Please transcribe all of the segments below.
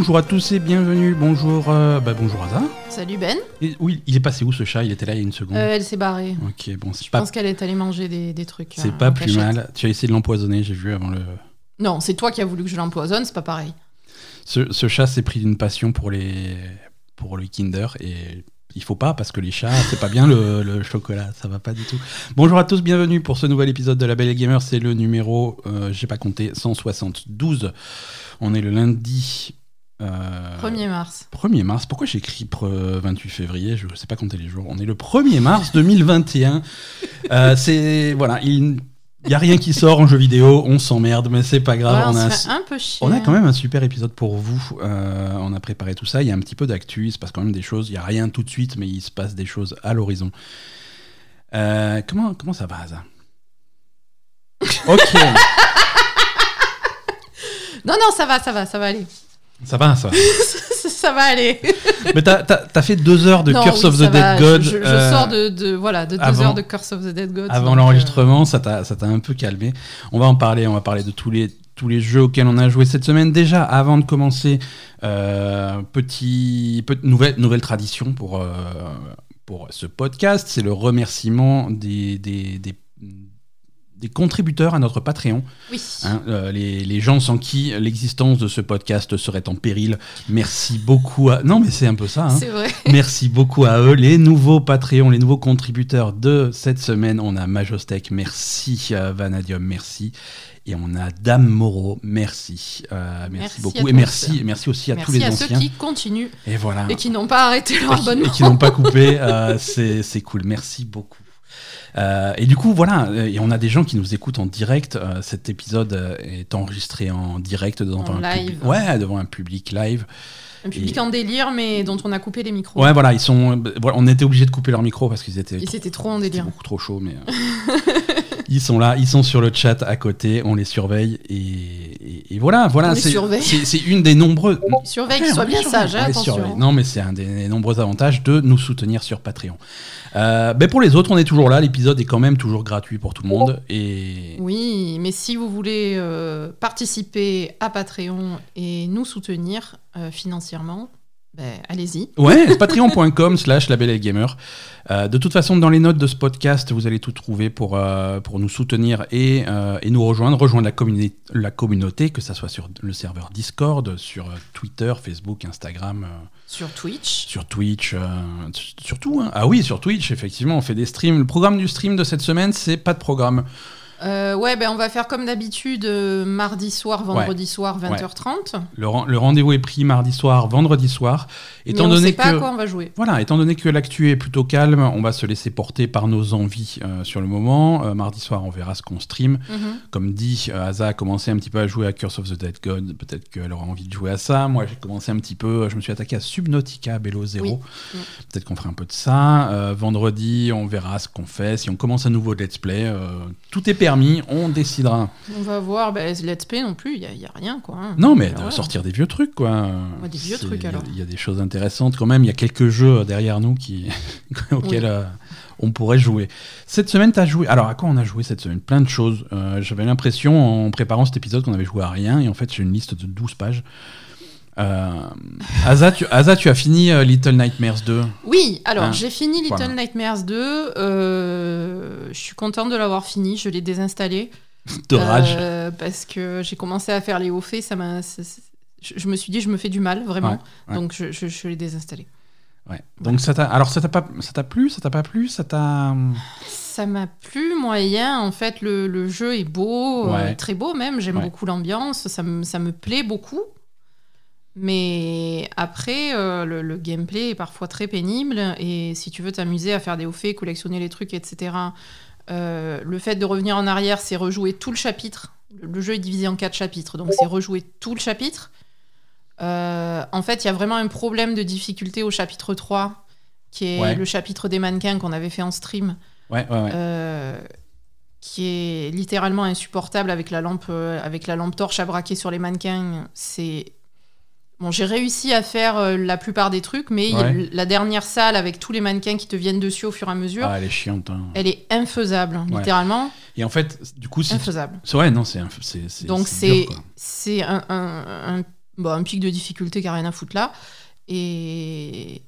bonjour à tous et bienvenue. Bonjour, euh, bah, bonjour Aza. Salut Ben. Et, oui, il est passé où ce chat? Il était là il y a une seconde. Euh, elle s'est barrée. Ok, bon, c'est Je pas, pense qu'elle est allée manger des, des trucs. c'est euh, pas plus cachette. mal. Tu as essayé de l'empoisonner, j'ai vu avant le. Non, c'est toi qui as voulu que je l'empoisonne, c'est pas pareil. Ce, ce chat s'est pris d'une passion pour les pour le Kinder et il faut pas parce que les chats c'est pas bien le, le chocolat, ça va pas du tout. Bonjour à tous, bienvenue pour ce nouvel épisode de La Belle et Gamer, c'est le numéro euh, j'ai pas compté 172. On est le lundi euh, 1er mars. 1er mars, pourquoi j'écris pre- 28 février? Je ne sais pas compter les jours. On est le 1er mars 2021. Euh, c'est voilà, il n'y a rien qui sort en jeu vidéo, on s'emmerde, mais c'est pas grave. On on, a un, peu chier. on a quand même un super épisode pour vous. Euh, on a préparé tout ça. Il y a un petit peu d'actu, il se passe quand même des choses. Il n'y a rien tout de suite, mais il se passe des choses à l'horizon. Euh, comment, comment ça va, ça Ok, Non, non, ça va, ça va, ça va aller. Ça va, ça? ça va aller. Mais t'as as, fait deux heures de Non, Curse oui, of the Dead va, God. Je, je- je euh, sors de, de- voilà, de deux heures de Curse of the Dead God. Avant donc, l'enregistrement, ça t'a ça t'a un peu calmé. On va en parler, on va parler de tous les, tous les jeux auxquels on a joué cette semaine. Déjà, avant de commencer, euh, petit, pe- nouvelle, nouvelle tradition pour, euh, pour ce podcast, c'est le remerciement des, des, des, des contributeurs à notre Patreon. Oui. Hein, euh, les, les gens sans qui l'existence de ce podcast serait en péril. Merci beaucoup à... Non mais c'est un peu ça. hein. C'est vrai. Merci beaucoup à eux, les nouveaux Patreons, les nouveaux contributeurs de cette semaine. On a Majostec, merci. euh, Vanadium, merci. Et on a Dame Moreau, merci. Euh, merci, Merci beaucoup. Et merci, merci aussi à tous Merci les à ceux anciens. qui continuent Et voilà. et qui n'ont pas arrêté leur Et qui- et abonnement. qui n'ont pas coupé. c'est cool, merci beaucoup. Euh, et du coup, voilà, euh, et on a des gens qui nous écoutent en direct. Euh, cet épisode est enregistré en direct devant En un live. public. Ouais, devant un public live. Un public Et- en délire, mais dont on a coupé les micros. Ouais, voilà, ils sont. voilà, on était obligé de couper leur micro parce qu'ils étaient. Ils étaient trop en délire. beaucoup trop chaud, mais ils sont là, ils sont sur le chat à côté, on les surveille et, et- et voilà, voilà. C'est- une des nombreuses. Surveille Ouais, qu'ils on soient bien sages, attention. surveille. Non, mais c'est un des nombreux avantages de nous soutenir sur Patreon. Euh, ben pour les autres, on est toujours là. L'épisode est quand même toujours gratuit pour tout le monde et Oui, mais si vous voulez euh, participer à Patreon et nous soutenir euh, financièrement, ben, allez-y. Ouais, patreon.com slash labelgamer. Euh, de toute façon, dans les notes de ce podcast, vous allez tout trouver pour, euh, pour nous soutenir et, euh, et nous rejoindre, rejoindre la, communi- la communauté, que ça soit sur le serveur Discord, sur Twitter, Facebook, Instagram, Sur Twitch. sur Twitch, euh, surtout. hein. Ah oui, sur Twitch, effectivement, on fait des streams. Le programme du stream de cette semaine, c'est pas de programme. Euh, ouais, ben, on va faire comme d'habitude euh, mardi soir, vendredi soir, 20h30. Le, ren- le rendez-vous est pris mardi soir, vendredi soir. Étant mais on donné sait pas que... à quoi on va jouer. Voilà, étant donné que l'actu est plutôt calme, on va se laisser porter par nos envies euh, sur le moment. Mardi soir, on verra ce qu'on stream. Mhm. Comme dit, Asa a commencé un petit peu à jouer à Curse of the Dead God. Peut-être qu'elle aura envie de jouer à ça. Moi, j'ai commencé un petit peu. Je me suis attaqué à Subnautica Bello 0. Oui. Peut-être qu'on fera un peu de ça. Vendredi, on verra ce qu'on fait. Si on commence un nouveau let's play, tout est permis. On décidera. On va voir, ben, Let's Play non plus, il n'y a, rien quoi. hein. Non, mais Alors, de voilà. sortir des vieux trucs, quoi. Ouais, des vieux trucs, il y a- alors. Il y, a des choses intéressantes quand même. Il y a quelques jeux derrière nous qui auxquels Oui. euh, on pourrait jouer. Cette semaine, tu as joué. Alors, à quoi on a joué cette semaine? Plein de choses. Euh, J'avais l'impression, en préparant cet épisode, qu'on avait joué à rien. Et en fait, j'ai une liste de 12 pages. Euh, Asa, tu, Asa, tu as fini euh, Little Nightmares 2. Oui, alors Hein, j'ai fini Little voilà. Nightmares 2. euh, je suis contente de l'avoir fini. Je l'ai désinstallé. de rage. Euh, parce que j'ai commencé à faire les hauts faits. Ça m'a. Je, me suis dit, je me fais du mal, vraiment. Ouais, ouais. Donc je, je, je l'ai désinstallé. Ouais. Donc, ça t'a. Alors, ça t'a pas, ça t'a plu Ça t'a pas plu Ça t'a. Ça m'a plu moyen. En fait, le, le jeu est beau, euh, très beau même. J'aime beaucoup l'ambiance. Ça me, ça me plaît beaucoup. Mais après, euh, le, le gameplay est parfois très pénible. Et si tu veux t'amuser à faire des hauts faits, collectionner les trucs, etc., euh, le fait de revenir en arrière, c'est rejouer tout le chapitre. Le, jeu est divisé en quatre chapitres, donc c'est rejouer tout le chapitre. Euh, en fait, il y a vraiment un problème de difficulté au chapitre 3, qui est Ouais. le chapitre des mannequins qu'on avait fait en stream. Ouais, ouais, ouais. Qui est littéralement insupportable avec la lampe avec la lampe torche à braquer sur les mannequins c'est bon j'ai réussi à faire euh, la plupart des trucs mais il y a Ouais. le- la dernière salle avec tous les mannequins qui te viennent dessus au fur et à mesure Ah, elle est chiante. hein. elle est infaisable Ouais. littéralement Et en fait, du coup, si. infaisable Ouais, non, c'est. un- c'est- c'est- donc c'est c'est dur, quoi. c'est un, un- un un pic de difficulté qui a rien à foutre là. Et,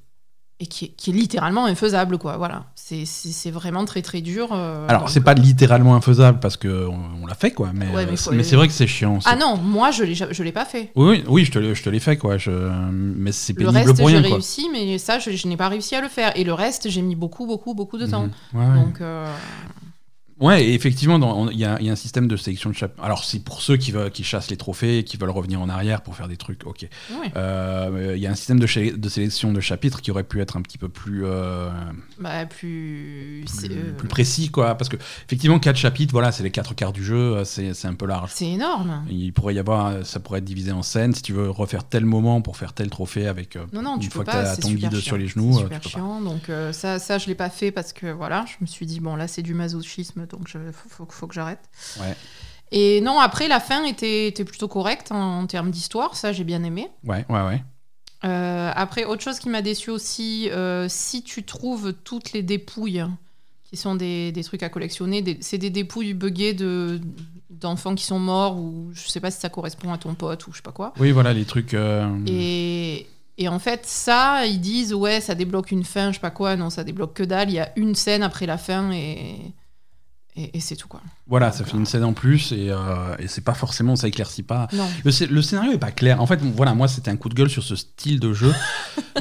et qui est, qui est littéralement infaisable, quoi. Voilà. C'est- C'est c'est vraiment très très dur. euh, Alors, c'est pas littéralement infaisable parce que on, on l'a fait, quoi. Mais, Ouais, mais euh, c'est- mais c'est vrai que c'est chiant. Ah non, moi je l'ai je l'ai pas fait. Oui, oui, oui, je te, l'ai- je te l'ai fait, quoi. Je... Mais c'est Le pénible reste pour j'ai rien, quoi. réussi, mais ça je, je n'ai pas réussi à le faire. Et le reste j'ai mis beaucoup beaucoup beaucoup de temps. Ouais. Donc euh, Ouais, et effectivement, il y, a il y a un système de sélection de chapitres. Alors, c'est pour ceux qui, veulent, qui chassent les trophées et qui veulent revenir en arrière pour faire des trucs, ok. ouais. Euh, Il y a un système de, de sélection de chapitres qui aurait pu être un petit peu plus, euh, Bah, plus. c'est, plus, euh, plus précis, quoi. Parce que, effectivement, quatre chapitres, voilà, c'est les quatre quarts du jeu, c'est un peu large. C'est énorme. Il pourrait y avoir, ça pourrait être divisé en scènes. Si tu veux refaire tel moment pour faire tel trophée avec euh, Non, non, une tu fois peux que pas. C'est ton guide chiant. sur les genoux, C'est super tu peux pas. chiant. Donc ça, ça, je l'ai pas fait parce que voilà, je me suis dit bon là c'est du masochisme, donc il faut, que j'arrête. Ouais. Et non, après la fin était, était plutôt correcte en, en termes d'histoire, ça j'ai bien aimé. Ouais, ouais, ouais. Euh, après, autre chose qui m'a déçu aussi, euh, si tu trouves toutes les dépouilles qui sont des, des trucs à collectionner, c'est des dépouilles buggées de d'enfants qui sont morts ou je sais pas si ça correspond à ton pote ou je sais pas quoi. Oui, voilà, les trucs. euh, Et, et en fait, ça, ils disent ouais, ça débloque une fin, je sais pas quoi. Non, ça débloque que dalle. Il y a une scène après la fin et et, c'est tout quoi. Voilà, ça fait une scène en plus et, euh, et c'est pas forcément, ça éclaircit pas. Le, scé- le scénario est pas clair. En fait, voilà, moi c'était un coup de gueule sur ce style de jeu.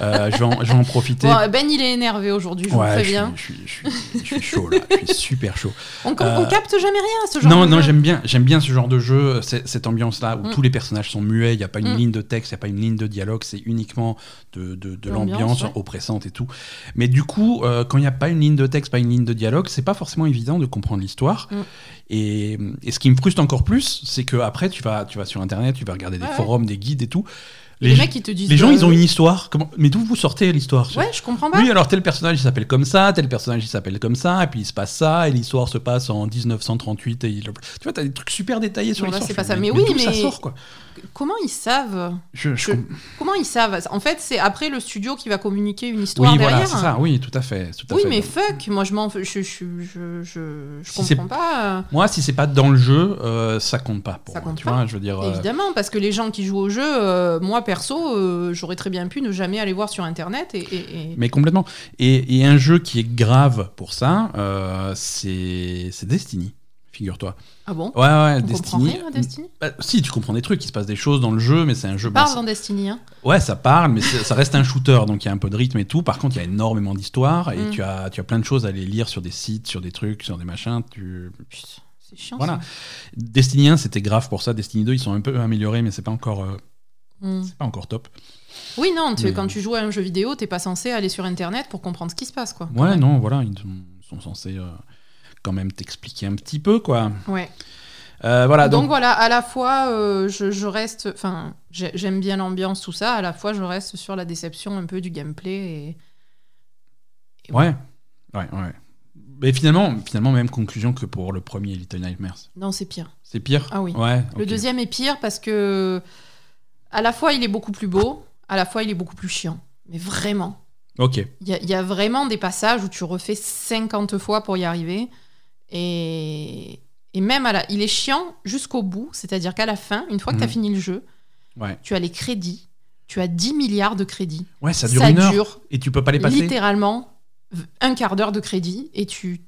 Euh, je, vais en, je vais en profiter. Bon, ben il est énervé aujourd'hui, je vous Ouais, je suis, préviens. je, suis, je, suis, je suis chaud là, je suis super chaud. On, on Euh, capte jamais rien à ce genre Non, de non, jeu. j'aime bien, j'aime bien ce genre de jeu, cette ambiance-là où Mm. tous les personnages sont muets, il n'y a pas une Mm. ligne de texte, il n'y a pas une ligne de dialogue, c'est uniquement de, de, de L'ambiance, ouais. oppressante et tout. Mais du coup, euh, quand il n'y a pas une ligne de texte, pas une ligne de dialogue, c'est pas forcément évident de comprendre l'histoire. Mm. Et, et ce qui me frustre encore plus, c'est que après tu vas, tu vas sur internet, tu vas regarder des Ouais, forums, des guides et tout. Les gens- mecs, ils te disent. les gens, ils ont une histoire. Comment... Mais d'où vous sortez l'histoire Ouais, je comprends pas. oui, alors tel personnage il s'appelle comme ça, tel personnage il s'appelle comme ça, et puis il se passe ça, et l'histoire se passe en 1938. Et il... Tu vois, t'as des trucs super détaillés sur l'histoire. c'est pas ça. Mais oui, ça mais- sort, quoi Comment ils savent je, je Comment ils savent? En fait, c'est après le studio qui va communiquer une histoire Oui, derrière. voilà, c'est ça, oui, tout à fait. Tout à Oui, fait. mais fuck, moi je m'en, je, je, je, je, je Si c'est- comprends pas. Moi, si c'est pas dans le jeu, euh, ça compte pas pour Ça moi. compte tu pas. vois, je veux dire. euh, Évidemment, parce que les gens qui jouent au jeu, euh, moi perso, euh, j'aurais très bien pu ne jamais aller voir sur internet et. et- et- Mais complètement. Et, et un jeu qui est grave pour ça, euh, c'est Destiny, figure-toi. Ah bon? Ouais, ouais, On Destiny. rien à Destiny? Bah, si, tu comprends des trucs, il se passe des choses dans le jeu, mais c'est un jeu. bon, Parle dans Destiny, hein. Ouais, ça parle, mais ça reste un shooter, donc il y a un peu de rythme et tout. Par contre, il y a énormément d'histoire et Mm. tu, as, tu as plein de choses à aller lire sur des sites, sur des trucs, sur des machins. Tu... Putain, c'est chiant. Voilà. ça. Destiny 1, c'était grave pour ça. Destiny 2, ils sont un peu améliorés, mais c'est pas encore, euh, Hmm. c'est pas encore top. Oui, non, Mais- quand tu joues à un jeu vidéo, t'es pas censé aller sur internet pour comprendre ce qui se passe, quoi. Ouais, non, voilà, ils sont, sont censés euh, quand même t'expliquer un petit peu, quoi. Ouais. Euh, voilà, donc, donc, voilà, à la fois euh, je, je reste, enfin j'ai- j'aime bien l'ambiance tout ça, à la fois je reste sur la déception un peu du gameplay et et ouais, ouais, ouais. Mais finalement, finalement, même conclusion que pour le premier Little Nightmares. non c'est pire. C'est pire? Ah oui. Ouais. Le deuxième est pire parce que à la fois il est beaucoup plus beau, à la fois il est beaucoup plus chiant, mais vraiment. Ok. Il y, a- il y a vraiment des passages où tu refais 50 fois pour y arriver et et même à la, il est chiant jusqu'au bout, c'est-à-dire qu'à la fin, une fois que tu as Mhm. fini le jeu, Ouais. tu as les crédits, tu as 10 milliards de crédits. Ouais, ça dure une heure et tu peux pas les passer. littéralement un quart d'heure de crédit et tu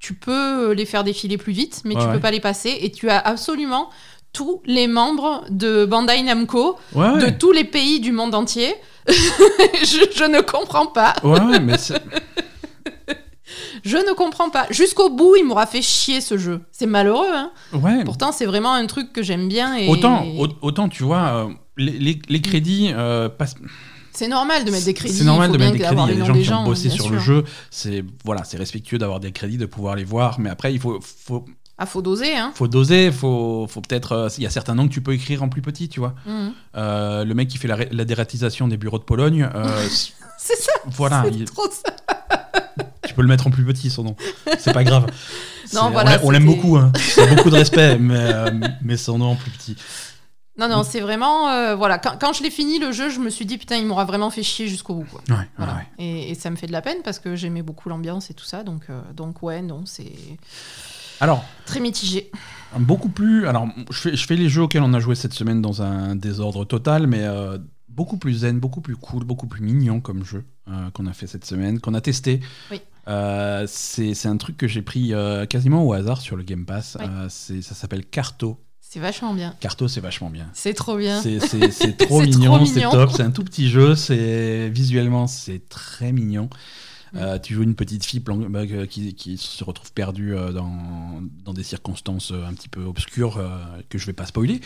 tu peux les faire défiler plus vite mais Ouais, tu ouais. peux pas les passer et tu as absolument tous les membres de Bandai Namco Ouais, ouais. de tous les pays du monde entier je, je ne comprends pas Ouais, mais je ne comprends pas jusqu'au bout il m'aura fait chier ce jeu c'est malheureux hein pourtant c'est vraiment un truc que j'aime bien et Autant, au- autant tu vois, euh, les, les- les crédits euh, passent. c'est normal de mettre des crédits C'est normal de mettre des crédits. Il y a des gens des qui ont bossé sur sûr. le jeu. C'est voilà, c'est respectueux d'avoir des crédits, de pouvoir les voir. Mais après, il faut, faut, ah faut doser hein faut doser. Faut, faut peut-être. euh, Il y a certains noms que tu peux écrire en plus petit, tu vois. Mhm. Euh, le mec qui fait la, dératisation des bureaux de Pologne, euh, c'est ça voilà, il- trop ça tu peux le mettre en plus petit son nom. C'est pas grave. C'est- on voilà, on l'aime beaucoup. Hein. C'est beaucoup de respect, mais, mais son nom en plus petit. Non, non, c'est vraiment. euh, voilà, quand, quand je l'ai fini le jeu, je me suis dit, putain, il m'aura vraiment fait chier jusqu'au bout. Quoi. Ouais, ouais, Voilà. ouais. Et, et ça me fait de la peine parce que j'aimais beaucoup l'ambiance et tout ça. Donc, euh, donc ouais, non, c'est. Alors, Très mitigé. beaucoup plus. Alors, je fais, je fais les jeux auxquels on a joué cette semaine dans un désordre total, mais euh, beaucoup plus zen, beaucoup plus cool, beaucoup plus mignon comme jeu euh, qu'on a fait cette semaine, qu'on a testé. Oui. Euh, c'est un truc que j'ai pris quasiment au hasard sur le Game Pass. Oui. Ça s'appelle Carto. C'est vachement bien. Carto, c'est vachement bien. C'est trop bien. C'est trop mignon, c'est top. C'est un tout petit jeu. C'est visuellement, c'est très mignon. Euh, tu joues une petite fille bah, euh, qui, qui se retrouve perdue euh, dans, dans des circonstances un petit peu obscures que je vais pas spoiler,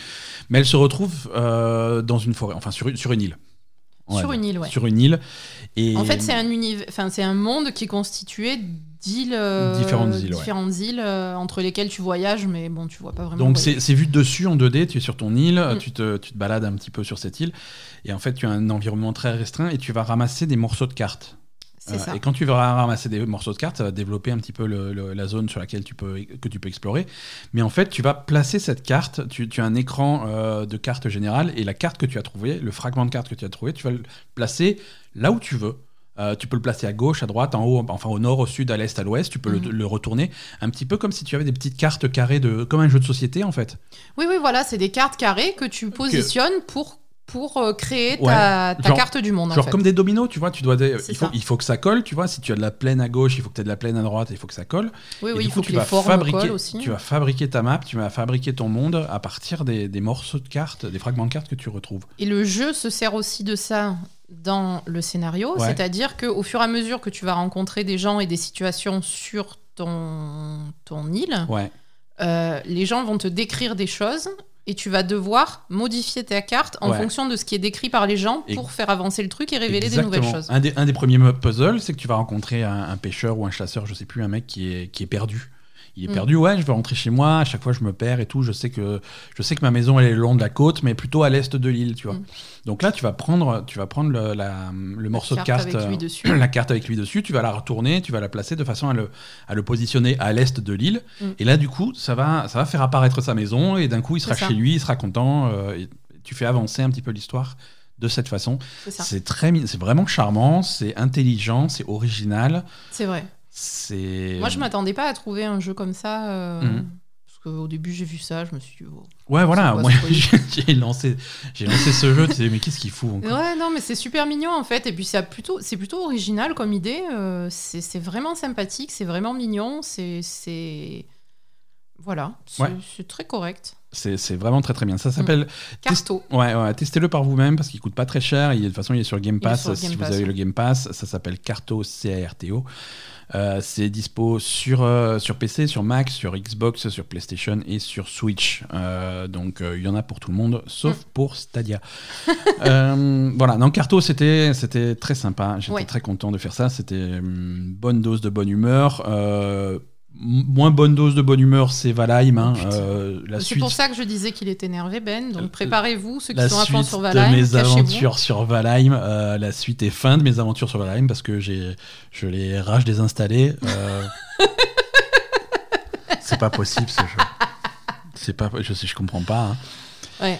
mais elle se retrouve dans une forêt, enfin sur, une- sur une île. Sur une île, ouais. Sur une île. Et En fait, c'est un univers, enfin c'est un monde qui est constitué d'îles, euh, Différentes îles, ouais. différentes îles, euh, entre lesquelles tu voyages, mais bon, tu vois pas vraiment. Donc c'est c'est vu de dessus en 2D, tu es sur ton île, Mm. tu, te, tu te balades un petit peu sur cette île, et en fait tu as un environnement très restreint et tu vas ramasser des morceaux de cartes. Euh, ça. Et quand tu vas ramasser des morceaux de cartes, ça va développer un petit peu le- le- la zone sur laquelle tu peux, que tu peux explorer. Mais en fait, tu vas placer cette carte, tu, tu as un écran euh, de carte générale, et la carte que tu as trouvée, le fragment de carte que tu as trouvé, tu vas le placer là où tu veux. Euh, tu peux le placer à gauche, à droite, en haut, enfin au nord, au sud, à l'est, à l'ouest. Tu peux le- Mhm. le, retourner un petit peu comme si tu avais des petites cartes carrées de, comme un jeu de société en fait. Oui, oui, voilà, c'est des cartes carrées que tu positionnes pour pour euh, créer Ouais, ta, genre- carte du monde. en Genre fait. comme des dominos, tu vois, tu dois, il faut, ça. il faut que ça colle, tu vois. Si tu as de la plaine à gauche, il faut que tu aies de la plaine à droite, il faut que ça colle. Oui, Et oui, du il coup, faut que tu vas fabriquer, aussi. tu vas fabriquer ta map, tu vas fabriquer ton monde à partir des, des morceaux de cartes, des fragments de cartes que tu retrouves. Et le jeu se sert aussi de ça dans le scénario, Ouais. c'est-à-dire qu'au fur et à mesure que tu vas rencontrer des gens et des situations sur ton, ton île, Ouais. euh, les gens vont te décrire des choses et tu vas devoir modifier ta carte en Ouais. fonction de ce qui est décrit par les gens Et- pour faire avancer le truc et révéler Exactement. des nouvelles choses. Un des, un des premiers puzzles, c'est que tu vas rencontrer un, un pêcheur ou un chasseur, je sais plus, un mec qui est, qui est perdu. Il est Mm. perdu, ouais, je vais rentrer chez moi, à chaque fois je me perds et tout, je sais que, je sais que ma maison elle est le long de la côte, mais plutôt à l'est de l'île, tu vois. Mm. Donc là, tu vas prendre, tu vas prendre le, la- le morceau de carte euh, la carte avec lui dessus, tu vas la retourner, tu vas la placer de façon à le, à le positionner à l'est de l'île. Mm. Et là, du coup, ça va, ça va faire apparaître sa maison et d'un coup, il sera chez lui, il sera content. euh, et tu fais avancer un petit peu l'histoire de cette façon. C'est très, c'est vraiment charmant, c'est intelligent, c'est original. C'est vrai. C'est. Moi, je m'attendais pas à trouver un jeu comme ça. euh, Mhm. Parce qu'au début, j'ai vu ça, je me suis dit, oh. Ouais, voilà. Moi, j'ai lancé, j'ai lancé ce jeu. Tu sais, mais qu'est-ce qu'il fout encore? Ouais, non, mais c'est super mignon en fait. Et puis c'est plutôt, c'est plutôt original comme idée. euh, c'est vraiment sympathique, c'est vraiment mignon. C'est, c'est, voilà, c'est Ouais. très correct. C'est vraiment très très bien. Ça s'appelle. Carto. Ouais, ouais, testez-le par vous-même parce qu'il coûte pas très cher. Il, de toute façon, il est sur le Game Pass. sur si vous avez ouais. le Game Pass, ça s'appelle Carto C-A-R-T-O. Euh, c'est dispo sur, euh, sur PC, sur Mac, sur Xbox, sur PlayStation et sur Switch. Euh, donc il y en a pour tout le monde, sauf Mm. pour Stadia. Voilà, dans Carto, c'était c'était très sympa. J'étais Ouais. très content de faire ça. C'était une bonne dose de bonne humeur. Euh, moins bonne dose de bonne humeur, c'est Valheim. hein. Euh, la C'est suite pour ça que je disais qu'il était énervé, Ben. Euh, Donc préparez-vous, ceux qui la sont à fond suite sur de Valheim, mes aventures sur Valheim. euh, la suite est fin de mes aventures sur Valheim parce que j'ai, je l'ai rage désinstallé. euh. c'est pas possible ce jeu. C'est pas, je sais, je comprends pas. hein. Ouais.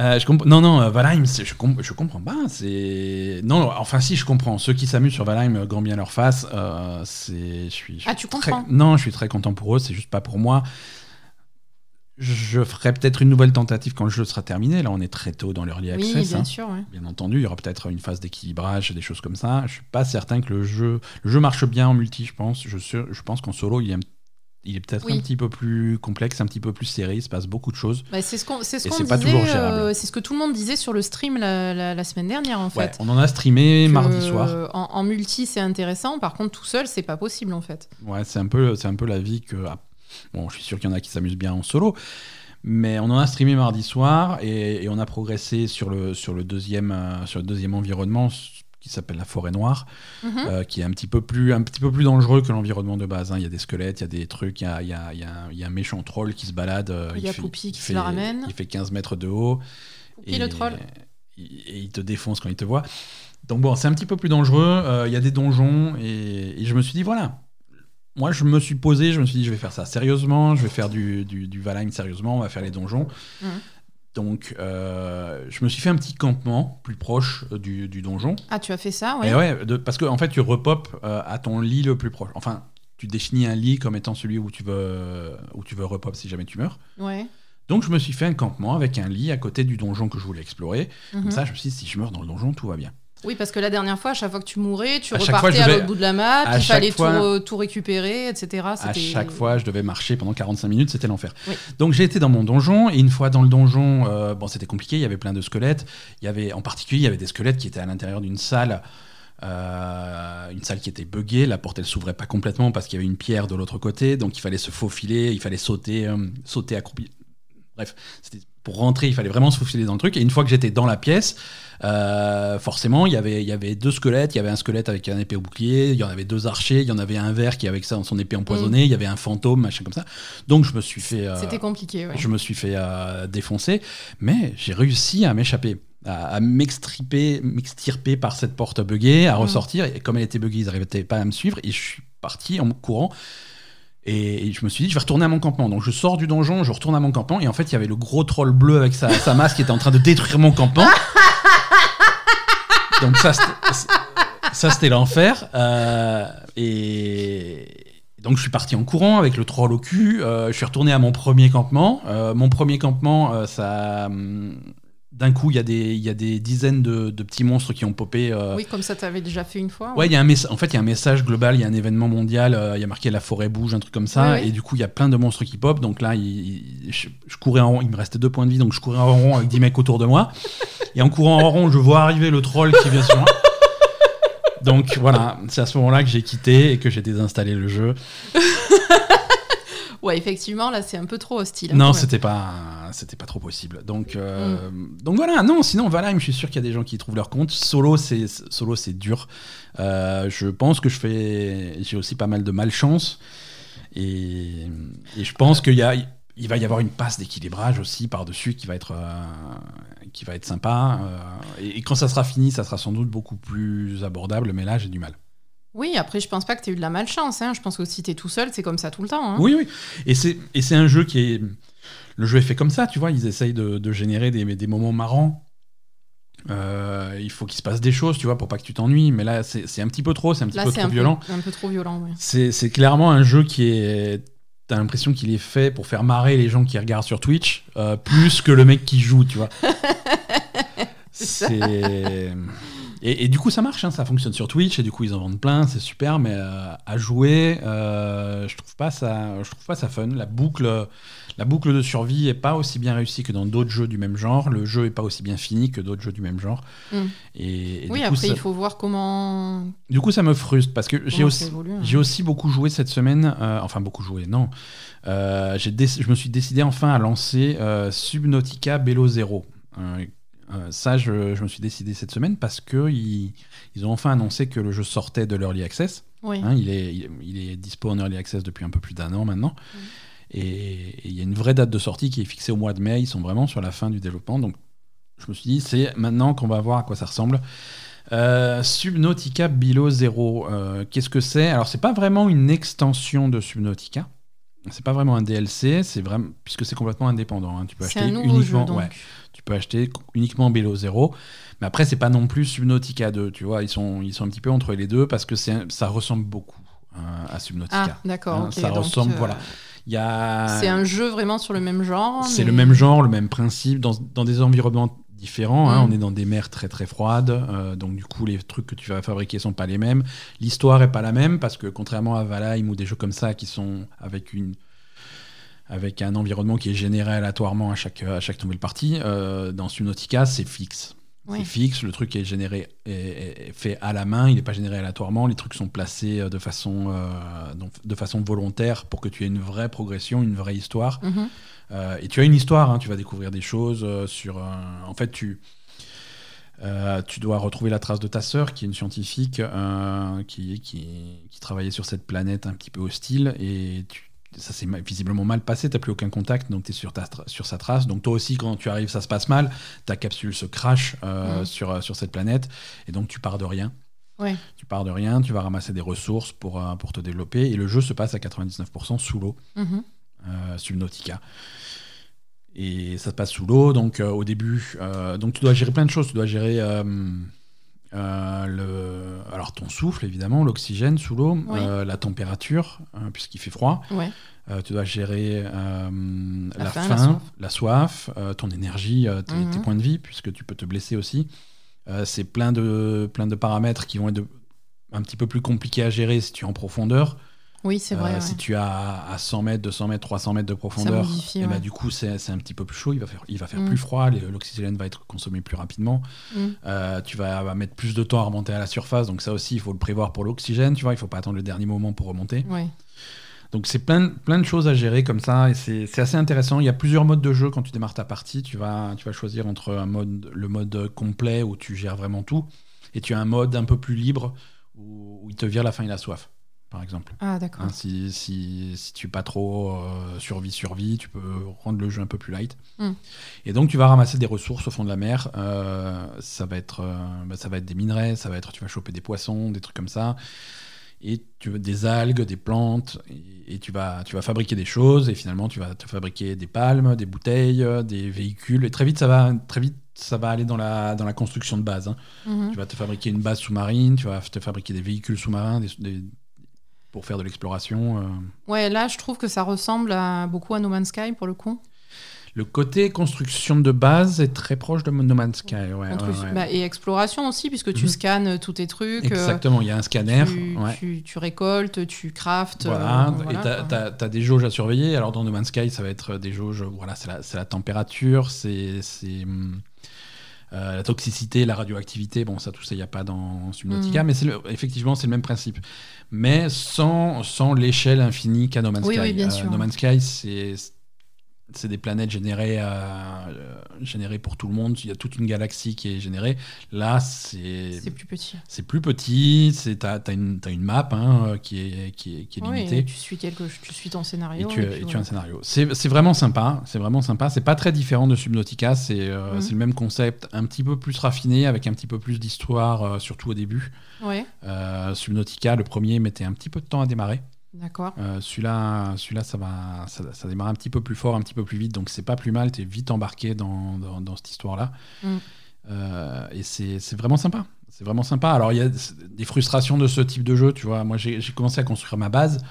Euh, je comp- non, non, euh, Valheim, je, com- je comprends pas. C'est non, non, enfin si, je comprends. Ceux qui s'amusent sur Valheim, euh, grand bien leur face. euh, c'est, je suis. je Ah, tu très- comprends Non, je suis très content pour eux. C'est juste pas pour moi. Je ferai peut-être une nouvelle tentative quand le jeu sera terminé. Là, on est très tôt dans l'early Oui, access. bien hein. sûr. ouais. Bien entendu, il y aura peut-être une phase d'équilibrage, des choses comme ça. Je suis pas certain que le jeu, le jeu marche bien en multi. Je pense. Je, pense qu'en solo, il est, un- il est peut-être Oui. un petit peu plus complexe, un petit peu plus serré. Il se passe beaucoup de choses. Bah, c'est ce qu'on, ce pas disait. euh, c'est ce que tout le monde disait sur le stream la, la- la semaine dernière, en Ouais, fait. on en a streamé Que, mardi soir. euh, En, en multi, c'est intéressant. Par contre, tout seul, c'est pas possible, en fait. Ouais, c'est un peu, c'est un peu la vie que. ah, bon, je suis sûr qu'il y en a qui s'amusent bien en solo. Mais on en a streamé mardi soir et, et on a progressé sur le, sur le, deuxième, euh, sur le deuxième environnement qui s'appelle la forêt noire. Mhm. euh, qui est un petit peu plus, un petit peu plus dangereux que l'environnement de base. hein. Il y a des squelettes, il y a des trucs, il y a, y a- y a- y a un méchant troll qui se balade. euh, Il y a fait- Poupie qui se la ramène. Il fait 15 mètres de haut. Poupie le troll. Et, et il te défonce quand il te voit. Donc bon, c'est un petit peu plus dangereux. euh, Il y a des donjons et, et je me suis dit, voilà. Moi, je me suis posé, je me suis dit, je vais faire ça sérieusement, je vais faire du, du, du Valheim sérieusement, on va faire les donjons. Mhm. Donc, euh, je me suis fait un petit campement plus proche euh, du, du donjon. Ah, tu as fait ça, ouais. Et ouais, de- parce que en fait, tu repopes euh, à ton lit le plus proche. Enfin, tu définis un lit comme étant celui où tu veux, où tu veux repop si jamais tu meurs. Ouais. Donc je me suis fait un campement avec un lit à côté du donjon que je voulais explorer. Comme Mhm. ça, je me suis dit, si je meurs dans le donjon, tout va bien. Oui, parce que la dernière fois, à chaque fois que tu mourais, tu À fois, repartais je à l'autre bout de la map, il fallait fois- tout, re- tout récupérer, etc. À chaque fois, je devais marcher pendant 45 minutes, c'était l'enfer. Oui. Donc j'ai été dans mon donjon, et une fois dans le donjon, euh, bon, c'était compliqué, il y avait plein de squelettes. Il y avait, en particulier, il y avait des squelettes qui étaient à l'intérieur d'une salle. euh, une salle qui était buggée, la porte elle s'ouvrait pas complètement parce qu'il y avait une pierre de l'autre côté, donc il fallait se faufiler, il fallait sauter, euh, sauter accroupi. Bref, c'était- pour rentrer, il fallait vraiment se faufiler dans le truc. Et une fois que j'étais dans la pièce, euh, forcément, il y avait- il y avait deux squelettes. Il y avait un squelette avec un épée au bouclier, il y en avait deux archers, il y en avait un vert qui avec ça son épée empoisonnée, il y avait un fantôme, machin comme ça. Donc je me suis fait, euh, C'était compliqué, ouais. je me suis fait euh, défoncer, mais j'ai réussi à m'échapper. À, à m'extriper, m'extirper par cette porte buggée, à Mm. ressortir. Et comme elle était buggée, ils n'arrivaient pas à me suivre. Et je suis parti en courant. Et je me suis dit, je vais retourner à mon campement. Donc je sors du donjon, je retourne à mon campement. Et en fait, il y avait le gros troll bleu avec sa, sa masse qui était en train de détruire mon campement. Donc ça, c'était- ça c'était l'enfer. Euh, et donc je suis parti en courant avec le troll au cul. Euh, je suis retourné à mon premier campement. Euh, mon premier campement, ça... D'un coup, il y, a des- il y a des dizaines de, de petits monstres qui ont popé. euh, Oui, comme ça, t'avais déjà fait une fois. Ouais, il y a un en fait, il y a un message global, il y a un événement mondial, euh, il y a marqué la forêt bouge, un truc comme ça, Ouais, ouais. et du coup, il y a plein de monstres qui pop. Donc là, il- il- je, je courais en rond, il me restait deux points de vie, donc je courais en rond avec 10 mecs autour de moi. Et en courant en rond, je vois arriver le troll qui vient sur moi. Donc voilà, c'est à ce moment-là que j'ai quitté et que j'ai désinstallé le jeu. Ouais, effectivement, là, c'est un peu trop hostile. hein, Non, c'était pas, c'était pas trop possible. Donc, euh, donc voilà. Non, sinon Valheim, je suis sûr qu'il y a des gens qui y trouvent leur compte. Solo, c'est solo, c'est dur. Euh, je pense que je fais, j'ai aussi pas mal de malchance et, et je pense qu'il y a, il va y avoir une passe d'équilibrage aussi par dessus qui va être, euh, qui va être sympa. euh, et, et quand ça sera fini, ça sera sans doute beaucoup plus abordable. Mais là, j'ai du mal. Oui, après, je pense pas que t'aies eu de la malchance. Hein. Je pense que si t'es tout seul, c'est comme ça tout le temps. hein. Oui, oui. Et c'est, un jeu qui est. Le jeu est fait comme ça, tu vois. Ils essayent de, de générer des, des moments marrants. Euh, il faut qu'il se passe des choses, tu vois, pour pas que tu t'ennuies. Mais là, c'est, un petit peu trop, c'est un petit Là, peu trop un violent. peu, un peu trop violent. ouais. C'est, clairement un jeu qui est. T'as l'impression qu'il est fait pour faire marrer les gens qui regardent sur Twitch, euh, plus que le mec qui joue, tu vois. C'est. Et, et du coup, ça marche, hein, ça fonctionne sur Twitch, et du coup, ils en vendent plein, c'est super, mais euh, à jouer, euh, je trouve pas ça, je trouve pas ça fun. La boucle, la boucle de survie est pas aussi bien réussie que dans d'autres jeux du même genre. Le jeu est pas aussi bien fini que d'autres jeux du même genre. Mm. Et, et Oui, du, coup, après, ça, il faut voir comment, du coup, ça me frustre parce que j'ai aussi, hein. j'ai aussi beaucoup joué cette semaine, euh, enfin beaucoup joué, non. Je me suis décidé enfin à lancer Subnautica Bello Zero. Euh, ça, je, je me suis décidé cette semaine parce que ils, ont enfin annoncé que le jeu sortait de l'Early Access. Oui. Hein, il, est, il, il est dispo en Early Access depuis un peu plus d'un an maintenant. Mm. Et il y a une vraie date de sortie qui est fixée au mois de mai. Ils sont vraiment sur la fin du développement. Donc, je me suis dit, c'est maintenant qu'on va voir à quoi ça ressemble. Euh, Subnautica Below Zero, euh, qu'est-ce que c'est? Alors, c'est pas vraiment une extension de Subnautica. C'est pas vraiment un DLC, c'est vraiment puisque c'est complètement indépendant. hein. Tu peux acheter un nouveau jeu, uniquement, donc. ouais, tu peux acheter uniquement Below Zero. Mais après, c'est pas non plus Subnautica 2. Tu vois, ils sont, ils sont un petit peu entre les deux parce que ça ressemble beaucoup euh, à Subnautica. Ah, d'accord. Hein, ça ressemble, euh, voilà. A, C'est un jeu vraiment sur le même genre. c'est mais- le même genre, le même principe, dans, dans des environnements différents. hein. Mm. On est dans des mers très très froides, euh, donc du coup les trucs que tu vas fabriquer sont pas les mêmes. L'histoire est pas la même parce que contrairement à Valheim ou des jeux comme ça qui sont avec une avec un environnement qui est généré aléatoirement à chaque à chaque nouvelle partie, euh, dans Subnautica c'est fixe. C'est fixe, le truc est généré est, fait à la main, il n'est pas généré aléatoirement, les trucs sont placés euh, de façon, euh, donc, de façon volontaire pour que tu aies une vraie progression, une vraie histoire. Mhm. Euh, et tu as une histoire, hein, tu vas découvrir des choses sur. en fait, tu. euh, tu dois retrouver la trace de ta sœur, qui est une scientifique euh, qui, qui, qui travaillait sur cette planète un petit peu hostile. Et tu- ça s'est visiblement mal passé, tu n'as plus aucun contact, donc tu es sur, ta tra- sur sa trace. Donc toi aussi, quand tu arrives, ça se passe mal. Ta capsule se crache euh, sur, euh, sur cette planète. Et donc tu pars de rien. Ouais. Tu pars de rien, tu vas ramasser des ressources pour, euh, pour te développer. Et le jeu se passe à 99% sous l'eau euh, Subnautica. Et ça se passe sous l'eau, donc au début, donc tu dois gérer plein de choses. Tu dois gérer euh, le... alors ton souffle évidemment, l'oxygène sous l'eau, Oui. euh, la température, hein, puisqu'il fait froid. Ouais. Euh, tu dois gérer la, La faim, faim, la la soif. ton énergie, tes, Mhm. tes points de vie, puisque tu peux te blesser aussi. C'est plein de, plein de paramètres qui vont être de- un petit peu plus compliqués à gérer si tu es en profondeur. Oui, c'est vrai. Euh, ouais. Si tu as à 100 mètres, 200 mètres, 300 mètres de profondeur, modifie, et bah, ouais. du coup c'est un petit peu plus chaud, il va faire, il va faire Mm. plus froid, l'oxygène va être consommé plus rapidement. Mm. Euh, tu vas, mettre plus de temps à remonter à la surface, donc ça aussi il faut le prévoir pour l'oxygène, tu vois, il faut pas attendre le dernier moment pour remonter. Ouais. Donc c'est plein, plein de choses à gérer comme ça et c'est c'est assez intéressant. Il y a plusieurs modes de jeu quand tu démarres ta partie. Tu vas, tu vas choisir entre un mode, le mode complet où tu gères vraiment tout et tu as un mode un peu plus libre où, où il te vire la faim et la soif, par exemple. Ah, d'accord. Hein, si, si, si tu pas trop euh, survie-survie, tu peux rendre le jeu un peu plus light. Mm. Et donc tu vas ramasser des ressources au fond de la mer. Euh, ça, va être, euh, bah, ça va être des minerais, ça va être tu vas choper des poissons, des trucs comme ça. Et tu veux des algues, des plantes, et, et tu, vas, tu vas fabriquer des choses, et finalement tu vas te fabriquer des palmes, des bouteilles, des véhicules, et très vite ça va, très vite, ça va aller dans la, dans la construction de base. hein. Mhm. Tu vas te fabriquer une base sous-marine, tu vas te fabriquer des véhicules sous-marins des- des- pour faire de l'exploration. euh. Ouais, là, je trouve que ça ressemble à, beaucoup à No Man's Sky pour le coup. Le côté construction de base est très proche de No Man's Sky. ouais, ouais, Entre- ouais. bah, et exploration aussi, puisque tu Mhm. scannes tous tes trucs. euh, Exactement, il y a un scanner. tu, tu- tu récoltes, tu craftes. Voilà, euh, et quoi. as, des jauges à surveiller. Alors dans No Man's Sky, ça va être des jauges, voilà, c'est la, température, c'est c'est, hum, euh, la toxicité, la radioactivité. Bon, ça, tout ça, il n'y a pas dans Subnautica, Mhm. mais le- effectivement, c'est le même principe. Mais sans, sans l'échelle infinie qu'a No Man's Oui, Sky. oui, bien Euh, sûr. no Man's Sky, c'est c'est des planètes générées, euh, générées pour tout le monde. Il y a toute une galaxie qui est générée. Là, c'est C'est plus petit. c'est plus petit, c'est t'as as une, une map hein, qui est, qui est, qui est Oui, limitée. et tu suis, quelque... tu suis ton Et scénario. tu, et et tu as voilà. un scénario. C'est vraiment sympa. C'est vraiment sympa. C'est pas très différent de Subnautica. C'est euh, Mhm. c'est le même concept, un petit peu plus raffiné, avec un petit peu plus d'histoire, euh, surtout au début. Ouais, Subnautica, le premier, mettait un petit peu de temps à démarrer. D'accord. Euh, Celui-là, celui-là, ça va, ça, ça démarre un petit peu plus fort, un petit peu plus vite. Donc c'est pas plus mal. T'es vite embarqué dans, dans, dans cette histoire-là. Mm. Euh, et c'est c'est vraiment sympa. C'est vraiment sympa. Alors il y a des frustrations de ce type de jeu. Tu vois, moi j'ai j'ai commencé à construire ma base.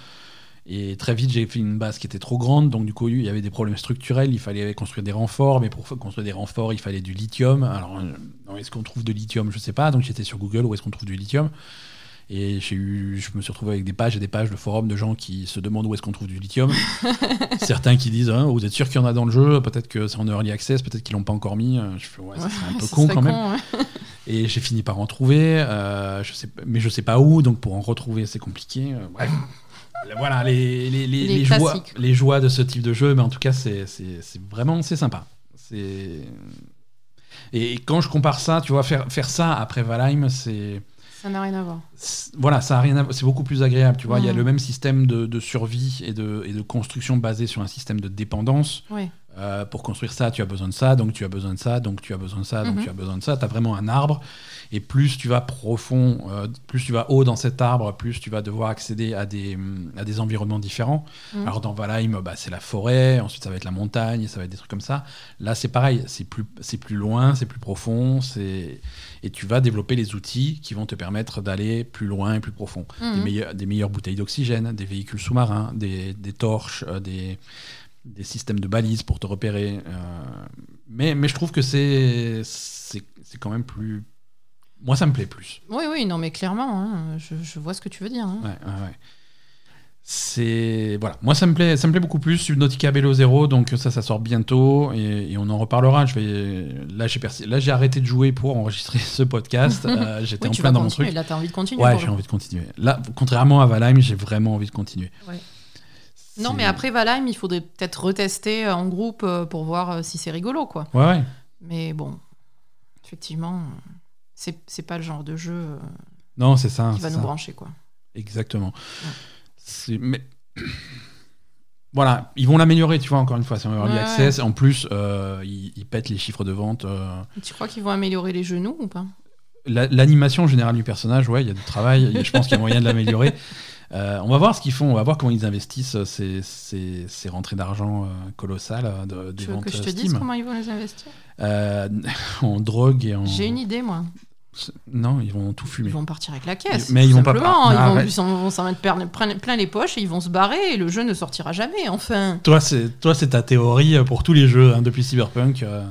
Et très vite, j'ai fait une base qui était trop grande, donc du coup, il y avait des problèmes structurels. Il fallait construire des renforts, mais pour construire des renforts, il fallait du lithium. Alors, euh, est-ce qu'on trouve de lithium? Je sais pas. Donc, j'étais sur Google où est-ce qu'on trouve du lithium? Et j'ai eu, je me suis retrouvé avec des pages et des pages de forums de gens qui se demandent où est-ce qu'on trouve du lithium. Certains qui disent hein, Vous êtes sûr qu'il y en a dans le jeu? Peut-être que c'est en early access, peut-être qu'ils l'ont pas encore mis. Je fais Ouais, ça serait un peu con quand même. ouais. Et j'ai fini par en trouver, euh, je sais, mais je sais pas où, donc pour en retrouver, c'est compliqué. euh, bref. Voilà les, les, les, joies, les joies de ce type de jeu, mais en tout cas, c'est c'est- c'est vraiment c'est sympa. C'est et quand je compare ça, tu vois, faire, faire ça après Valheim, c'est Ça n'a rien à voir. voilà, ça a rien à voir. C'est beaucoup plus agréable, tu vois. Il y a le même système de, de survie et de, et de construction basé sur un système de dépendance. Ouais. Euh, pour construire ça, tu as besoin de ça, donc tu as besoin de ça, donc tu as besoin de ça, donc Mhm. tu as besoin de ça. Tu as vraiment un arbre. Et plus tu vas profond, euh, plus tu vas haut dans cet arbre, plus tu vas devoir accéder à des, à des environnements différents. Mhm. Alors dans Valheim, bah, c'est la forêt, ensuite ça va être la montagne, ça va être des trucs comme ça. Là, c'est pareil, c'est plus, plus loin, c'est plus profond, c'est... et tu vas développer les outils qui vont te permettre d'aller plus loin et plus profond des, Mhm. meilleurs- des meilleures bouteilles d'oxygène, des véhicules sous-marins, des, des torches, euh, des, des systèmes de balises pour te repérer. euh, mais, mais je trouve que c'est c'est c'est quand même plus. Moi, ça me plaît plus. Oui, oui, non, mais clairement, hein, je, je vois ce que tu veux dire. hein. Ouais, ouais, ouais. C'est voilà, moi ça me plaît, ça me plaît beaucoup plus. Subnautica Bello Zero, donc ça, ça sort bientôt et, et on en reparlera. Je vais là, j'ai persi- là, j'ai arrêté de jouer pour enregistrer ce podcast. Euh, J'étais Oui, en plein dans mon truc. Là, t'as envie de continuer. Ouais, j'ai envie de continuer. Là, contrairement à Valheim, j'ai vraiment envie de continuer. Ouais. Non, mais après Valheim, il faudrait peut-être retester en groupe euh, pour voir euh, si c'est rigolo, quoi. Ouais, ouais. Mais bon, effectivement, euh, c'est c'est pas le genre de jeu euh, Non, c'est ça. qui va nous ça. brancher, quoi. Exactement. C'est- Mais voilà, ils vont l'améliorer, tu vois, encore une fois, c'est un early Ouais, access. En plus, euh, ils, ils pètent les chiffres de vente. euh, Tu crois qu'ils vont améliorer les genoux ou pas? La- L'animation générale du personnage, ouais, il y a du travail. je pense qu'il y a moyen de l'améliorer. Euh, on va voir ce qu'ils font, on va voir comment ils investissent ces, ces, ces rentrées d'argent euh, colossales euh, de, des Tu veux ventes que je te Steam. dise comment ils vont les investir? En drogue et en. J'ai une idée, moi. Non, ils vont tout fumer. Ils vont partir avec la caisse. Mais ils vont pas simplement. par- Ils s'en- vont s'en mettre plein, les poches et ils vont se barrer et le jeu ne sortira jamais. Enfin, Toi, c'est toi, c'est ta théorie pour tous les jeux hein, depuis Cyberpunk. euh.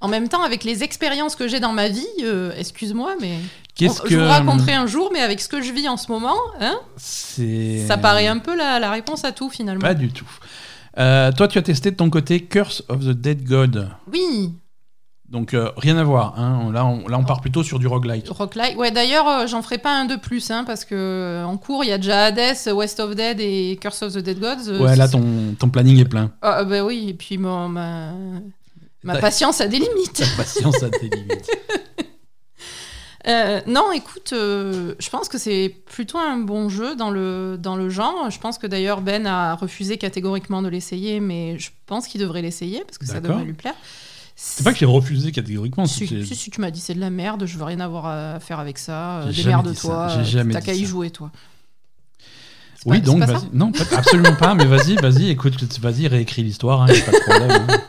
en même temps, avec les expériences que j'ai dans ma vie, euh, excuse-moi, mais Qu'est-ce que je vous raconterai un jour, mais avec ce que je vis en ce moment, hein, C'est ça paraît un peu la, la réponse à tout finalement. Pas du tout. Euh, toi, tu as testé de ton côté Curse of the Dead God. Oui, Donc, euh, rien à voir. Hein. Là, on, là, on part plutôt sur du roguelike. Rocklight. Ouais, d'ailleurs, euh, j'en ferai pas un de plus, hein, parce que en cours, il y a déjà Hades, West of Dead et Curse of the Dead Gods. Ouais, là, ton, ton planning est plein. Ah, bah oui, et puis ma, ma patience a des limites. Ta patience à tes limites. Euh, non, écoute, euh, je pense que c'est plutôt un bon jeu dans le, dans le genre. Je pense que d'ailleurs Ben a refusé catégoriquement de l'essayer, mais je pense qu'il devrait l'essayer parce que ça devrait lui plaire. C'est pas que j'ai refusé catégoriquement. Si, si, si, tu m'as dit c'est de la merde, je veux rien avoir à faire avec ça. euh, J'ai Démerde-toi. T'as qu'à y jouer, toi. Oui, pas- donc, pas Non, absolument pas, mais vas-y, vas-y, écoute, vas-y, réécris l'histoire, a pas de problème. hein.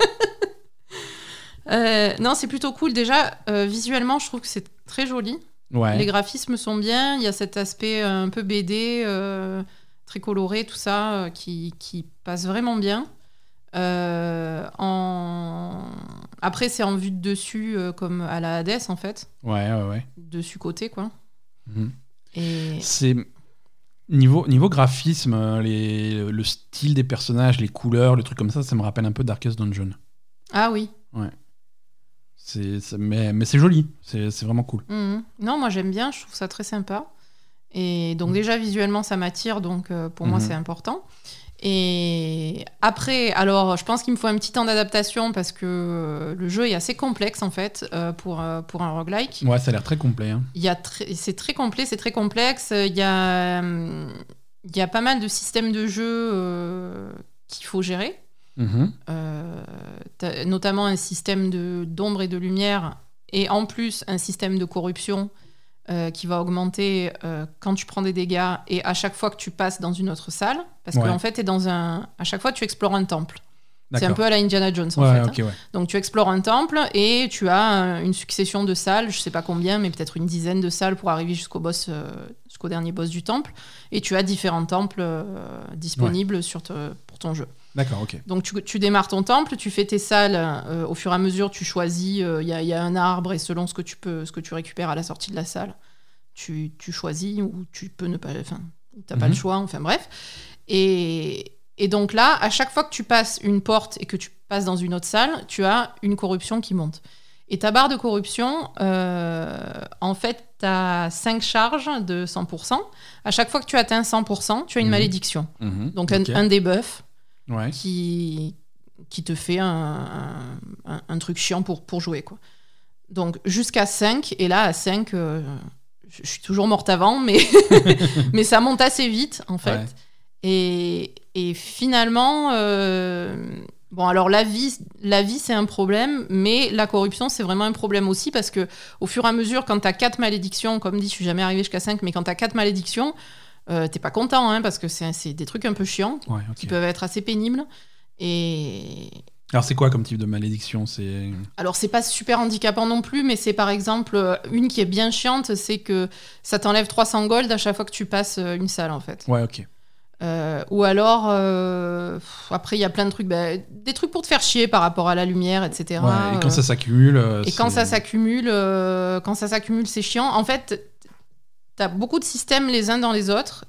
Euh, non, c'est plutôt cool. Déjà, euh, visuellement, je trouve que c'est très joli. Ouais. Les graphismes sont bien. Il y a cet aspect euh, un peu BD, euh, très coloré, tout ça, euh, qui, qui passe vraiment bien. Euh, en... Après, c'est en vue de dessus, euh, comme à la Hades, en fait. Ouais, ouais, ouais. Dessus-côté, quoi. Mhm. Et... C'est. Niveau, niveau graphisme, les, le style des personnages, les couleurs, le truc comme ça, ça me rappelle un peu Darkest Dungeon. Ah oui. C'est, c'est- mais, mais c'est joli, c'est, c'est vraiment cool. Mhm. Non, moi j'aime bien, je trouve ça très sympa. Et Mm. donc déjà visuellement ça m'attire, donc euh, pour moi Mhm. c'est important. Et après, alors je pense qu'il me faut un petit temps d'adaptation parce que euh, le jeu est assez complexe en fait euh, pour, pour un roguelike. Ouais, ça a l'air très complet. hein. Il y a très- c'est très complet, c'est très complexe. Il y a, il y a pas mal de systèmes de jeu qu'il faut gérer. Mhm. Euh, notamment un système d'ombre et de lumière, et en plus un système de corruption euh, qui va augmenter euh, quand tu prends des dégâts et à chaque fois que tu passes dans une autre salle, parce Ouais. qu'en fait, t'es dans un, à chaque fois tu explores un temple. C'est un peu à la Indiana Jones en Ouais, fait. hein. ouais. Donc tu explores un temple et tu as une succession de salles, je sais pas combien, mais peut-être une dizaine de salles pour arriver jusqu'au boss, jusqu'au dernier boss du temple. Et tu as différents temples disponibles sur te- pour ton jeu. D'accord, ok. Donc tu, tu démarres ton temple, tu fais tes salles, euh, au fur et à mesure tu choisis, il y, a- y a un arbre et selon ce que tu peux, ce que tu récupères à la sortie de la salle, tu, tu choisis ou tu peux ne pas, enfin, t'as pas Mhm. le choix, enfin bref. Et, et donc là, à chaque fois que tu passes une porte et que tu passes dans une autre salle, tu as une corruption qui monte. Et ta barre de corruption, euh, en fait, tu as 5 charges de 100%. À chaque fois que tu atteins 100%, tu as une Mhm. malédiction. Mhm. Donc un- un debuff Ouais. qui, qui te fait un, un- truc chiant pour, pour jouer. Quoi. Donc jusqu'à 5, et là à 5, euh, je, suis toujours morte avant, mais, mais ça monte assez vite en fait. Ouais. Et, et finalement, euh, bon alors la vie, la vie c'est un problème, mais la corruption c'est vraiment un problème aussi parce que au fur et à mesure, quand tu as 4 malédictions, comme dit, je suis jamais arrivée jusqu'à 5, mais quand tu as 4 malédictions, euh, t'es pas content hein, parce que c'est des trucs un peu chiants Ouais, qui peuvent être assez pénibles. Et Alors, c'est quoi comme type de malédiction? C'est. alors c'est pas super handicapant non plus, mais c'est par exemple euh, une qui est bien chiante, c'est que ça t'enlève 300 gold à chaque fois que tu passes euh, une salle en fait. Ouais, ok. Euh, ou alors euh, après il y a plein de trucs, bah, des trucs pour te faire chier par rapport à la lumière, etc. Ouais, et quand ça s'accumule. et quand ça s'accumule, quand ça s'accumule, c'est chiant. En fait, t'as beaucoup de systèmes les uns dans les autres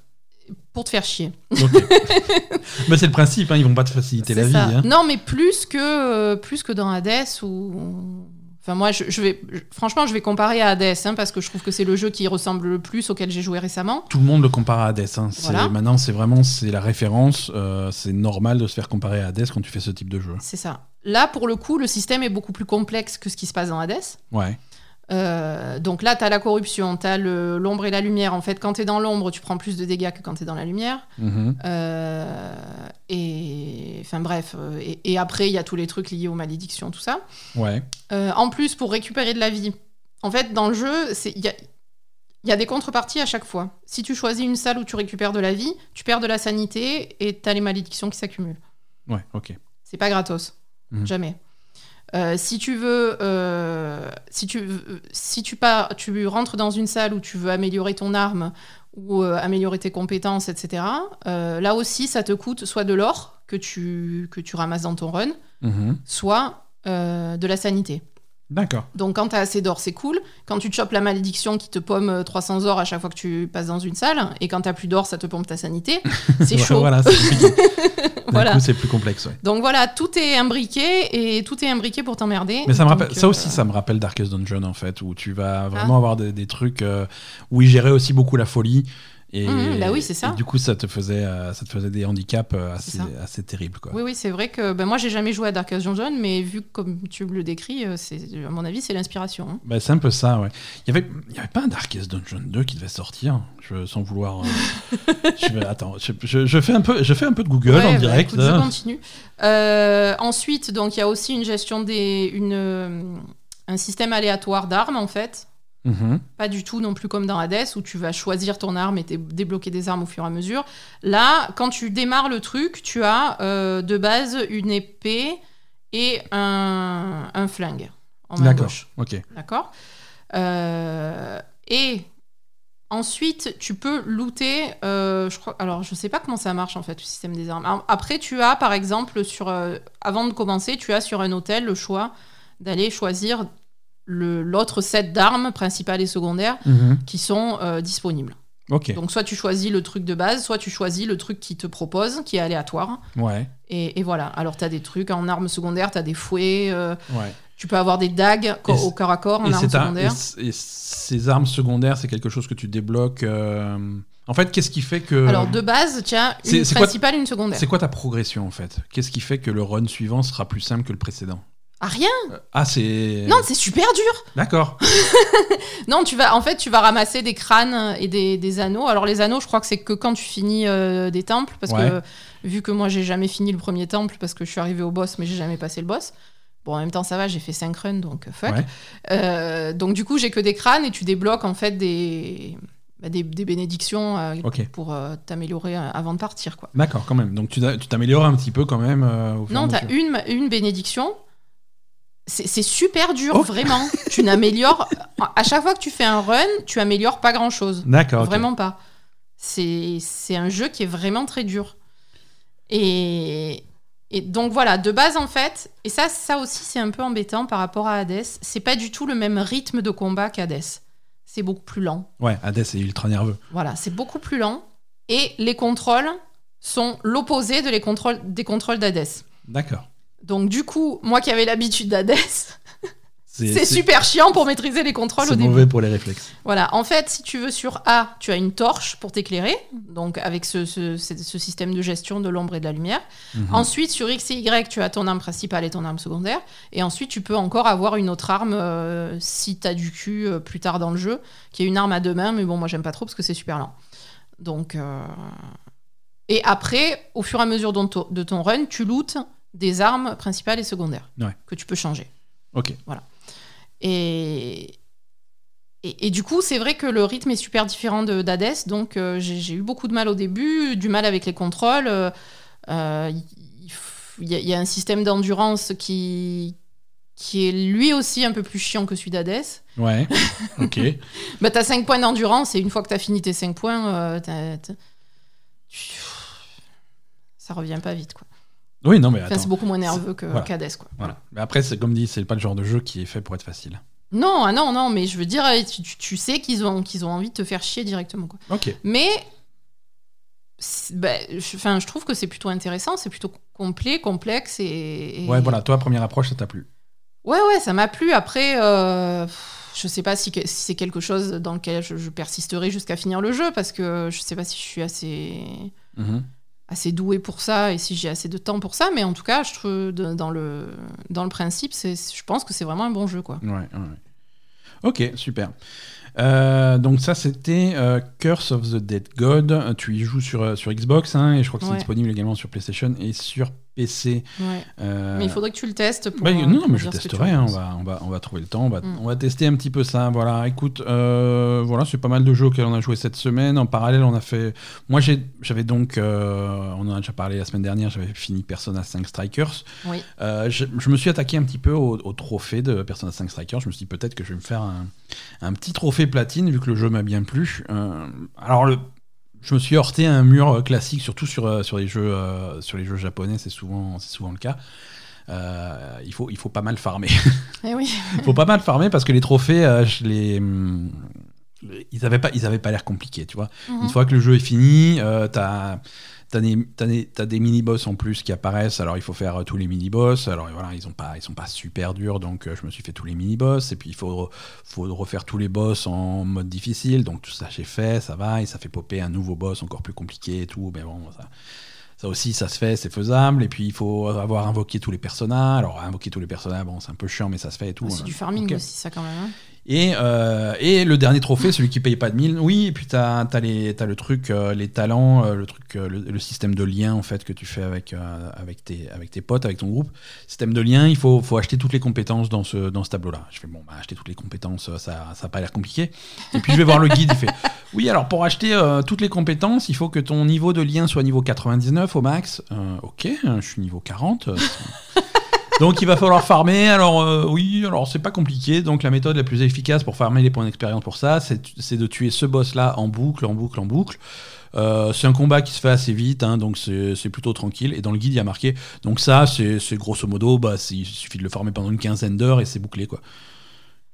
pour te faire chier. Ok. bah, c'est le principe, hein, ils vont pas te faciliter la vie. hein. Non, mais plus que, euh, plus que dans Hades ou. Enfin, moi, je, je vais. je- franchement, je vais comparer à Hades hein, parce que je trouve que c'est le jeu qui ressemble le plus auquel j'ai joué récemment. Tout le monde le compare à Hades. hein. Voilà. Maintenant, c'est vraiment c'est la référence. euh, c'est normal de se faire comparer à Hades quand tu fais ce type de jeu. C'est ça. Là, pour le coup, le système est beaucoup plus complexe que ce qui se passe dans Hades. Ouais. Euh, donc là, tu as la corruption, tu as l'ombre et la lumière. En fait, quand tu es dans l'ombre, tu prends plus de dégâts que quand tu es dans la lumière. Mhm. Euh, et enfin bref, euh, et, et après il y a tous les trucs liés aux malédictions, tout ça. Ouais. Euh, en plus, pour récupérer de la vie, en fait, dans le jeu, c'est- il y a, il y a des contreparties à chaque fois. Si tu choisis une salle où tu récupères de la vie, tu perds de la sanité et tu as les malédictions qui s'accumulent. Ouais, ok. C'est pas gratos. Mhm. Jamais. Euh, si tu veux, euh, si tu, veux- si tu pars, tu rentres dans une salle où tu veux améliorer ton arme ou euh, améliorer tes compétences, etc. là aussi, ça te coûte soit de l'or que tu que tu ramasses dans ton run, Mhm. soit de la sanité. D'accord. Donc quand tu as assez d'or, c'est cool. Quand tu te chopes la malédiction qui te pomme euh, 300 or à chaque fois que tu passes dans une salle, et quand tu plus d'or, ça te pompe ta sanité, c'est chaud. Voilà, c'est Voilà. c'est plus complexe. ouais. Donc voilà, tout est imbriqué et tout est imbriqué pour t'emmerder. Mais ça, me Donc, rappelle, ça euh, aussi, ça me rappelle Darkest Dungeon en fait, où tu vas vraiment avoir des, des trucs euh, où ils géraient aussi beaucoup la folie. Et, Mhm, bah oui, c'est ça. et du coup, ça te faisait, euh, ça te faisait des handicaps euh, assez, assez terribles. Quoi. Oui, oui, c'est vrai que ben, moi, j'ai jamais joué à Darkest Dungeon, mais vu comme tu le décris, euh, à mon avis, c'est l'inspiration. hein. Bah, c'est un peu ça, ouais. Il y avait, y avait pas un Darkest Dungeon 2 qui devait sortir, je, sans vouloir. euh, je vais, attends, je, je- je fais un peu, je fais un peu de Google Ouais, en bah, direct. écoute, là. je continue. Euh, ensuite, donc, il y a aussi une gestion des. Une, un système aléatoire d'armes, en fait. Mhm. Pas du tout non plus comme dans Hades où tu vas choisir ton arme et dé- débloquer des armes au fur et à mesure. Là, quand tu démarres le truc, tu as euh, de base une épée et un, un flingue en main gauche. Ok. D'accord? Euh, Et ensuite, tu peux looter. euh, je crois, alors, je sais pas comment ça marche en fait, le système des armes. Après, tu as par exemple, sur, euh, avant de commencer, tu as sur un hôtel le choix d'aller choisir l'autre set d'armes principales et secondaires Mhm. qui sont euh, disponibles. Ok. Donc, soit tu choisis le truc de base, soit tu choisis le truc qui te propose, qui est aléatoire. Ouais. Et, et voilà. Alors, tu as des trucs en armes secondaires, tu as des fouets, euh, Ouais. tu peux avoir des dagues au corps à corps en armes un- secondaires. et ces armes secondaires, c'est quelque chose que tu débloques. euh, En fait, qu'est-ce qui fait que. Alors, de base, c'est- une quoi- principale une secondaire. C'est quoi ta progression en fait? Qu'est-ce qui fait que le run suivant sera plus simple que le précédent? Ah, rien Euh, Ah, c'est. Non, c'est super dur D'accord. Non, tu vas, en fait, tu vas ramasser des crânes et des, des anneaux. Alors, les anneaux, je crois que c'est que quand tu finis euh, des temples, parce Ouais. que vu que moi, j'ai jamais fini le premier temple, parce que je suis arrivé au boss, mais j'ai jamais passé le boss. Bon, en même temps, ça va, j'ai fait 5 runs, donc euh, fuck. Ouais. Euh, donc, du coup, j'ai que des crânes et tu débloques, en fait, des, bah, des, des bénédictions euh, pour euh, t'améliorer avant de partir, quoi. D'accord, quand même. Donc tu t'a- tu t'améliores un petit peu quand même. euh, au Non, t'as mesure. une, une bénédiction. C'est super dur, Oh. vraiment. tu n'améliores. À chaque fois que tu fais un run, tu améliores pas grand chose. D'accord. Vraiment pas. C'est c'est un jeu qui est vraiment très dur. Et, et donc voilà, de base en fait, et ça, ça aussi c'est un peu embêtant par rapport à Hades, c'est pas du tout le même rythme de combat qu'Hades. C'est beaucoup plus lent. Ouais, Hades est ultra nerveux. Voilà, c'est beaucoup plus lent. Et les contrôles sont l'opposé de les contrôles, des contrôles d'Hades. D'accord. Donc du coup, moi qui avais l'habitude d'Hades, c'est super chiant pour maîtriser les contrôles au C'est début. mauvais pour les réflexes. Voilà, en fait, si tu veux sur A, tu as une torche pour t'éclairer, donc avec ce, ce- ce- système de gestion de l'ombre et de la lumière. Mhm. Ensuite, sur X et Y, tu as ton arme principale et ton arme secondaire. Et ensuite, tu peux encore avoir une autre arme euh, si tu as du cul euh, plus tard dans le jeu, qui est une arme à deux mains, mais bon, moi j'aime pas trop parce que c'est super lent. Donc. euh, Et après, au fur et à mesure de ton, de ton run, tu lootes des armes principales et secondaires Ouais. que tu peux changer. Ok. Et, et, et du coup, c'est vrai que le rythme est super différent de d'Hades, donc euh, j'ai eu beaucoup de mal au début, du mal avec les contrôles. euh, euh, il, y, a- il y a un système d'endurance qui, qui est lui aussi un peu plus chiant que celui d'Hades. Ouais. ok. Bah, t'as 5 points d'endurance et une fois que t'as fini tes 5 points, euh, tu- ça revient pas vite. Quoi. Oui, non, mais Enfin, c'est beaucoup moins nerveux que voilà. Quoi. Voilà. Mais après, c'est comme dit, c'est pas le genre de jeu qui est fait pour être facile. Non, ah non, non, mais je veux dire, tu, tu- sais qu'ils ont, qu'ils ont envie de te faire chier directement. Quoi. Ok. Mais bah, je, enfin, je trouve que c'est plutôt intéressant, c'est plutôt complet, complexe et, et- Ouais, voilà. Toi, première approche, ça t'a plu. Ouais, ouais, ça m'a plu. Après, euh, je sais pas si, si c'est quelque chose dans lequel je, je persisterai jusqu'à finir le jeu parce que je sais pas si je suis assez Mhm. Assez doué pour ça et si j'ai assez de temps pour ça. Mais en tout cas, je trouve de- dans le dans le principe, c'est, je pense que c'est vraiment un bon jeu, quoi. Ouais, ouais, ouais. Ok, super. Euh, donc ça c'était euh, Curse of the Dead God. Tu y joues sur, euh, sur Xbox hein, et je crois que c'est Ouais. disponible également sur PlayStation et sur PC. Ouais. Euh, Mais il faudrait que tu le testes pour. bah, euh, non, pour mais je testerai, hein, on, va, on, va, on va trouver le temps, on va, Mm. on va tester un petit peu ça. Voilà, écoute, euh, voilà, c'est pas mal de jeux auxquels on a joué cette semaine. En parallèle, on a fait. Moi, j'avais donc, euh, on en a déjà parlé la semaine dernière, j'avais fini Persona 5 Strikers. Oui. Je, je me suis attaqué un petit peu au, au trophée de Persona 5 Strikers. Je me suis dit peut-être que je vais me faire un, un petit trophée platine, vu que le jeu m'a bien plu. Alors, le, je me suis heurté à un mur euh, classique, surtout sur, euh, sur, les, jeux, euh, sur les jeux japonais, c'est souvent, souvent le cas. Euh, il, faut, il faut pas mal farmer. Eh oui. Il faut pas mal farmer parce que les trophées, euh, je les. hum, Ils avaient pas, ils avaient pas l'air compliqués, tu vois. Mhm. Une fois que le jeu est fini, euh, t'as t'as des, des, mini-boss en plus qui apparaissent. Alors il faut faire euh, tous les mini-boss. Alors voilà, ils ont pas, ils sont pas super durs, donc euh, je me suis fait tous les mini-boss. Et puis il faut, faut refaire tous les boss en mode difficile. Donc tout ça j'ai fait, ça va. Et ça fait popper un nouveau boss encore plus compliqué et tout. Mais bon, ça. Ça aussi, ça se fait, c'est faisable. Et puis, il faut avoir invoqué tous les personnages. Alors, invoquer tous les personnages, bon, c'est un peu chiant, mais ça se fait et tout. C'est Voilà. du farming aussi, ça quand même. Hein. Et, euh, et le dernier trophée, celui qui paye pas de 1000, oui, et puis tu as, le truc, euh, les talents, euh, le, truc, le, système de lien en fait que tu fais avec, tes, potes, avec ton groupe. Système de lien, il faut, acheter toutes les compétences dans ce, tableau-là. Je fais, bon, bah, acheter toutes les compétences, ça n'a pas l'air compliqué. Et puis je vais voir le guide, il fait, oui, alors pour acheter toutes les compétences, il faut que ton niveau de lien soit niveau 99 au max. Ok, je suis niveau 40. Donc il va falloir farmer. Alors euh, oui, alors c'est pas compliqué. Donc la méthode la plus efficace pour farmer les points d'expérience pour ça, c'est de tuer ce boss-là en boucle, en boucle, en boucle. Euh, c'est un combat qui se fait assez vite, hein, donc c'est plutôt tranquille. Et dans le guide, il y a marqué. Donc ça, c'est grosso modo, bah, il suffit de le farmer pendant une quinzaine d'heures et c'est bouclé, quoi.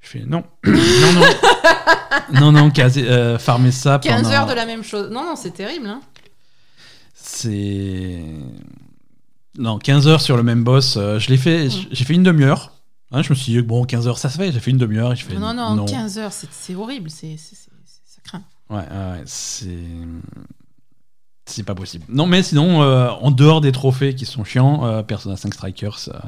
Je fais non, non, non, non, non, euh, farmer ça 15 pendant. heures de la même chose. Non, non, c'est terrible. Hein. C'est. Non, 15 heures sur le même boss. euh, je l'ai fait, Mm. j'ai fait une demi-heure. Hein, je me suis dit, bon, 15 heures, ça se fait. J'ai fait une demi-heure et je fais. Non, non, 15 heures, c'est horrible. c'est ça craint. Ouais, ouais, c'est. C'est pas possible. Non, mais sinon, euh, en dehors des trophées qui sont chiants, euh, Persona 5 Strikers, euh,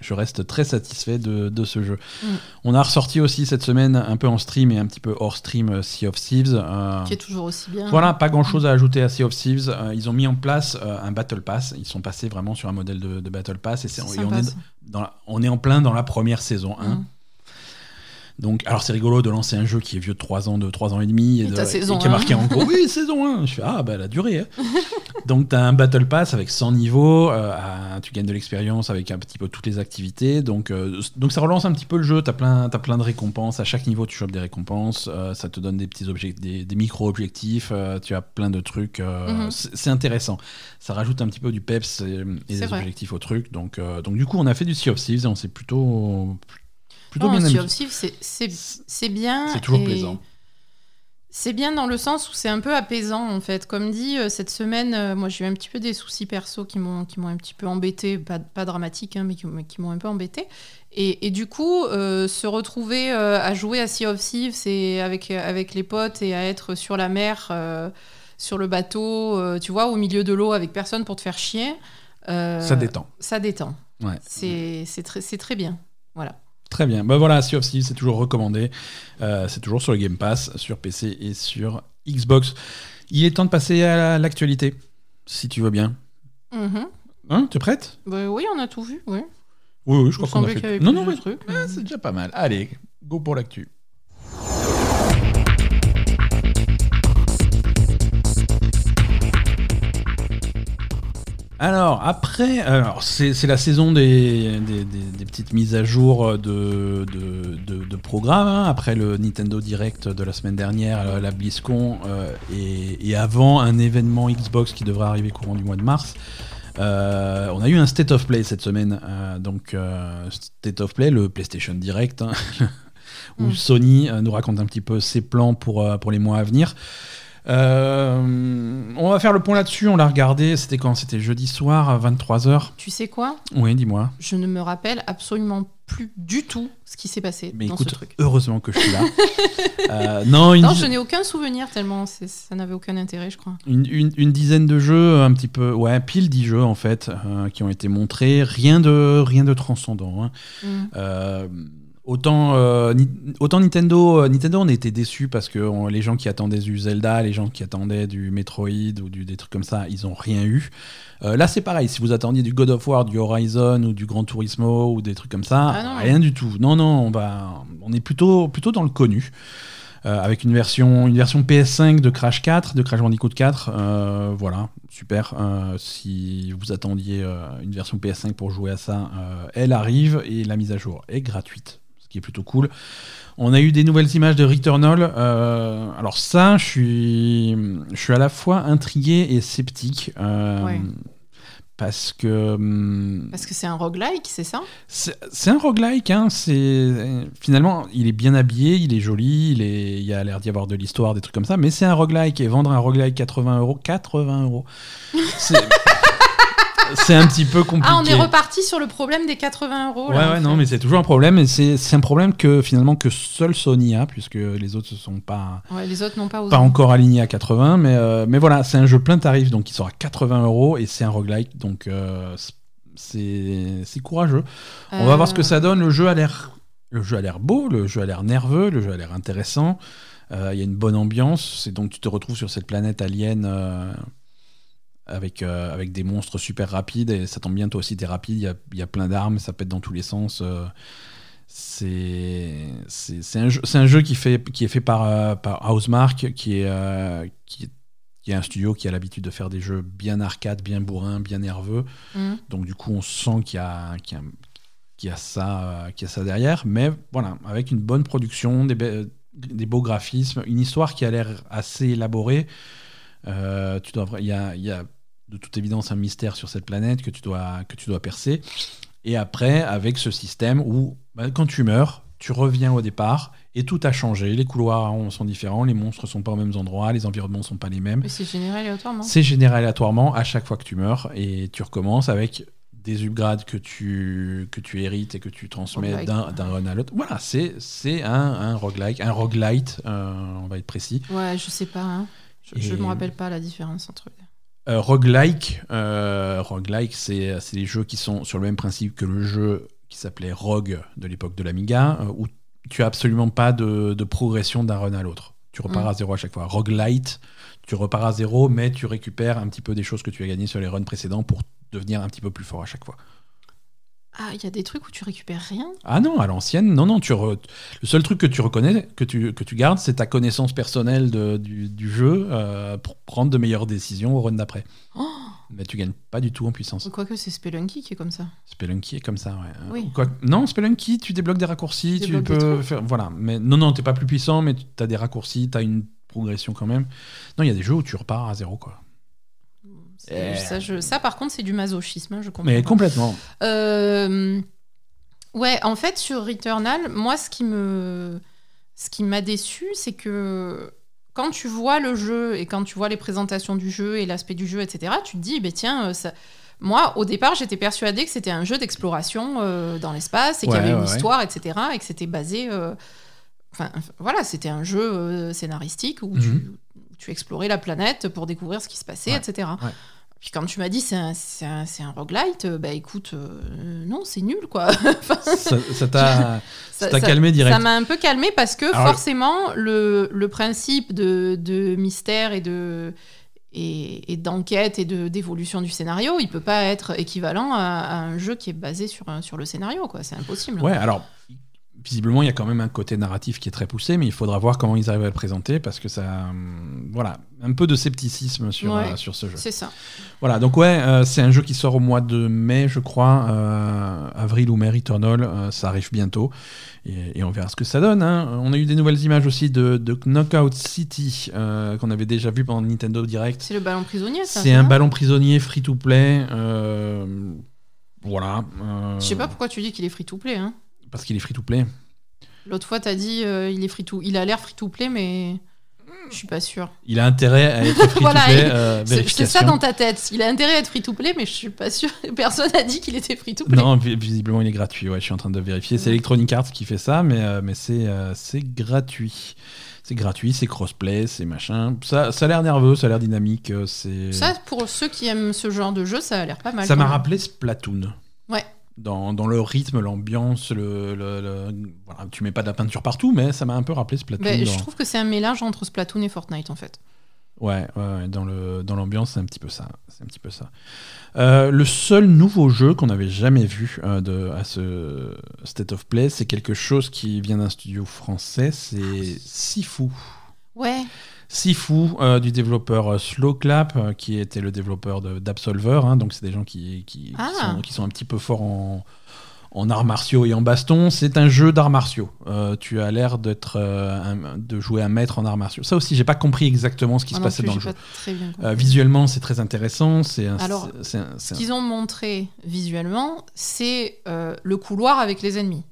je reste très satisfait de, de ce jeu. Mm. On a ressorti aussi cette semaine, un peu en stream et un petit peu hors stream, euh, Sea of Thieves. euh, Qui est toujours aussi bien. Voilà, pas grand chose à ajouter à Sea of Thieves. Euh, ils ont mis en place euh, un Battle Pass. Ils sont passés vraiment sur un modèle de, de Battle Pass. Et, on, est ça. dans la- on est en plein dans la première saison 1. Mm. Donc, alors c'est rigolo de lancer un jeu qui est vieux de 3 ans, de 3 ans et demi. Et, de- saison qui a 1. marqué en gros, oui, saison 1. Je fais, ah, bah, elle a duré. hein. Donc, tu as un Battle Pass avec 100 niveaux. euh, tu gagnes de l'expérience avec un petit peu toutes les activités. Donc, euh, donc ça relance un petit peu le jeu. Tu as plein, t'as plein de récompenses. À chaque niveau, tu chopes des récompenses. euh, ça te donne des petits objectifs, des, des micro-objectifs. tu as plein de trucs. Mhm. c'est intéressant. Ça rajoute un petit peu du peps et, des vrai. objectifs au truc. Donc, donc, du coup, on a fait du Sea of Thieves et on s'est plutôt, plutôt Non, bien Sea amusé. c'est- c'est c'est bien. C'est toujours et plaisant. C'est bien dans le sens où c'est un peu apaisant en fait. Comme dit, euh, cette semaine, euh, moi j'ai eu un petit peu des soucis perso qui m'ont qui m'ont un petit peu embêté, pas, pas dramatique, hein, mais qui, m'ont un peu embêté. Et, et du coup, euh, se retrouver euh, à jouer à Sea of Thieves et avec, avec les potes et à être sur la mer, euh, sur le bateau, euh, tu vois, au milieu de l'eau avec personne pour te faire chier. euh, Ça détend. Ça détend. Ouais. C'est c'est très, c'est très bien. Voilà. Très bien. Bah voilà, Sea of Thieves, c'est toujours recommandé. Euh, c'est toujours sur le Game Pass, sur PC et sur Xbox. Il est temps de passer à l'actualité, si tu veux bien. Mhm. Hein, tu es prête? Bah oui, on a tout vu. Oui. Oui, oui, je Il crois qu'on a fait. Non, non, mais ah, c'est déjà pas mal. Allez, go pour l'actu. Alors, après, alors c'est c'est la saison des, des, des- des petites mises à jour de, de, de, de programmes. hein. Après le Nintendo Direct de la semaine dernière, euh, la BlizzCon, euh, et, et avant un événement Xbox qui devrait arriver courant du mois de mars. Euh, on a eu un State of Play cette semaine. euh, donc, State of Play, le PlayStation Direct, hein, où Mm. Sony nous raconte un petit peu ses plans pour, pour les mois à venir. Euh, on va faire le point là-dessus. On l'a regardé. C'était quand C'était jeudi soir à 23h. Tu sais quoi? Oui, dis-moi. Je ne me rappelle absolument plus du tout ce qui s'est passé Mais dans écoute, ce truc. heureusement que je suis là. Euh, non, une, Non, diz- je n'ai aucun souvenir tellement ça n'avait aucun intérêt, je crois. une, une- une dizaine de jeux, un petit peu, ouais, pile 10 jeux en fait, euh, qui ont été montrés. Rien de, rien de transcendant. hein. Mm. Euh, Autant, euh, autant Nintendo, euh, Nintendo, on était déçus parce que on- les gens qui attendaient du Zelda, les gens qui attendaient du Metroid ou du, des trucs comme ça, ils ont rien eu. Euh, là, c'est pareil. Si vous attendiez du God of War, du Horizon ou du Gran Turismo ou des trucs comme ça, Ah rien du tout. Non, non, on va, on est plutôt, plutôt dans le connu. Avec une version, une version PS5 de Crash 4, de Crash Bandicoot 4. euh, voilà, super. Si vous attendiez une version PS5 pour jouer à ça, elle arrive et la mise à jour est gratuite, qui est plutôt cool. On a eu des nouvelles images de Returnal. euh, alors ça, je suis, je suis à la fois intrigué et sceptique. euh, Ouais. Parce que hum, Parce que c'est un roguelike, c'est ça? C'est un roguelike, hein, c'est finalement il est bien habillé, il est joli, il, est... il a l'air d'y avoir de l'histoire, des trucs comme ça, mais c'est un roguelike et vendre un roguelike 80 euros, 80 euros, c'est c'est un petit peu compliqué. Ah, on est reparti sur le problème des 80 euros. Ouais, là, ouais, non, fait. mais c'est toujours un problème et c'est un problème que finalement que seul Sony a, puisque les autres ne sont pas Ouais, les autres n'ont pas osé. pas encore aligné à 80, mais, euh, mais voilà, c'est un jeu plein tarif, donc il sera 80 euros et c'est un roguelike, donc euh, c'est courageux. On va voir ce que ça donne. Le jeu a l'air, le jeu a l'air beau, le jeu a l'air nerveux, le jeu a l'air intéressant. Euh, Il y a une bonne ambiance. C'est donc tu te retrouves sur cette planète alien avec euh, avec des monstres super rapides et ça tombe bien toi aussi t'es rapide. Il y a, y a plein d'armes, ça pète dans tous les sens. euh, c'est un jeu un jeu qui fait qui est fait par euh, par Housemark qui est euh, qui est qui est un studio qui a l'habitude de faire des jeux bien arcade, bien bourrin, bien nerveux. hum. Donc du coup, on sent qu'il y a, qu'il y a, qu'il y a ça, euh, qu'il y a ça derrière. Mais voilà, avec une bonne production, des, be- des beaux graphismes, une histoire qui a l'air assez élaborée. Euh, tu dois, il y a, il y a de toute évidence un mystère sur cette planète que tu dois, que tu dois percer. Et après, avec ce système où bah, quand tu meurs, tu reviens au départ et tout a changé. Les couloirs ont- sont différents, les monstres sont pas aux mêmes endroits, les environnements sont pas les mêmes. C'est généré aléatoirement. C'est généré aléatoirement à chaque fois que tu meurs et tu recommences avec des upgrades que tu, que tu hérites et que tu transmets d'un run à l'autre. Voilà, c'est c'est un, un roguelike, un roguelite, euh, on va être précis. Ouais, je sais pas. hein. Je, Et- me rappelle pas la différence entre les Euh, roguelike, euh, roguelike c'est les jeux qui sont sur le même principe que le jeu qui s'appelait Rogue de l'époque de l'Amiga, euh, où tu as absolument pas de, de progression d'un run à l'autre. Tu repars Mm. à zéro à chaque fois. Roguelite, tu repars à zéro, mais tu récupères un petit peu des choses que tu as gagnées sur les runs précédents pour devenir un petit peu plus fort à chaque fois. Ah, il y a des trucs où tu récupères rien Ah non, à l'ancienne, non, non. Tu re- Le seul truc que tu reconnais, que tu, que tu gardes, c'est ta connaissance personnelle de- du, du jeu euh, pour prendre de meilleures décisions au run d'après. Oh Mais tu gagnes pas du tout en puissance. Quoique c'est Spelunky qui est comme ça. Spelunky est comme ça, ouais. Euh, Oui. quoi- non, Spelunky, tu débloques des raccourcis, Tu peux faire. Voilà. Mais non, non, t'es pas plus puissant, mais tu as des raccourcis, tu as une progression quand même. Non, il y a des jeux où tu repars à zéro, quoi. Eh. Ça, je- ça, par contre, c'est du masochisme, hein, je comprends. Mais pas. complètement. Euh, Ouais, en fait, sur Returnal, moi, ce qui me, ce qui m'a déçu, c'est que quand tu vois le jeu et quand tu vois les présentations du jeu et l'aspect du jeu, etc., tu te dis, ben tiens, euh, ça... moi, au départ, j'étais persuadée que c'était un jeu d'exploration euh, dans l'espace et qu'il y avait une ouais, ouais. histoire, etc., et que c'était basé. euh, Enfin, voilà, c'était un jeu scénaristique où tu, Mhm. tu explorais la planète pour découvrir ce qui se passait, Ouais, etc. Puis quand tu m'as dit c'est un, c'est un, un roguelite, euh, bah écoute, euh, non, c'est nul quoi. Enfin, ça t'a ça t'a ça- calmé direct. ça m'a un peu calmé parce que Alors- forcément, le, le principe de, de mystère et de et, d'enquête et de d'évolution du scénario, il peut pas être équivalent à, à un jeu qui est basé sur, sur le scénario, quoi. C'est impossible. Ouais, alors visiblement il y a quand même un côté narratif qui est très poussé, mais il faudra voir comment ils arrivent à le présenter parce que ça, hum, voilà, un peu de scepticisme sur Ouais. euh, sur ce jeu. C'est ça. Voilà, donc ouais, euh, c'est un jeu qui sort au mois de mai, je crois, euh, avril ou mai, Returnal, ça arrive bientôt, et, et on verra ce que ça donne. hein. On a eu des nouvelles images aussi de, de Knockout City, qu'on avait déjà vu pendant Nintendo Direct. C'est le ballon prisonnier, ça. C'est un ballon prisonnier free-to-play, euh, voilà. euh, Je sais pas pourquoi tu dis qu'il est free to play. Hein. Parce qu'il est free-to-play. L'autre fois, t'as dit euh, il est free to, il a l'air free to play, mais je suis pas sûre. Il a intérêt à être free-to-play, Voilà, euh, C'est ça dans ta tête. Il a intérêt à être free to play, mais je suis pas sûre. Personne n'a dit qu'il était free to play. Non, vi- visiblement il est gratuit. Ouais, je suis en train de vérifier. C'est. Electronic Arts qui fait ça, mais, euh, mais c'est euh, c'est gratuit. C'est gratuit, c'est crossplay, c'est machin. Ça, ça a l'air nerveux, ça a l'air dynamique. euh, C'est Ça, pour ceux qui aiment ce genre de jeu, ça a l'air pas mal. ça m'a rappelé Splatoon. Dans, dans le rythme, l'ambiance, le, le- le- voilà, tu mets pas de la peinture partout, mais ça m'a un peu rappelé Splatoon. Dans- Je trouve que c'est un mélange entre Splatoon et Fortnite en fait. Ouais, ouais, ouais, dans le dans l'ambiance, c'est un petit peu ça. C'est un petit peu ça. Euh, le seul nouveau jeu qu'on n'avait jamais vu euh, de, à ce State of Play, c'est quelque chose qui vient d'un studio français, c'est Sifu. Ouais, Sifu euh, du développeur euh, Slowclap, euh, qui était le développeur de- d'Absolver. hein, donc c'est des gens qui, qui, qui Ah. sont, qui sont un petit peu forts en, en arts martiaux et en baston. C'est un jeu d'arts martiaux. Euh, tu as l'air d'être de jouer un maître en arts martiaux. Ça aussi, j'ai pas compris exactement ce qui se non passait plus, dans le jeu. très bien visuellement, c'est très intéressant. C'est Alors, un- Ce qu'ils ont montré visuellement, c'est le couloir avec les ennemis.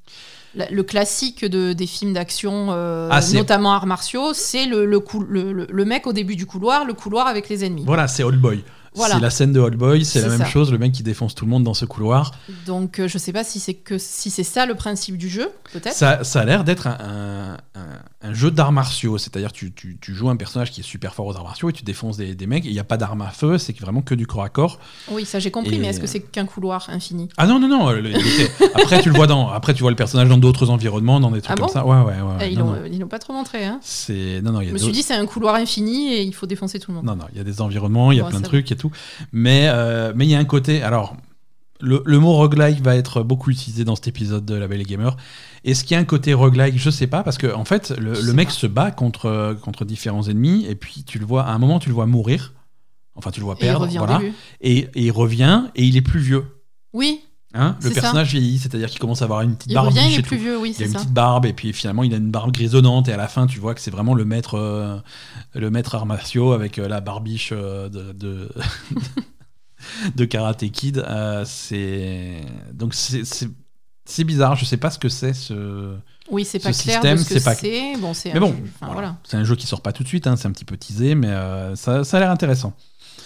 Le classique de, des films d'action, euh, Ah, notamment arts martiaux, c'est le, le- le- le mec au début du couloir, le couloir avec les ennemis. Voilà, c'est Old Boy. Voilà. C'est la scène de Old Boy, c'est la même ça. chose, le mec qui défonce tout le monde dans ce couloir. Donc euh, je sais pas si c'est que si c'est ça le principe du jeu, peut-être. Ça, ça a l'air d'être un, un- un- un jeu d'arts martiaux, c'est-à-dire tu, tu, tu joues un personnage qui est super fort aux arts martiaux et tu défonces des, des mecs, il n'y a pas d'armes à feu, c'est vraiment que du corps à corps. Oui, ça j'ai compris, Et- mais est-ce que c'est qu'un couloir infini? Ah non, non, non, le- après tu le vois dans, après tu vois le personnage dans d'autres environnements, dans des trucs Ah comme ça. Ouais, ouais, ouais. Eh, Ils non, l'ont non. ils l'ont pas trop montré. Hein. C'est, non, non, il y a Je me suis dit c'est un couloir infini et il faut défoncer tout le monde. Non, non, il y a des environnements, il y a Ouais, plein de trucs tout. Mais euh, mais il y a un côté. Alors, le, le mot roguelike va être beaucoup utilisé dans cet épisode de La Belle et Gamer. Est-ce qu'il y a un côté roguelike? Je sais pas, parce que en fait, le, mec pas. se bat contre, contre différents ennemis, et puis tu le vois, à un moment, tu le vois mourir. Enfin, tu le vois Et il perdre, voilà. début. Et, et il revient, et il est plus vieux. Oui, Hein le ça. personnage vieillit, c'est-à-dire qu'il commence à avoir une petite il barbe revient, il est plus vieux, oui, Il a une ça. petite barbe et puis finalement il a une barbe grisonnante et à la fin tu vois que c'est vraiment le maître euh, le maître avec euh, la barbiche euh, de, de, de Karate Kid. Euh, c'est donc c'est bizarre, je sais pas ce que c'est ce. Oui, c'est ce pas clair système, de ce que c'est pas-. Bon, Mais bon, jeu. Enfin, voilà. voilà. c'est un jeu qui sort pas tout de suite, hein, c'est un petit peu teasé, mais ça, ça a l'air intéressant.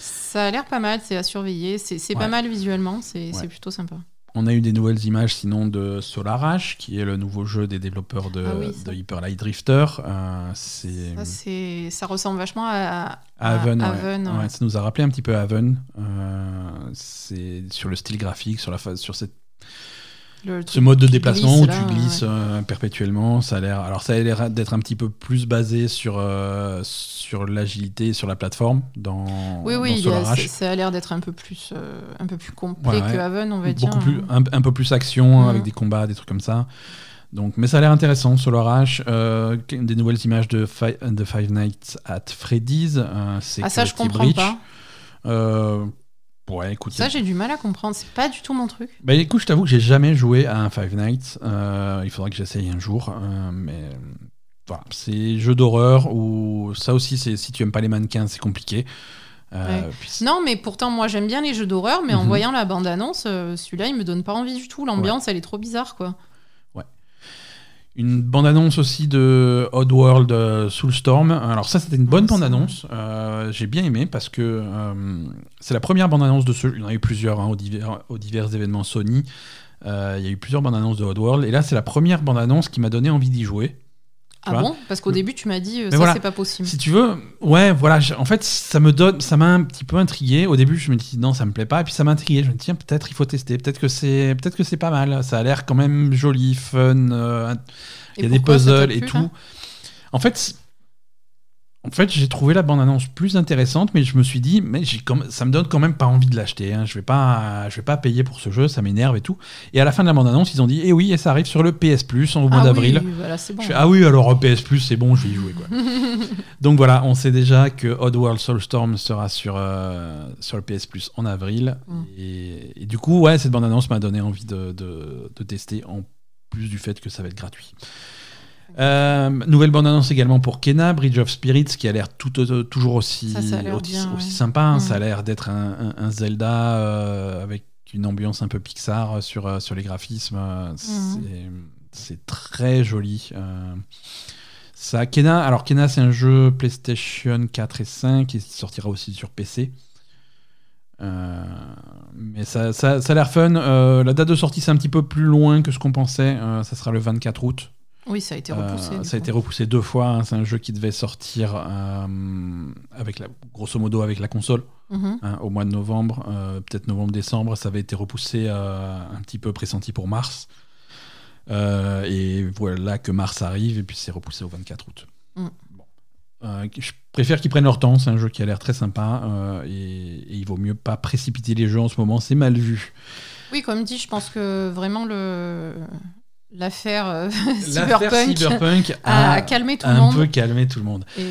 Ça a l'air pas mal, c'est à surveiller. C'est Ouais. pas mal visuellement, c'est Ouais. c'est plutôt sympa. On a eu des nouvelles images sinon de Solar Ash, qui est le nouveau jeu des développeurs de, Ah oui, ça. de Hyper Light Drifter. Euh, Ça, ressemble vachement à, À Haven, ouais. Haven, ouais. Ouais, ça nous a rappelé un petit peu Haven. Euh, c'est sur le style graphique, sur la sur cette, Le ce mode de déplacement glisse, où là, tu glisses ouais. euh, perpétuellement. Ça a l'air, alors ça a l'air d'être un petit peu plus basé sur euh, sur l'agilité, et sur la plateforme dans, Oui, oui, a- ça, a l'air d'être un peu plus, euh, un peu plus complet Ouais, que Haven, on va dire. Beaucoup plus, un, un peu plus action Mhm. avec des combats, des trucs comme ça. Donc, mais ça a l'air intéressant, Solar Ash. Euh, des nouvelles images de, Fi- de Five Nights at Freddy's. euh, c'est Ah, ça, je comprends Breach. pas. Euh, ouais, écoute. Ça, j'ai du mal à comprendre. C'est pas du tout mon truc. Bah écoute, je t'avoue que j'ai jamais joué à un Five Nights. Euh, il faudra que j'essaye un jour. euh, mais voilà, c'est jeu d'horreur où ça aussi, c'est si tu aimes pas les mannequins, c'est compliqué. Euh, Ouais. puis c'est- Non, mais pourtant, moi, j'aime bien les jeux d'horreur, mais en Mhm. voyant la bande-annonce, celui-là, il me donne pas envie du tout. L'ambiance, elle est trop bizarre, quoi. Une bande-annonce aussi de Oddworld euh, Soulstorm. Alors ça, c'était une bonne Ah, bande-annonce. Euh, j'ai bien aimé parce que euh, c'est la première bande-annonce de ce... Il y en a eu plusieurs hein, aux, divers, aux divers événements Sony. Il y a eu plusieurs bandes-annonces de Oddworld. Et là, c'est la première bande-annonce qui m'a donné envie d'y jouer. Ah vois bon? Parce qu'au début, tu m'as dit, euh, ça, voilà. c'est pas possible. Si tu veux, ouais, voilà. En fait, ça me donne, ça m'a un petit peu intrigué. Au début, je me dis non, ça me plaît pas. Et puis ça m'a intrigué. Je me dis tiens, peut-être il faut tester. Peut-être que c'est, peut-être que c'est pas mal. Ça a l'air quand même joli, fun. euh, il y a des puzzles et tout. En fait, en fait, j'ai trouvé la bande-annonce plus intéressante, mais je me suis dit, mais ça me donne quand même pas envie de l'acheter. hein. Je vais pas, je vais pas payer pour ce jeu, ça m'énerve et tout. Et à la fin de la bande-annonce, ils ont dit, eh oui, et ça arrive sur le PS Plus au mois Ah d'avril. oui, voilà, bon. Ah oui, alors euh, PS Plus, c'est bon, je vais y jouer. Quoi. Donc voilà, on sait déjà que Oddworld Soulstorm sera sur, euh, sur le PS Plus en avril. Mm. Et, et du coup, ouais, cette bande-annonce m'a donné envie de, de- de tester, en plus du fait que ça va être gratuit. Euh, nouvelle bande-annonce également pour Kena, Bridge of Spirits, qui a l'air tout, euh, toujours aussi, Ça, ça a l'air aussi, bien, aussi ouais. sympa. hein. Mm. Ça a l'air d'être un, un- un Zelda euh, avec une ambiance un peu Pixar sur, sur les graphismes. Euh, Mm. C'est- C'est très joli. Euh, ça, Kena, alors Kena, c'est un jeu PlayStation 4 et 5 qui sortira aussi sur PC. Euh, mais ça, ça, ça a l'air fun. Euh, la date de sortie, c'est un petit peu plus loin que ce qu'on pensait. Euh, ça sera le 24 août. Oui, ça a été repoussé. Euh, du ça a été repoussé deux fois. hein. C'est un jeu qui devait sortir euh, avec la, grosso modo avec la console Mhm. hein, au mois de novembre, euh, peut-être novembre-décembre. Ça avait été repoussé un petit peu pressenti pour mars. Et voilà que mars arrive et puis c'est repoussé au 24 août. Mm. Bon. Je préfère qu'ils prennent leur temps. C'est un jeu qui a l'air très sympa et, et il vaut mieux pas précipiter les jeux en ce moment. C'est mal vu. Oui, comme dit, je pense que vraiment le l'affaire euh, L'affaire Cyberpunk Cyberpunk a, a, calmé tout le un monde peu calmé tout le monde. et,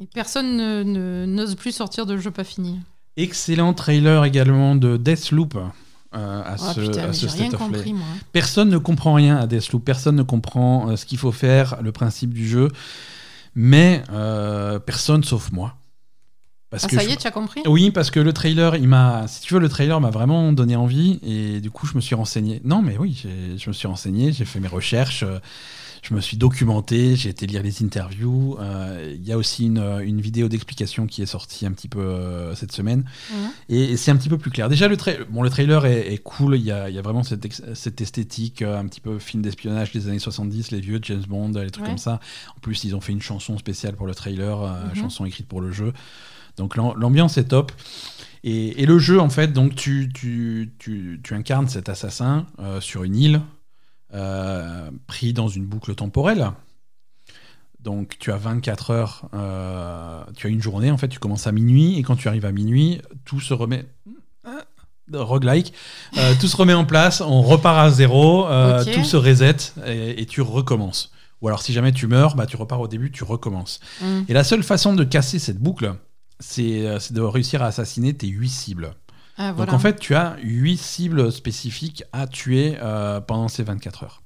et personne ne- ne- n'ose plus sortir de jeu pas fini. Excellent trailer également de Deathloop. euh, à Ah ce, putain, à ce State of Play. compris moi. Personne ne comprend rien à Deathloop, personne ne comprend euh, ce qu'il faut faire, le principe du jeu, mais euh, personne sauf moi. Parce Ah que ça y est, tu as compris? Oui, parce que le trailer, il m'a, si tu veux, le trailer m'a vraiment donné envie et du coup, je me suis renseigné. Non, mais oui, je me suis renseigné, j'ai fait mes recherches, euh, je me suis documenté, j'ai été lire les interviews. euh, Il y a aussi une, une vidéo d'explication qui est sortie un petit peu euh, cette semaine Mhm. et, et c'est un petit peu plus clair. Déjà, le, tra- bon, le trailer est, est cool, il y a, y a vraiment cette, ex- cette esthétique euh, un petit peu film d'espionnage des années 70, les vieux James Bond, les trucs Ouais. comme ça. En plus, ils ont fait une chanson spéciale pour le trailer, euh, Mhm. chanson écrite pour le jeu. Donc l'am- l'ambiance est top. Et, et le jeu, en fait, donc tu, tu, tu, tu incarnes cet assassin euh, sur une île, euh, pris dans une boucle temporelle. Donc tu as 24 heures, euh, tu as une journée, en fait, tu commences à minuit, et quand tu arrives à minuit, tout se remet... Ah, roguelike, tout se remet en place, on repart à zéro, tout se reset, et, et tu recommences. Ou alors si jamais tu meurs, bah, tu repars au début, tu recommences. Mhm. Et la seule façon de casser cette boucle, c'est euh, c'est de réussir à assassiner tes 8 cibles. Ah, Donc en fait, tu as 8 cibles spécifiques à tuer euh, pendant ces 24 heures.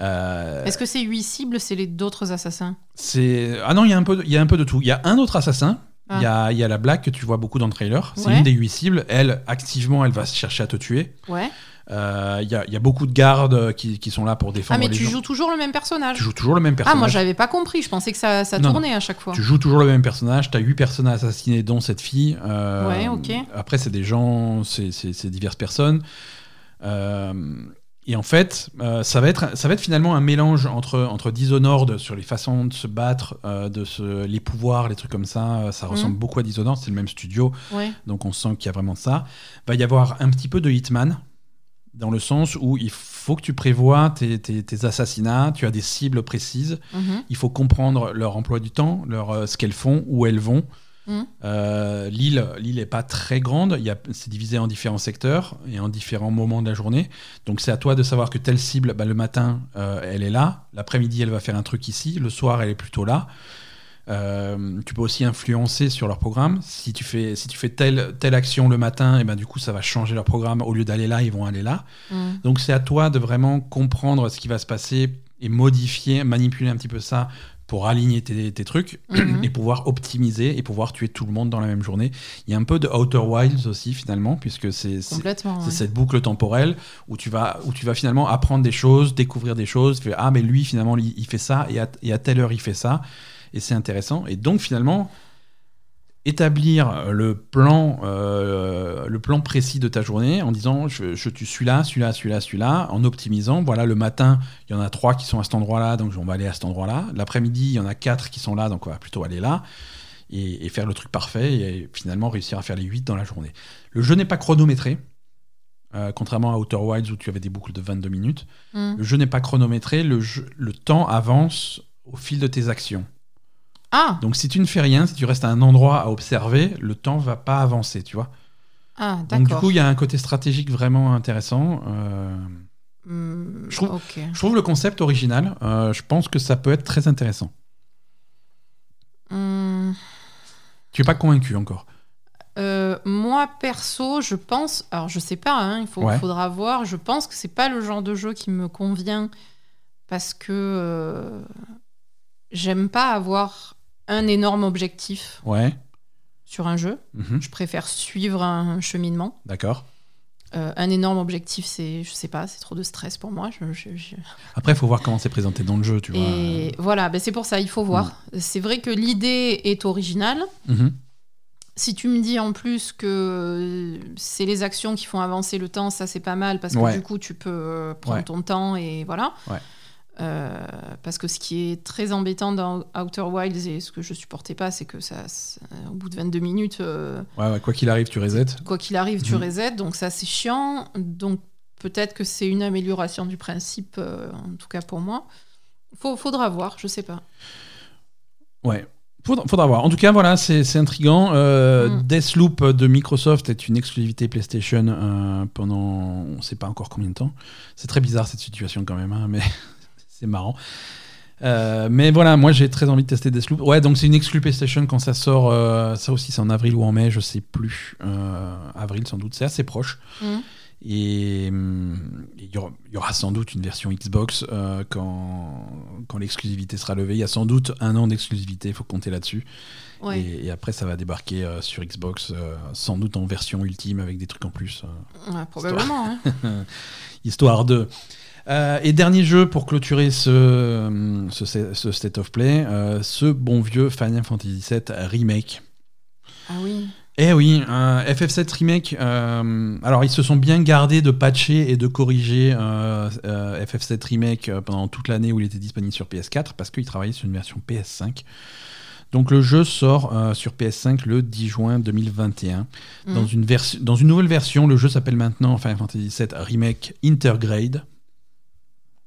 Euh, Est-ce que ces huit cibles, c'est les d'autres assassins? C'est ah non, il y a un peu, de- il y a un peu de tout. Il y a un autre assassin. Il Ah. y, a, il y a la blague que tu vois beaucoup dans le trailer. C'est Ouais. une des huit cibles. Elle, activement, elle va chercher à te tuer. Ouais. Euh, Il y, a, il y a beaucoup de gardes qui, qui sont là pour Ah, défendre mais les tu gens. joues toujours le même personnage Tu joues toujours le même Ah, personnage. moi, j'avais pas compris. Je pensais que ça, ça Non, tournait à chaque fois. Tu joues toujours le même personnage, tu as 8 personnes à assassiner, dont cette fille. Euh, Ouais, ok. Après, c'est des gens, c'est diverses personnes. Euh, et en fait, euh, ça, va être, ça va être finalement un mélange entre, entre Dishonored sur les façons de se battre, euh, de se, les pouvoirs, les trucs comme ça. Euh, Ça ressemble beaucoup à Dishonored, c'est le même studio, Ouais. donc on sent qu'il y a vraiment ça. Va y avoir un petit peu de Hitman, dans le sens où il faut que tu prévois tes, tes- tes assassinats, tu as des cibles précises. Mhm. Il faut comprendre leur emploi du temps, leur, euh, ce qu'elles font, où elles vont. Mhm. Euh, L'île, l'île est pas très grande. Il c'est divisé en différents secteurs et en différents moments de la journée. Donc c'est à toi de savoir que telle cible, bah, le matin, euh, elle est là. L'après-midi, elle va faire un truc ici. Le soir, elle est plutôt là. Euh, tu peux aussi influencer sur leur programme. Si tu fais, si tu fais telle, telle action le matin, et ben du coup, ça va changer leur programme. Au lieu d'aller là, ils vont aller là. Mhm. Donc c'est à toi de vraiment comprendre ce qui va se passer et modifier, manipuler un petit peu ça pour aligner tes, tes trucs Mhm. et pouvoir optimiser et pouvoir tuer tout le monde dans la même journée. Il y a un peu de Outer Wilds aussi finalement, puisque c'est ouais. cette boucle temporelle où tu, vas, où tu vas finalement apprendre des choses, découvrir des choses. Tu fais, ah mais lui finalement il, il fait ça et à, et à telle heure il fait ça. Et c'est intéressant. Et donc finalement, établir le plan, euh, le plan précis de ta journée en disant je, je tue celui-là, celui-là, celui-là, celui-là, en optimisant. Voilà, le matin, il y en a trois qui sont à cet endroit-là, donc on va aller à cet endroit-là. L'après-midi, il y en a quatre qui sont là, donc on va plutôt aller là. Et, et faire le truc parfait et finalement réussir à faire les 8 dans la journée. Le jeu n'est pas chronométré, euh, contrairement à Outer Wilds où tu avais des boucles de 22 minutes. Mhm. Le jeu n'est pas chronométré, le, jeu- le temps avance au fil de tes actions. Ah, Donc si tu ne fais rien, si tu restes à un endroit à observer, le temps va pas avancer, tu vois. ah Donc du coup, il y a un côté stratégique vraiment intéressant. Euh, Hmm, je trouve- ok. je trouve le concept original. euh, je pense que ça peut être très intéressant. Hmm, Tu es pas convaincu encore? euh, moi perso, je pense. Alors je sais pas. hein, il faut, Ouais. faudra voir. Je pense que c'est pas le genre de jeu qui me convient parce que j'aime pas avoir un énorme objectif Ouais. sur un jeu. Mhm. Je préfère suivre un cheminement. D'accord. Euh, un énorme objectif, c'est, je sais pas, c'est trop de stress pour moi. Je- je- je- Après, il faut voir comment c'est présenté dans le jeu, tu vois. Et voilà, ben c'est pour ça, il faut voir. C'est vrai que l'idée est originale. Mhm. Si tu me dis en plus que c'est les actions qui font avancer le temps, ça c'est pas mal parce que Ouais. du coup tu peux euh, prendre Ouais. ton temps et voilà. Ouais. Euh, parce que ce qui est très embêtant dans Outer Wilds et ce que je supportais pas, c'est que ça, au bout de 22 minutes, euh, Ouais, ouais, quoi qu'il arrive, tu resets. quoi qu'il arrive, tu Mhm. resets. Donc ça, c'est chiant. Donc peut-être que c'est une amélioration du principe, euh, en tout cas pour moi. Faut, faudra voir, je sais pas. Ouais. Faudra, faudra voir. En tout cas, voilà, c'est intriguant. Euh, Mm. Deathloop de Microsoft est une exclusivité PlayStation euh, pendant on sait pas encore combien de temps. C'est très bizarre cette situation quand même, hein, mais c'est marrant. Euh, mais voilà, moi j'ai très envie de tester Deathloop. Ouais, donc c'est une exclu PlayStation quand ça sort. euh, ça aussi, c'est en avril ou en mai, je sais plus. Euh, avril sans doute, c'est assez proche. Mhm. Et hum, il y, y aura sans doute une version Xbox quand, quand l'exclusivité sera levée. Il y a sans doute un an d'exclusivité, il faut compter là-dessus. Ouais. Et, et après, ça va débarquer sur Xbox, sans doute en version ultime avec des trucs en plus, Ouais, probablement. hein. histoire de. Euh, et dernier jeu pour clôturer ce, ce, ce State of Play, euh, ce bon vieux Final Fantasy VII Remake. Ah oui. Eh oui, un FF7 Remake. euh, alors, ils se sont bien gardés de patcher et de corriger euh, euh, FF7 Remake euh, pendant toute l'année où il était disponible sur PS4 parce qu'ils travaillaient sur une version PS5. Donc, le jeu sort euh, sur PS5 le 10 juin 2021. Dans, Mhm. une dans une nouvelle version, le jeu s'appelle maintenant Final Fantasy VII Remake Intergrade.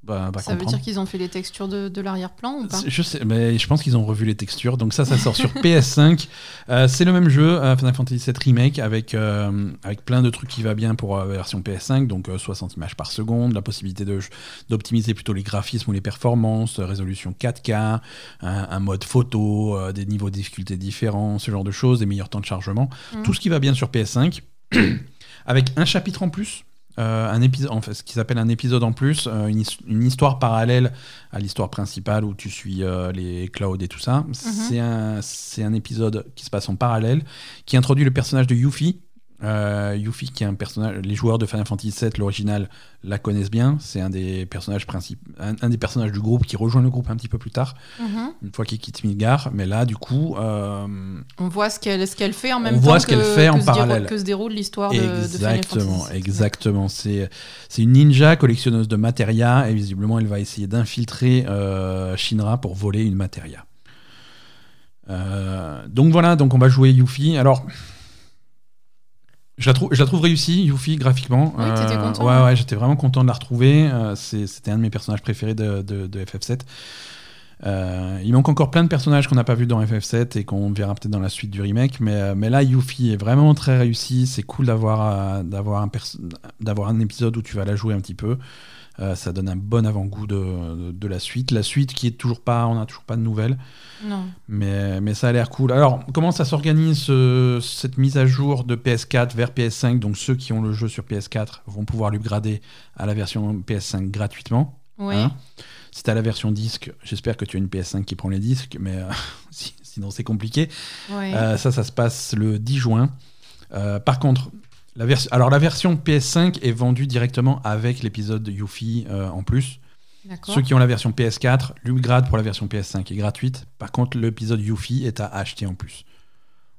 Bah, Ça veut dire qu'ils ont fait les textures de, de l'arrière-plan ou pas Je sais, mais je pense qu'ils ont revu les textures. Donc ça, ça sort sur PS5. Euh, c'est le même jeu, euh, Final Fantasy VII Remake, avec, euh, avec plein de trucs qui va bien pour la version PS5. Donc euh, 60 images par seconde, la possibilité d'optimiser plutôt les graphismes ou les performances, résolution 4K, un, un mode photo, des niveaux de difficulté différents, ce genre de choses, des meilleurs temps de chargement. Mhm. Tout ce qui va bien sur PS5, avec un chapitre en plus. Euh, un épisode, en fait, ce qui s'appelle un épisode en plus, euh, une, his- une histoire parallèle à l'histoire principale où tu suis euh, les clouds et tout ça. C'est un, c'est un épisode qui se passe en parallèle, qui introduit le personnage de Yuffie. Euh, Yuffie, qui est un personnage, les joueurs de Final Fantasy VII, l'original, la connaissent bien. C'est un des personnages principaux, un, un des personnages du groupe qui rejoint le groupe un petit peu plus tard, Mhm. une fois qu'il quitte Midgar. Mais là, du coup, euh, On voit ce qu'elle ce qu'elle fait en On même temps voit ce que, qu'elle fait en que se déroule- parallèle. que se déroule l'histoire de, de Final Fantasy. exactement. C'est c'est une ninja collectionneuse de matéria et visiblement elle va essayer d'infiltrer euh, Shinra pour voler une matéria. Euh, donc voilà, donc on va jouer Yuffie. Alors, je la, trouve, je la trouve réussie, Yuffie, graphiquement. Oui, Euh, content, Ouais, ouais, j'étais vraiment content de la retrouver. Euh, C'était un de mes personnages préférés de, de- de FF7. Euh, il manque encore plein de personnages qu'on n'a pas vus dans FF7 et qu'on verra peut-être dans la suite du remake, mais, mais là, Yuffie est vraiment très réussi. C'est cool d'avoir d'avoir un, un épisode où tu vas la jouer un petit peu. Euh, ça donne un bon avant-goût de, de, de la suite. La suite qui est toujours pas, on n'a toujours pas de nouvelles, Non. mais, mais ça a l'air cool. Alors, comment ça s'organise ce- cette mise à jour de PS4 vers PS5 Donc, ceux qui ont le jeu sur PS4 vont pouvoir l'upgrader à la version PS5 gratuitement. Oui. Hein si t'as la version disque, j'espère que tu as une PS5 qui prend les disques, mais euh, si- sinon c'est compliqué. Ouais. Euh, ça, ça se passe le 10 juin. Euh, par contre, la, alors, la version PS5 est vendue directement avec l'épisode Yuffie euh, en plus. D'accord. Ceux qui ont la version PS4, l'upgrade pour la version PS5 est gratuite. Par contre, l'épisode Yuffie est à acheter en plus.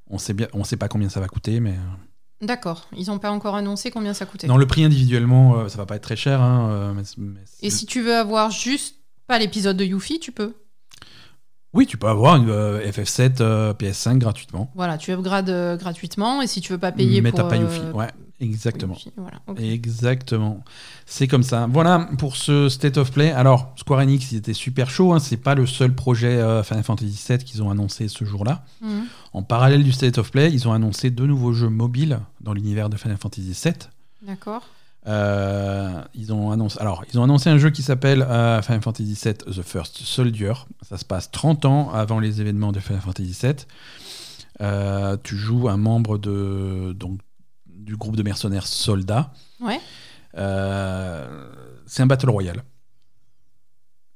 On sait bien, on sait pas combien ça va coûter, mais euh, D'accord. Ils n'ont pas encore annoncé combien ça coûtait. dans le prix individuellement, euh, ça va pas être très cher. hein, euh, mais mais Et si tu veux avoir juste pas l'épisode de Yuffie, tu peux. Oui, tu peux avoir une euh, FF7 euh, PS5 gratuitement. Voilà, tu upgrades euh, gratuitement et si tu veux pas payer mais pour. t'as pas Yuffie. Ouais, exactement. Voilà. Exactement. C'est comme ça. Voilà pour ce State of Play. Alors, Square Enix, ils étaient super chauds. Hein. C'est pas le seul projet Final Fantasy VII qu'ils ont annoncé ce jour-là. Mhm. En parallèle du State of Play, ils ont annoncé deux nouveaux jeux mobiles dans l'univers de Final Fantasy VII. D'accord. Euh, ils ont annoncé, alors, ils ont annoncé un jeu qui s'appelle euh, Final Fantasy VII The First Soldier. Ça se passe 30 ans avant les événements de Final Fantasy VII. Euh, tu joues un membre de, donc, du groupe de mercenaires soldats. Ouais. C'est un Battle Royale.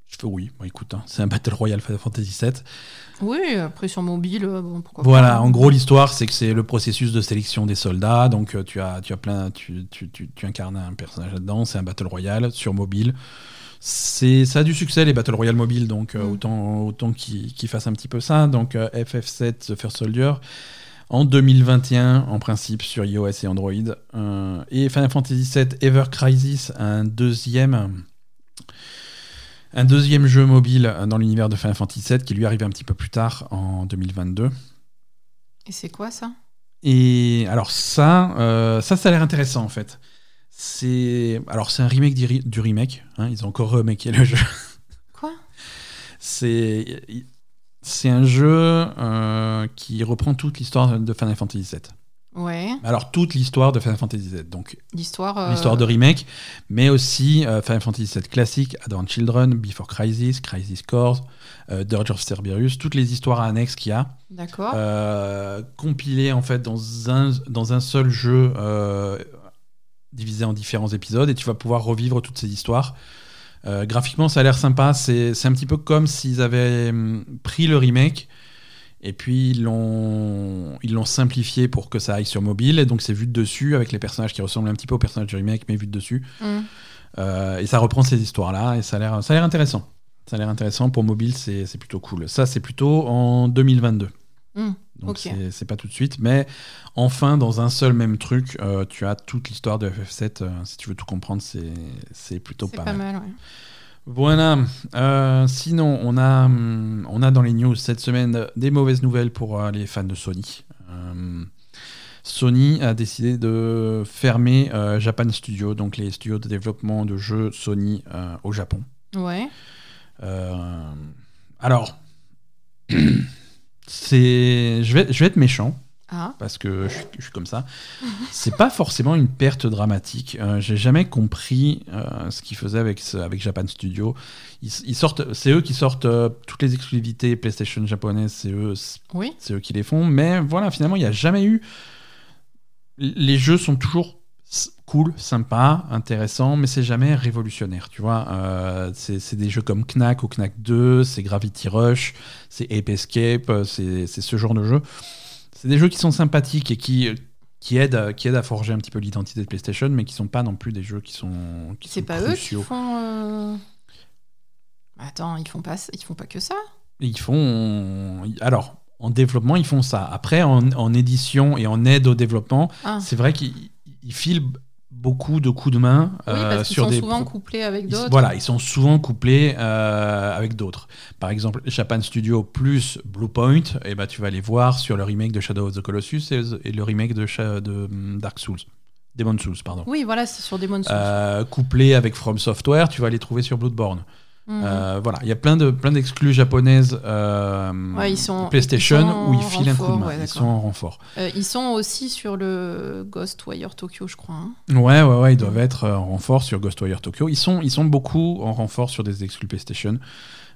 Je fais oui, bon, écoute, hein, c'est un Battle Royale Final Fantasy VII. Oui, après sur mobile, euh, bon, pourquoi Voilà, pas. en gros l'histoire c'est que c'est le processus de sélection des soldats, donc euh, tu as tu as plein tu, tu, tu, tu incarnes un personnage là-dedans, c'est un battle royale sur mobile. C'est ça a du succès les battle royale mobiles donc euh, Mm. autant autant qu'ils fassent un petit peu ça. Donc euh, FF7 The First Soldier en 2021 en principe sur iOS et Android Euh, et Final Fantasy VII Ever Crisis un deuxième Un deuxième jeu mobile dans l'univers de Final Fantasy VII qui lui arrive un petit peu plus tard en 2022. Et c'est quoi ça? Et alors ça, euh, ça, ça a l'air intéressant en fait. C'est alors c'est un remake du, remake. hein, ils ont encore remaké le jeu. Quoi? C'est c'est un jeu euh, qui reprend toute l'histoire de Final Fantasy VII. Ouais, Alors toute l'histoire de Final Fantasy VII, donc l'histoire. euh, l'histoire de remake, mais aussi euh, Final Fantasy VII classique, Advent Children, Before Crisis, Crisis Core, euh, Dirge of Cerberus, toutes les histoires annexes qu'il y a, D'accord. euh, compilées en fait dans un, dans un seul jeu divisé en différents épisodes, et tu vas pouvoir revivre toutes ces histoires. Graphiquement, ça a l'air sympa. C'est c'est un petit peu comme s'ils avaient hum, pris le remake et puis ils l'ont ils l'ont simplifié pour que ça aille sur mobile. Et donc c'est vu de dessus avec les personnages qui ressemblent un petit peu aux personnages du remake, mais vu de dessus. Hmm. Euh, et ça reprend ces histoires-là et ça a l'air ça a l'air intéressant. Ça a l'air intéressant pour mobile, c'est c'est plutôt cool. Ça, c'est plutôt en 2022. Hmm, Donc c'est- c'est pas tout de suite, mais enfin dans un seul même truc, euh, tu as toute l'histoire de FF7. euh, si tu veux tout comprendre, c'est c'est plutôt C'est pas, pas mal. mal, ouais. Voilà. Euh, sinon, on a, hum, on a dans les news cette semaine des mauvaises nouvelles pour euh, les fans de Sony. Euh, Sony a décidé de fermer Japan Studio, donc les studios de développement de jeux Sony au Japon. Ouais. Alors, c'est, je vais, je vais être méchant Ah, parce que je, suis- je suis comme ça. C'est pas forcément une perte dramatique. Euh, J'ai jamais compris euh, ce qu'ils faisaient avec, ce- avec Japan Studio. Ils, ils sortent, c'est eux qui sortent euh, toutes les exclusivités PlayStation japonaises, c'est eux, oui. c'est eux qui les font. Mais voilà, finalement, il n'y a jamais eu. Les jeux sont toujours cool, sympas, intéressants, mais c'est jamais révolutionnaire, tu vois. Euh, c'est des jeux comme Knack ou Knack 2, c'est Gravity Rush, c'est Ape Escape, c'est c'est ce genre de jeu. C'est des jeux qui sont sympathiques et qui, qui, aident, à- qui aident à forger un petit peu l'identité de PlayStation, mais qui sont pas non plus des jeux qui sont, qui C'est sont pas eux qui font. euh, Attends, ils font pas, ils font pas que ça? Ils font. Alors, en développement, ils font ça. Après, en, en édition et en aide au développement, Ah. c'est vrai qu'ils ils filent beaucoup de coups de main Oui, euh, parce qu'ils sont des. souvent couplés avec d'autres. Voilà, ils sont souvent couplés euh, avec d'autres. Par exemple, Japan Studio plus Bluepoint, et ben, tu vas les voir sur le remake de Shadow of the Colossus et, et le remake de, Sha- de hum, Dark Souls. Demon Souls, pardon. Oui, voilà, c'est sur Demon's Souls. Euh, couplés avec From Software, tu vas les trouver sur Bloodborne. Mhm. Euh, voilà, il y a plein de plein d'exclus japonaises euh, Ouais, ils sont- PlayStation ils sont où ils en filent un coup de main. ouais, ils sont en renfort. Euh, ils sont aussi sur le Ghostwire Tokyo, je crois. hein. Ouais, ouais, ouais, ils doivent être en renfort sur Ghostwire Tokyo. Ils sont, ils sont beaucoup en renfort sur des exclus PlayStation.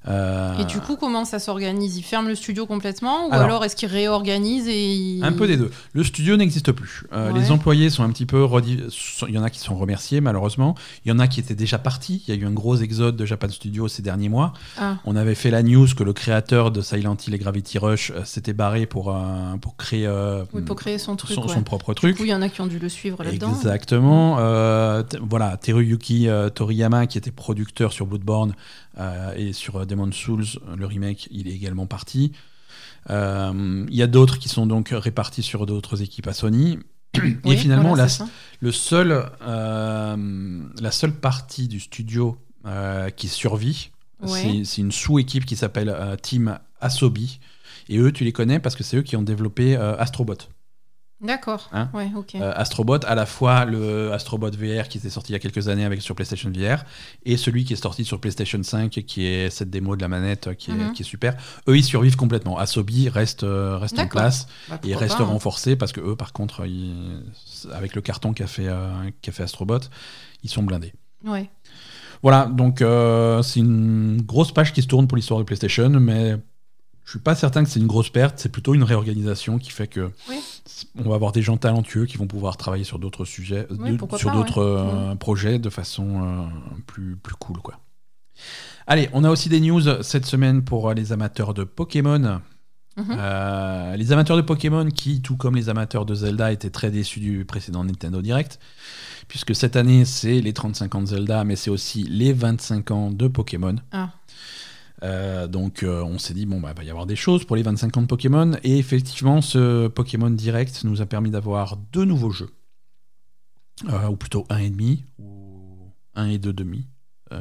Euh, Et du coup, comment ça s'organise? Ils ferment le studio complètement ou Alors- alors, est-ce qu'ils réorganisent et ils... un peu des deux. Le studio n'existe plus. Euh, Ouais. Les employés sont un petit peu. redi- sont- Il y en a qui sont remerciés, malheureusement. Il y en a qui étaient déjà partis. Il y a eu un gros exode de Japan Studio ces derniers mois. Ah, On avait fait la news que le créateur de Silent Hill et Gravity Rush euh, s'était barré pour, pour créer oui, pour créer son truc. son, ouais. son propre Du truc. coup, il y en a qui ont dû le suivre là-dedans. Exactement. Voilà, Teruyuki Toriyama, qui était producteur sur Bloodborne et sur euh, Demon's Souls, euh, le remake, il est également parti. Euh, Il y a d'autres qui sont donc répartis sur d'autres équipes à Sony. et Oui, finalement, voilà, la, le seul, euh, la seule partie du studio euh, qui survit, Ouais. c'est- c'est une sous-équipe qui s'appelle euh, Team Asobi. Et eux, tu les connais parce que c'est eux qui ont développé euh, Astrobot. D'accord. Hein ouais, ok. Euh, Astrobot, à la fois le Astrobot VR qui était sorti il y a quelques années avec sur PlayStation VR et celui qui est sorti sur PlayStation 5 qui est cette démo de la manette euh, qui est, Mhm. qui est super. Eux, ils survivent complètement. Asobi reste, euh, reste en place Bah, et reste pas, hein. renforcé parce que eux, par contre, ils- avec le carton qu'a fait, euh, fait Astrobot, ils sont blindés. Ouais. Voilà, donc euh, c'est une grosse page qui se tourne pour l'histoire de PlayStation, mais je suis pas certain que c'est une grosse perte. C'est plutôt une réorganisation qui fait que Oui. on va avoir des gens talentueux qui vont pouvoir travailler sur d'autres sujets, Oui, de- pourquoi sur d'autres ouais. euh, projets de façon euh, plus plus cool, quoi. Allez, on a aussi des news cette semaine pour euh, les amateurs de Pokémon. Mhm. Euh, les amateurs de Pokémon qui, tout comme les amateurs de Zelda, étaient très déçus du précédent Nintendo Direct, puisque cette année, c'est les 35 ans de Zelda, mais c'est aussi les 25 ans de Pokémon. Ah. Euh, donc euh, on s'est dit, bon, bah, il va y avoir des choses pour les 25 ans de Pokémon, et effectivement, ce Pokémon Direct nous a permis d'avoir deux nouveaux jeux, Euh, ou plutôt un et demi, ou un et deux demi.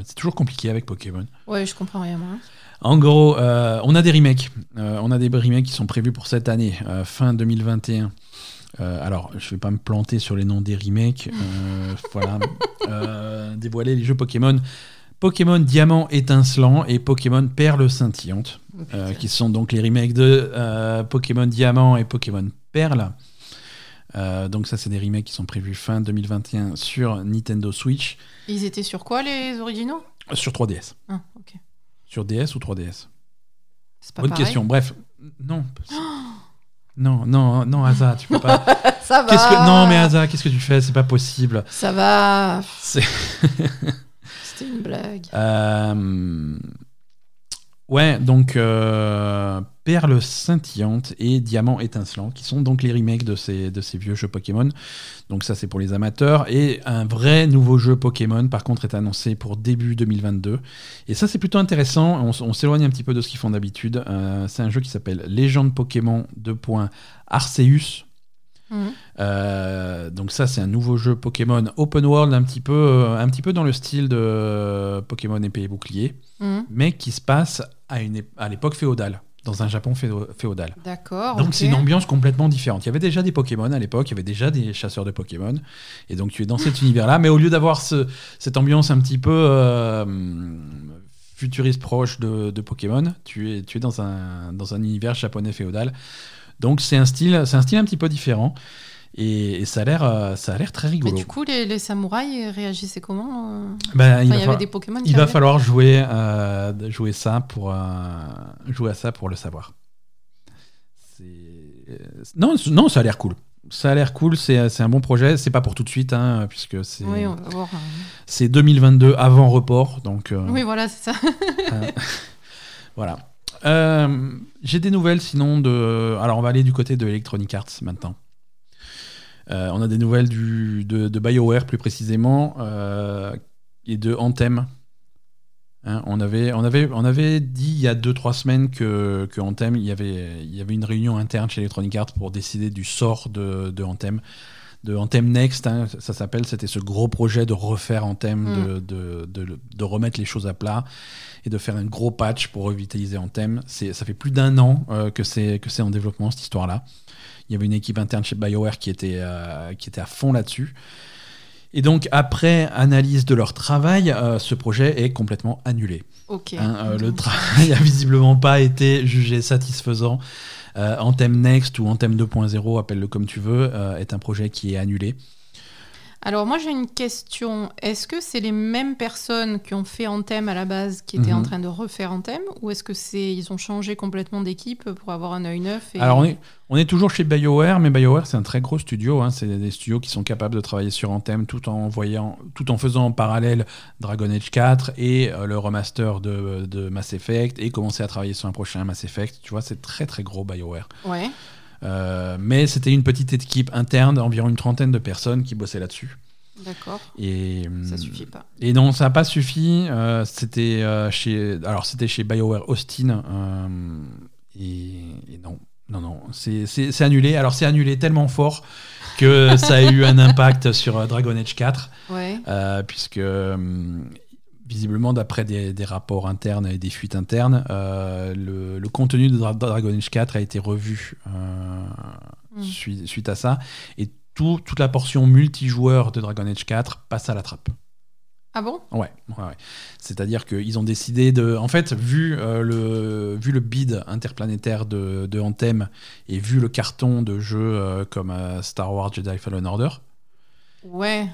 C'est toujours compliqué avec Pokémon. Ouais, je comprends rien, moi. En gros, on a des remakes. On a des remakes qui sont prévus pour cette année, fin 2021. Euh, alors, je vais pas me planter sur les noms des remakes. Euh, voilà. Euh, dévoiler les jeux Pokémon. Pokémon Diamant étincelant et Pokémon Perle scintillante, Oh, euh, qui sont donc les remakes de euh, Pokémon Diamant et Pokémon Perle. Euh, donc ça, c'est des remakes qui sont prévus fin 2021 sur Nintendo Switch, Ils étaient sur quoi, les originaux? Sur 3DS. Ah. Sur DS ou 3DS C'est pas Bonne pareil. question. Bref, non. Non, non, non, Asa, tu peux pas. Ça va. Que... Non, mais Asa, qu'est-ce que tu fais? C'est pas possible. Ça va. C'était une blague. Euh, Ouais, donc euh, Perle scintillante et Diamant étincelant, qui sont donc les remakes de ces, vieux jeux Pokémon. Donc ça, c'est pour les amateurs. Et un vrai nouveau jeu Pokémon, par contre, est annoncé pour début 2022. Et ça, c'est plutôt intéressant. On s'éloigne un petit peu de ce qu'ils font d'habitude. Euh, c'est un jeu qui s'appelle Légende Pokémon 2. Arceus. Mhm. Euh, donc ça, c'est un nouveau jeu Pokémon open world, un petit peu, euh, un petit peu dans le style de Pokémon épée et bouclier, Mhm. mais qui se passe à, une, ép- à l'époque féodale, dans un Japon féo- féodal. D'accord. Donc c'est une ambiance complètement différente. Il y avait déjà des Pokémon à l'époque, il y avait déjà des chasseurs de Pokémon, et donc tu es dans cet univers-là, mais au lieu d'avoir ce- cette ambiance un petit peu euh, futuriste proche de, de Pokémon, tu es, tu es dans, un, dans un univers japonais féodal. Donc c'est un style, c'est un style un petit peu différent, et, et ça a l'air, euh, ça a l'air très Mais rigolo. du coup, les, les samouraïs réagissaient comment euh Ben, il va il y avait falloir- des Pokémon il va falloir jouer, euh, jouer ça pour euh, jouer à ça pour le savoir. Non, non, ça a l'air cool. Ça a l'air cool. C'est c'est un bon projet. C'est pas pour tout de suite, hein, puisque c'est Oui, on va voir. euh. c'est 2022 avant report. Donc euh, Oui, voilà, c'est ça. voilà. Euh, J'ai des nouvelles sinon de. Alors on va aller du côté de Electronic Arts maintenant. Euh, on a des nouvelles du, de, BioWare plus précisément euh, et de Anthem. Hein, on, avait, on, avait, on avait dit il y a 2-3 semaines que, que il y, avait, il y avait une réunion interne chez Electronic Arts pour décider du sort de Anthem. De Anthem Next, hein, ça s'appelle, c'était ce gros projet de refaire Anthem, de, de, de, de remettre les choses à plat et de faire un gros patch pour revitaliser Anthem. C'est- Ça fait plus d'un an euh, que c'est que c'est en développement cette histoire-là. Il y avait une équipe interne chez BioWare qui était, euh, qui était à fond là-dessus. Et donc, après analyse de leur travail, euh, ce projet est complètement annulé. Hein, euh, le travail a visiblement pas été jugé satisfaisant. Euh, Anthem Next ou Anthem 2.0, appelle-le comme tu veux, est un projet qui est annulé. Alors moi j'ai une question. Est-ce que c'est les mêmes personnes qui ont fait Anthem à la base qui étaient Mhm. en train de refaire Anthem ou est-ce que c'est ils ont changé complètement d'équipe pour avoir un œil neuf et... Alors, on est, on est toujours chez BioWare, mais BioWare, c'est un très gros studio. hein. C'est des studios qui sont capables de travailler sur Anthem tout en, voyant, tout en faisant en parallèle Dragon Age 4 et euh, le remaster de, de Mass Effect et commencer à travailler sur un prochain Mass Effect. Tu vois, c'est très très gros BioWare. Ouais. Euh, mais c'était une petite équipe interne d'environ une trentaine de personnes qui bossaient là-dessus. D'accord. Et, Ça hum, suffit pas. Et non, ça n'a pas suffi. Euh, c'était euh, chez, alors c'était chez BioWare Austin. euh, et, et non, non, non, c'est annulé. Alors c'est annulé tellement fort que ça a eu un impact sur euh, Dragon Age 4, Ouais. euh, puisque visiblement, d'après des, des rapports internes et des fuites internes, euh, le, le contenu de Dra- Dragon Age 4 a été revu euh, Mm. suite, suite à ça. Et tout- toute la portion multijoueur de Dragon Age 4 passe à la trappe. Ah bon? Ouais, ouais, ouais. C'est-à-dire qu'ils ont décidé de. En fait, vu, euh, le, vu le bid interplanétaire de, de Anthem et vu le carton de jeux comme Star Wars Jedi Fallen Order, Ouais.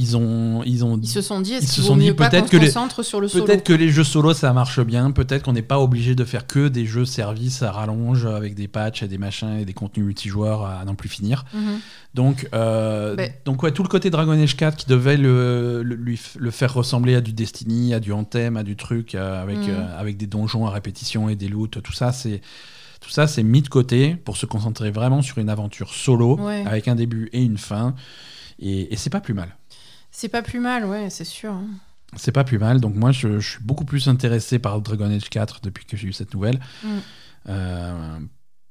Ils ont, ils ont Ils se sont dit Ils se sont dit peut-être que les- sur le Peut-être que les jeux solo ça marche bien, peut-être qu'on n'est pas obligé de faire que des jeux services à rallonge avec des patchs et des machins et des contenus multijoueurs à n'en plus finir. Mhm. Donc, euh, donc ouais, tout le côté Dragon Age 4 qui devait le, le- lui le faire ressembler à du Destiny, à du Anthem, à du truc euh, avec, Mhm. euh, avec des donjons à répétition et des loots, tout ça c'est tout ça c'est mis de côté pour se concentrer vraiment sur une aventure solo Ouais. avec un début et une fin. Et, et c'est pas plus mal. C'est pas plus mal, ouais, c'est sûr. hein. C'est pas plus mal. Donc moi, je, je suis beaucoup plus intéressé par Dragon Age 4 depuis que j'ai eu cette nouvelle. Mm. Euh,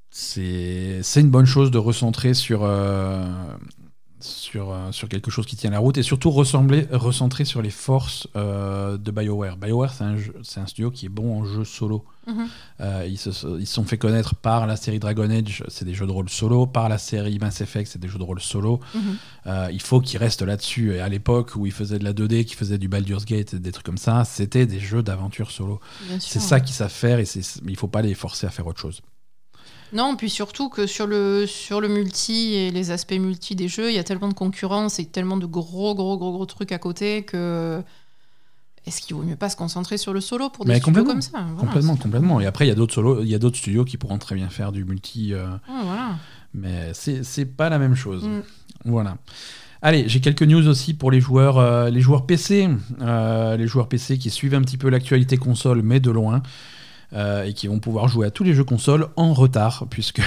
c'est c'est une bonne chose de recentrer sur, euh, sur, euh, sur quelque chose qui tient la route et surtout ressembler, recentrer sur les forces euh, de BioWare. BioWare, c'est un, jeu- c'est un studio qui est bon en jeu solo. Mhm. Euh, ils, se, ils sont fait connaître par la série Dragon Age, c'est des jeux de rôle solo, par la série Mass Effect, c'est des jeux de rôle solo. Mhm. Euh, il faut qu'ils restent là-dessus. Et à l'époque où ils faisaient de la 2D, qu'ils faisaient du Baldur's Gate, des trucs comme ça, c'était des jeux d'aventure solo. Bien sûr. C'est ça qu'ils savent faire et c'est- il faut pas les forcer à faire autre chose. Non, puis surtout que sur le, sur le multi et les aspects multi des jeux, il y a tellement de concurrence et tellement de gros, gros, gros, gros trucs à côté que. Est-ce qu'il vaut mieux pas se concentrer sur le solo pour des Mais studios comme ça? Voilà, complètement, complètement. Et après, il y a d'autres solos, il y a d'autres studios qui pourront très bien faire du multi, euh, voilà. mais c'est c'est pas la même chose. Mm. Voilà. Allez, j'ai quelques news aussi pour les joueurs, euh, les joueurs PC, euh, les joueurs PC qui suivent un petit peu l'actualité console, mais de loin, euh, et qui vont pouvoir jouer à tous les jeux consoles en retard, puisque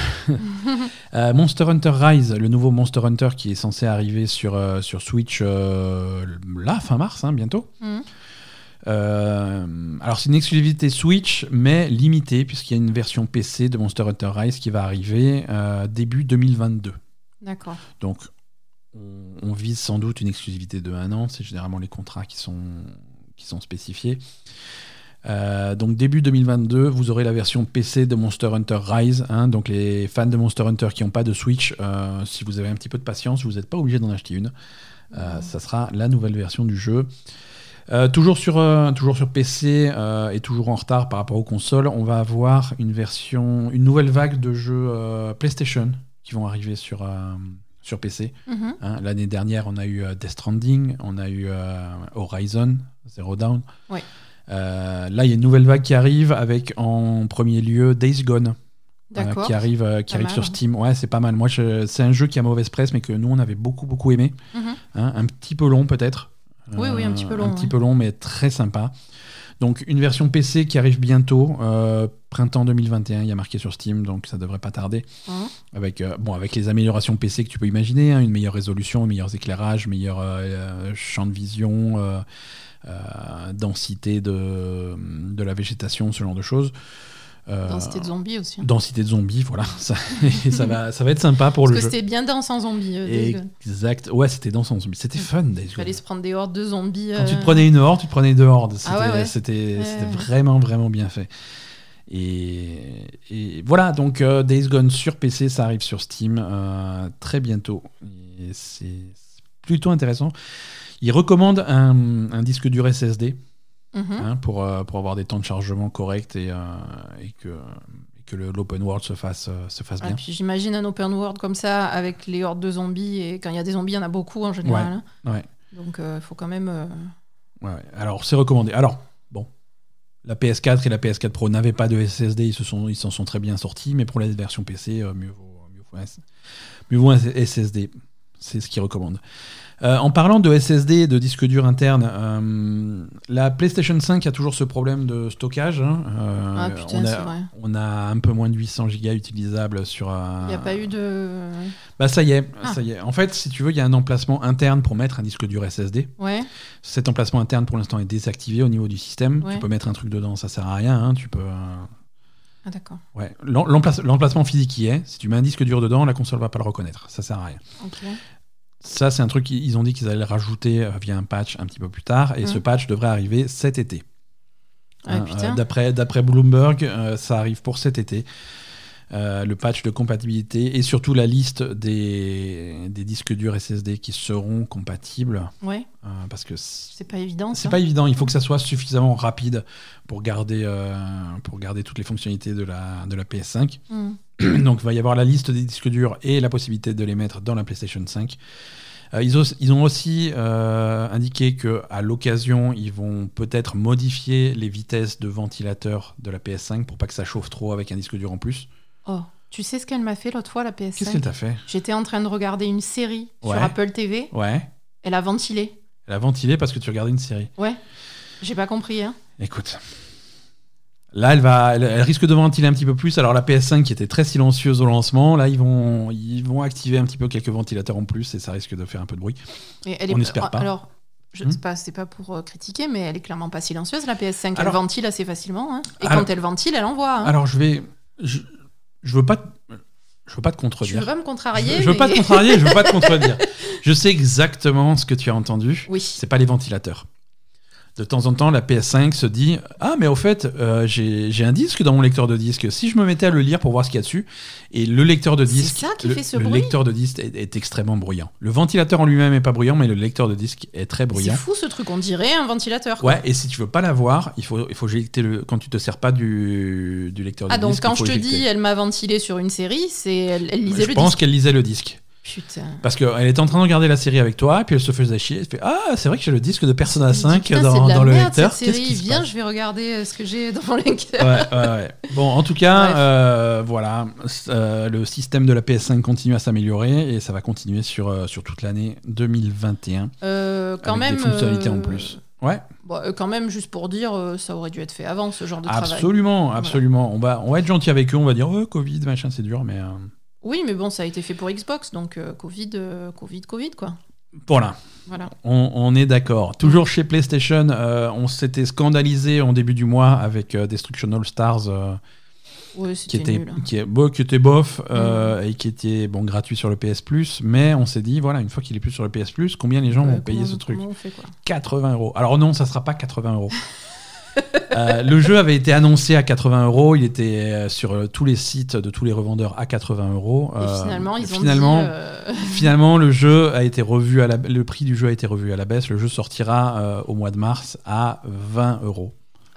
euh, Monster Hunter Rise, le nouveau Monster Hunter qui est censé arriver sur, euh, sur Switch là, fin mars, hein, bientôt. Euh, alors c'est une exclusivité Switch, mais limitée, puisqu'il y a une version PC de Monster Hunter Rise qui va arriver début 2022. D'accord. Donc, on, on vise sans doute une exclusivité de un an. C'est généralement les contrats qui sont, qui sont spécifiés. Euh, donc, début 2022, vous aurez la version PC de Monster Hunter Rise. hein. donc, les fans de Monster Hunter qui n'ont pas de Switch, euh, si vous avez un petit peu de patience, vous n'êtes pas obligé d'en acheter une. Euh, Ça sera la nouvelle version du jeu. Toujours, sur, toujours sur PC et toujours en retard par rapport aux consoles, on va avoir une version, une nouvelle vague de jeux PlayStation qui vont arriver sur, sur PC. Mhm. hein. L'année dernière, on a eu Death Stranding, on a eu Horizon Zero Dawn. Ouais. Euh, là, il y a une nouvelle vague qui arrive avec en premier lieu Days Gone. euh, qui arrive, euh, qui Pas arrive mal. sur Steam. Ouais, c'est pas mal. Moi, je- c'est un jeu qui a mauvaise presse, mais que nous, on avait beaucoup, beaucoup aimé. Mhm. Hein, un petit peu long, peut-être. Oui, oui, un petit peu long, Un petit peu long, mais très sympa. Donc, une version PC qui arrive bientôt, printemps 2021, il y a marqué sur Steam, donc ça devrait pas tarder. Mhm. Avec, bon, avec les améliorations PC que tu peux imaginer, hein, une meilleure résolution, meilleurs éclairages, meilleur champ de vision, densité de, de la végétation, ce genre de choses. Euh, Densité de zombies aussi. densité de zombies, voilà. Ça, ça, va, ça va être sympa pour Parce le que jeu. c'était bien dense en zombies. euh. Exact. Ouais, c'était dans son zombie. C'était fun, Days Il fallait se prendre des hordes de zombies. Quand tu te euh, prenais une horde, tu te prenais deux hordes. C'était Ah ouais, ouais. c'était- Ouais, ouais. vraiment, vraiment bien fait. Et, et voilà, donc euh, Days Gone sur PC, ça arrive sur Steam euh, très bientôt. Et c'est plutôt intéressant. Il recommande un, un disque dur SSD mhm. hein, pour, euh, pour avoir des temps de chargement corrects et, euh, et que, et que le- l'open world se fasse, euh, se fasse Ah, bien. j'imagine un open world comme ça avec les hordes de zombies et quand il y a des zombies, il y en a beaucoup en général. hein. Ouais. Donc il faut quand même. euh, Ouais. Alors, c'est recommandé. Alors, bon, la PS4 et la PS4 Pro n'avaient pas de SSD, ils se sont, ils s'en sont très bien sortis, mais pour la version PC, euh, mieux vaut, mieux vaut, un- mieux vaut un SSD. C'est ce qu'ils recommandent. Euh, en parlant de SSD et de disque dur interne, euh, la PlayStation 5 a toujours ce problème de stockage. hein. Euh, Ah putain, on, c'est a, vrai. on a un peu moins de 800 gigas utilisables sur. un- Il n'y a pas eu de. Bah ça y est, Ah. ça y est. En fait, si tu veux, il y a un emplacement interne pour mettre un disque dur SSD. Ouais. Cet emplacement interne pour l'instant est désactivé au niveau du système. Ouais. Tu peux mettre un truc dedans, ça sert à rien. hein. Tu peux. Ah d'accord. Ouais. L'emplacement physique y est. Si tu mets un disque dur dedans, la console va pas le reconnaître. Ça sert à rien. Ok. Ça, c'est un truc qu'ils ont dit qu'ils allaient le rajouter euh, via un patch un petit peu plus tard. Et ce patch devrait arriver cet été. Ah Hein, euh, D'après d'après Bloomberg, euh, ça arrive pour cet été. Euh, le patch de compatibilité et surtout la liste des, des disques durs SSD qui seront compatibles. Ouais. euh, parce que C'est pas évident. c'est pas évident. Il faut que ça soit suffisamment rapide pour garder, euh, pour garder toutes les fonctionnalités de la, de la PS5. Hmm. Donc il va y avoir la liste des disques durs et la possibilité de les mettre dans la PlayStation 5. Euh, ils, ont aussi euh, indiqué que à l'occasion, ils vont peut-être modifier les vitesses de ventilateur de la PS5 pour pas que ça chauffe trop avec un disque dur en plus. Oh. Tu sais ce qu'elle m'a fait l'autre fois, la PS5 Qu'est-ce qu'elle t'a fait? J'étais en train de regarder une série Ouais. sur Apple TV. Ouais, Elle a ventilé. elle a ventilé parce que tu regardais une série. Ouais. J'ai pas compris. Hein. Écoute. Là, elle, va, elle, elle risque de ventiler un petit peu plus. Alors la PS5 qui était très silencieuse au lancement, là ils vont, ils vont activer un petit peu quelques ventilateurs en plus et ça risque de faire un peu de bruit. Et elle On est... espère pas. Alors, je Hmm? c'est pas, c'est pas pour euh, critiquer, mais elle est clairement pas silencieuse, la PS5. Elle Alors- ventile assez facilement. hein. Et Alors- quand elle ventile, elle envoie. hein. Alors je vais, je, je veux pas, Je veux pas te Tu veux contredire. pas me contrarier Je, je veux pas te contrarier, je veux pas te contredire. Je sais exactement ce que tu as entendu. Oui. C'est pas les ventilateurs. De temps en temps, la PS5 se dit Ah, mais au fait, euh, j'ai un disque dans mon lecteur de disque. Si je me mettais à le lire pour voir ce qu'il y a dessus, et le lecteur de C'est disque, ça qui le, fait ce le bruit lecteur de disque est, est extrêmement bruyant. Le ventilateur en lui-même est pas bruyant, mais le lecteur de disque est très C'est bruyant. fou ce truc, on dirait un ventilateur. quoi. Ouais, et si tu veux pas l'avoir, il faut, il faut éjecter le. Quand tu te sers pas du, du lecteur de Ah donc disque. quand il faut je te éjecter. dis elle m'a ventilé sur une série, c'est elle, elle lisait je le pense disque. qu'elle lisait le disque. Putain. Parce qu'elle était en train de regarder la série avec toi, puis elle se faisait chier. Elle fait Ah, c'est vrai que j'ai le disque de Persona Elle me dit, 5 Putain, dans, de le lecteur. Cette série, viens, je vais regarder euh, ce que j'ai dans mon lecteur. Ouais, ouais, ouais. Bon, en tout cas, euh, voilà, euh, le système de la PS5 continue à s'améliorer et ça va continuer sur, euh, sur toute l'année 2021 Euh, quand avec même. des fonctionnalités en plus. Ouais, bon, quand même, juste pour dire, ça aurait dû être fait avant ce genre de travail. absolument, absolument. On va, on va être gentil avec eux, on va dire oh, Covid, machin, c'est dur, mais euh, Oui, mais bon, ça a été fait pour Xbox, donc euh, Covid, euh, Covid, Covid, quoi. voilà. Voilà. On, on est d'accord. Toujours chez PlayStation, euh, on s'était scandalisé en début du mois avec Destruction All Stars. Ouais, qui était, nul. qui, est, bon, qui était bof euh, et qui était bon, gratuit sur le PS Plus, mais on s'est dit, voilà, une fois qu'il est plus sur le PS Plus, combien les gens vont payer ce truc comment on fait, quoi 80 euros. Alors non, ça sera pas 80 euros. Euh, le jeu avait été annoncé à 80 euros, il était euh, sur euh, tous les sites de tous les revendeurs à 80 euros. Finalement, ils ont finalement, dit. finalement, le jeu a été revu à la, le prix du jeu a été revu à la baisse. Le jeu sortira au mois de mars à 20 euros.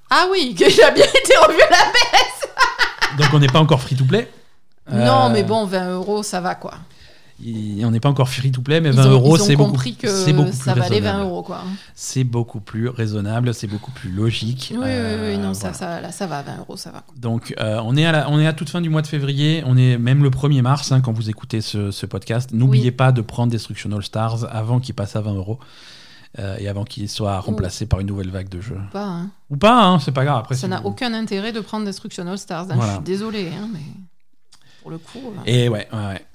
Ah oui, qu'il a bien été revu à la baisse Donc on n'est pas encore free to play. Non, mais bon, 20 euros, ça va, quoi. On n'est pas encore free to play, mais Ils 20 ont, euros c'est beaucoup, compris que c'est beaucoup plus ça valait 20 raisonnable. euros, quoi. C'est beaucoup plus raisonnable, c'est beaucoup plus logique. Oui, oui, Euh, oui, non, voilà. ça, ça, là, ça va, 20 euros, ça va. Donc, euh, on, est à la, on est à toute fin du mois de février, on est même le 1er mars hein, quand vous écoutez ce, ce podcast. N'oubliez Oui. pas de prendre Destruction All Stars avant qu'il passe à 20 euros euh, et avant qu'il soit remplacé par une nouvelle vague de jeux. Pas, hein. Ou pas, hein, c'est pas grave. Après, Ça n'a aucun intérêt de prendre Destruction All Stars. hein. Voilà. Je suis désolée, hein, mais pour le coup. euh, Et ouais, ouais, ouais.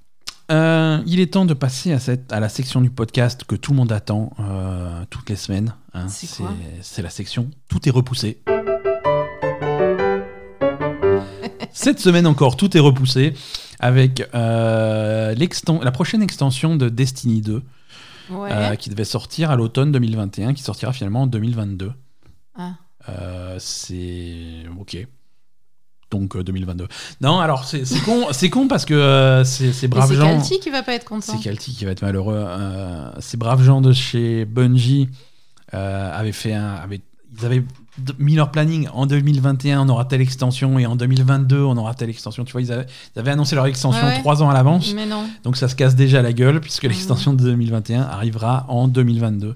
Euh, il est temps de passer à, cette, à la section du podcast que tout le monde attend euh, toutes les semaines. hein. C'est quoi? C'est la section Tout est repoussé. Cette semaine encore, tout est repoussé avec euh, la prochaine extension de Destiny 2 Ouais. euh, qui devait sortir à l'automne 2021, qui sortira finalement en 2022. Ah. C'est ok. Donc euh, 2022. Non, alors c'est c'est con, c'est con parce que euh, c'est ces braves c'est gens. Calti qui va pas être content. C'est Calti qui va être malheureux. Euh, ces braves gens de chez Bungie euh, avaient fait un, avaient- ils avaient mis leur planning. En 2021, on aura telle extension et en 2022, on aura telle extension. Tu vois, ils avaient, ils avaient annoncé leur extension Ouais, ouais. trois ans à l'avance. Mais non. Donc ça se casse déjà la gueule puisque Mhm. l'extension de 2021 arrivera en 2022.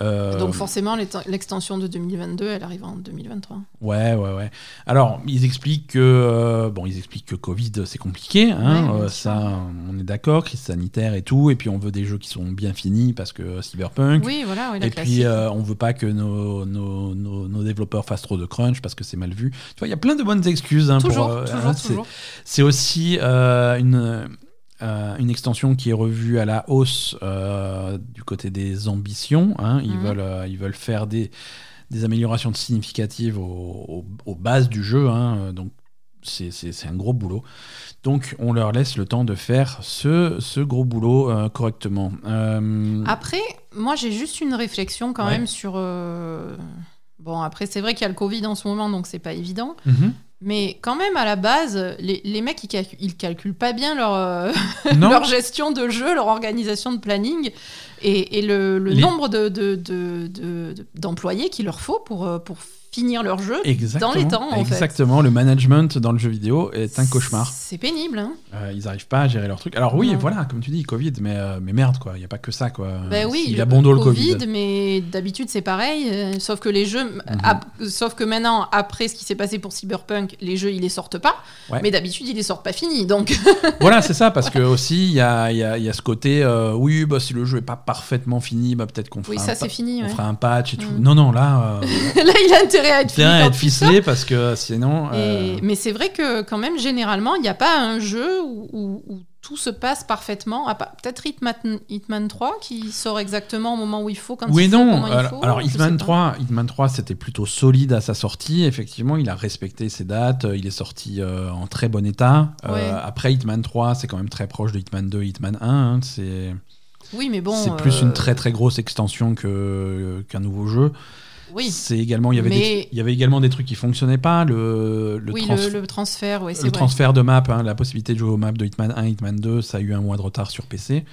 Euh, Donc forcément, l'exten- l'extension de 2022, elle arrive en 2023. Ouais, ouais, ouais. Alors, ils expliquent que euh, bon, ils expliquent que Covid c'est compliqué, hein, Ouais, euh, ça, on est d'accord, crise sanitaire et tout, et puis on veut des jeux qui sont bien finis parce que Cyberpunk. Oui, voilà, oui, et classique. puis on veut pas que nos, nos, nos, nos développeurs fassent trop de crunch parce que c'est mal vu. Tu vois, il y a plein de bonnes excuses. Hein, toujours, pour, euh, toujours, hein, c'est- toujours. c'est aussi une, euh, une extension qui est revue à la hausse euh, du côté des ambitions. hein. Ils, Mhm. veulent, euh, ils veulent faire des, des améliorations significatives aux, aux- aux bases du jeu. hein. Donc, c'est un gros boulot. Donc, on leur laisse le temps de faire ce, ce gros boulot euh, correctement. Euh, Après, moi, j'ai juste une réflexion quand Ouais. même sur. euh, Bon, après, c'est vrai qu'il y a le Covid en ce moment, donc c'est pas évident. mhm. Mais quand même, à la base, les, les mecs, ils, calcu- ils calculent pas bien leur, euh, leur gestion de jeu, leur organisation de planning et, et le, le Les- nombre de- de- de- de- de- d'employés qu'il leur faut pour, euh, pour finir leur jeu exactement, dans les temps, en fait. exactement. Le management dans le jeu vidéo est un cauchemar. C'est pénible, hein Euh, ils n'arrivent pas à gérer leur truc. Alors oui, Non. voilà, comme tu dis, Covid, mais, euh, mais merde, quoi. Il n'y a pas que ça, quoi. Ben oui, Il a bon dos le Covid. mais d'habitude c'est pareil. euh, sauf que les jeux, Mhm. sauf que maintenant, après ce qui s'est passé pour Cyberpunk, les jeux ils les sortent pas. Ouais. Mais d'habitude ils les sortent pas finis. Donc voilà, c'est ça, parce que aussi, il y a, y, a, y a ce côté, oui, bah, si le jeu est pas parfaitement fini, bah, peut-être qu'on fera, oui, un ça pa- c'est fini. on ouais. fera un patch et tout. Mhm. Non, non, là, Là il a intérêt à être fini. à être sors. ficelé, parce que sinon... Et- euh, Mais c'est vrai que quand même généralement il n'y a pas un jeu où, où- où tout se passe parfaitement. Peut-être Hitman, Hitman 3 qui sort exactement au moment où il faut, quand Oui, il faut, non. il Alors, faut, Hitman pas. 3, Hitman 3 c'était plutôt solide à sa sortie. Effectivement, il a respecté ses dates. euh, Il est sorti euh, en très bon état. Euh, après, Hitman 3, c'est quand même très proche de Hitman 2, Hitman 1. hein. C'est Oui, mais bon. c'est plus euh, une très très grosse extension que qu'un nouveau jeu. Oui, C'est également il y avait Mais- des, il y avait également des trucs qui fonctionnaient pas. Le le, oui trans- le, le transfert, ouais, le vrai. transfert de map, hein, la possibilité de jouer aux maps de Hitman 1, Hitman 2, ça a eu un mois de retard sur PC.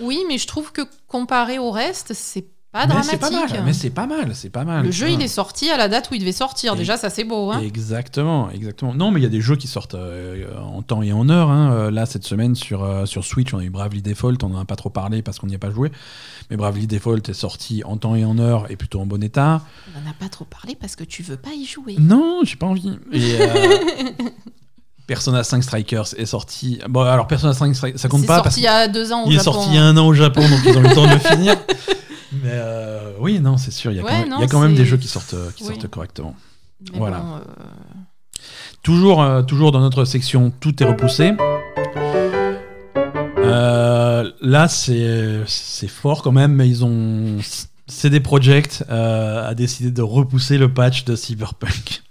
Oui, mais je trouve que comparé au reste, c'est pas mais dramatique. c'est pas mal. Mais c'est pas mal. C'est pas mal. le jeu, il vois. est sorti à la date où il devait sortir. Et- Déjà, ça c'est beau. Hein. Exactement, exactement. Non, mais il y a des jeux qui sortent euh, en temps et en heure. hein. Euh, Là, cette semaine, sur, euh, sur Switch, on a eu Bravely Default. On n'en a pas trop parlé parce qu'on n'y a pas joué. Mais Bravely Default est sorti en temps et en heure et plutôt en bon état. On n'en a pas trop parlé parce que tu veux pas y jouer. Non, j'ai pas envie. Et, euh, Persona 5 Strikers est sorti. Bon, alors Persona 5 Strikers, ça compte pas sorti parce il y a deux ans au est Japon. sorti il y a un an au Japon, donc ils ont eu le temps de le finir. Mais euh, oui, non, c'est sûr, il y a Ouais, quand même, non, il y a quand même c'est- des jeux qui sortent, euh, qui Oui. sortent correctement. Mais Voilà. bon, euh, Toujours, euh, toujours dans notre section, tout est repoussé. Là, c'est fort quand même, mais ils ont. CD Projekt a décidé de repousser le patch de Cyberpunk.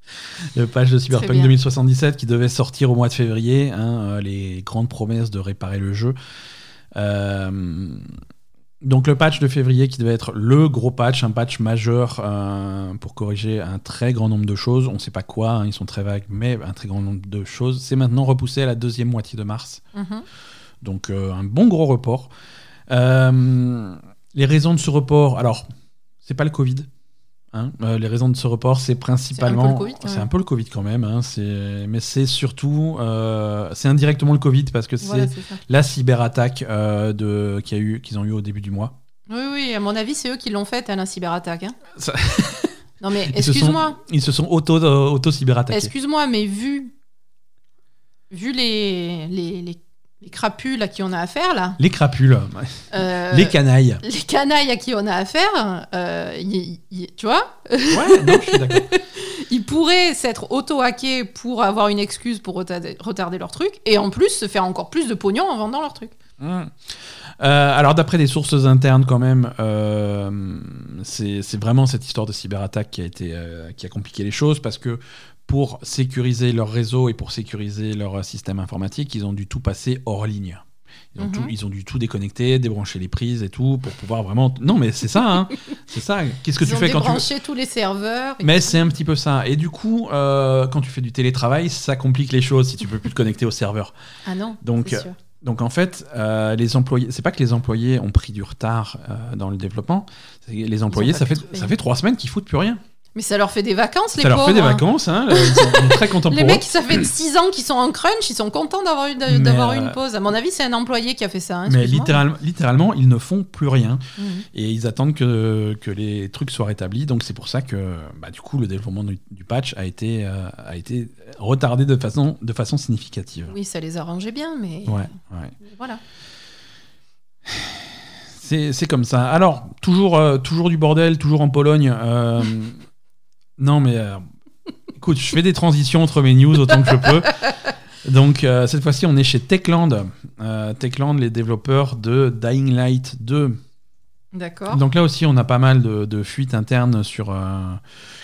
le patch de Cyberpunk bien. 2077 qui devait sortir au mois de février. hein, les grandes promesses de réparer le jeu. Euh, donc le patch de février qui devait être le gros patch, un patch majeur euh, pour corriger un très grand nombre de choses. On ne sait pas quoi, hein, ils sont très vagues, mais un très grand nombre de choses. C'est maintenant repoussé à la deuxième moitié de mars. mhm. Donc euh, un bon gros report. Euh, les raisons de ce report, alors c'est pas le Covid. Hein. Euh, les raisons de ce report, c'est principalement, c'est un peu le Covid quand même. hein. Mais c'est surtout, euh, c'est indirectement le Covid parce que c'est Voilà, la cyberattaque euh, qu'ils ont eu au début du mois. Oui, oui, à mon avis, c'est eux qui l'ont fait à la cyberattaque. hein. Ça- Non, mais excuse-moi, Ils se sont auto, euh, auto cyberattaqués. excuse-moi, mais vu, vu les, les, les, les crapules à qui on a affaire, là, Les crapules, euh, les canailles. les canailles à qui on a affaire, euh, y- y- tu vois, Ouais, non, je suis d'accord. ils pourraient s'être auto-hackés pour avoir une excuse pour retarder, retarder leur truc, et en plus se faire encore plus de pognon en vendant leur truc. Mm. Euh, alors d'après des sources internes quand même, euh, c'est c'est vraiment cette histoire de cyberattaque qui a été euh, qui a compliqué les choses parce que pour sécuriser leur réseau et pour sécuriser leur système informatique, ils ont dû tout passer hors ligne. Ils ont, Mhm. tout, ils ont dû tout déconnecter, débrancher les prises et tout pour pouvoir vraiment. Non mais c'est ça, hein. c'est ça. Qu'est-ce que Ils tu ont fais quand tu débranché tous les serveurs. et mais c'est un petit peu ça. Et du coup, euh, quand tu fais du télétravail, ça complique les choses si tu peux plus te connecter au serveur. Ah non, Donc, c'est sûr. Donc en fait, euh, les employés, c'est pas que les employés ont pris du retard euh, dans le développement. Les employés, ça fait ça fait trois semaines qu'ils foutent plus rien. Mais ça leur fait des vacances, les ça leur fait des pauvres, vacances, hein, ils sont très contents Les pour mecs, eux. ça fait 6 ans qu'ils sont en crunch, ils sont contents d'avoir eu, d'avoir eu euh, une pause. À mon avis, c'est un employé qui a fait ça. hein, Mais littéralement, littéralement, ils ne font plus rien Mhm. et ils attendent que, que les trucs soient rétablis. Donc c'est pour ça que bah, du coup le développement du, du patch a été euh, a été retardé de façon de façon significative. Oui, ça les arrangeait bien, mais Ouais, ouais. voilà. C'est c'est comme ça. Alors, toujours, euh, toujours du bordel, toujours en Pologne. euh, non, mais euh, écoute, je fais des transitions entre mes news autant que je peux. Donc, euh, cette fois-ci, on est chez Techland. Euh, Techland, les développeurs de Dying Light 2. D'accord. Donc là aussi, on a pas mal de, de fuites internes sur,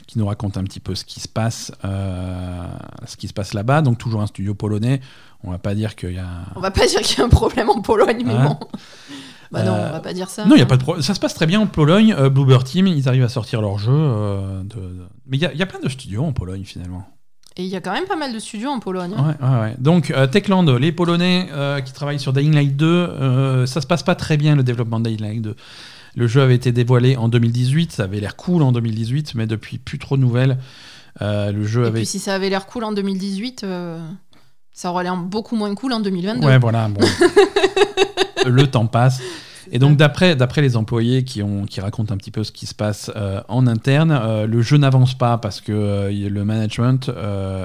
qui nous racontent un petit peu ce qui se passe, ce qui se passe là-bas. Donc toujours un studio polonais. On va pas dire qu'il y a. On va pas dire qu'il y a un problème en Pologne, mais Hein bon. Bah non, on va pas dire ça. Non, il y a pas de problème. Ça se passe très bien en Pologne. Euh, Bloober Team, ils arrivent à sortir leur jeu. euh, de- Mais il y, a- il y a plein de studios en Pologne finalement. Et il y a quand même pas mal de studios en Pologne. hein. Ouais, ouais, ouais. Donc euh, Techland, les Polonais euh, qui travaillent sur Dying Light 2, euh, ça se passe pas très bien le développement de Dying Light 2. Le jeu avait été dévoilé en 2018, ça avait l'air cool en 2018, mais depuis plus trop de nouvelles. Le jeu Et avait. puis si ça avait l'air cool en 2018, euh, ça aurait l'air beaucoup moins cool en 2022. Ouais, voilà. Bon. le temps passe. Et donc, d'après, d'après les employés qui, ont, qui racontent un petit peu ce qui se passe euh, en interne, euh, le jeu n'avance pas parce que euh, le management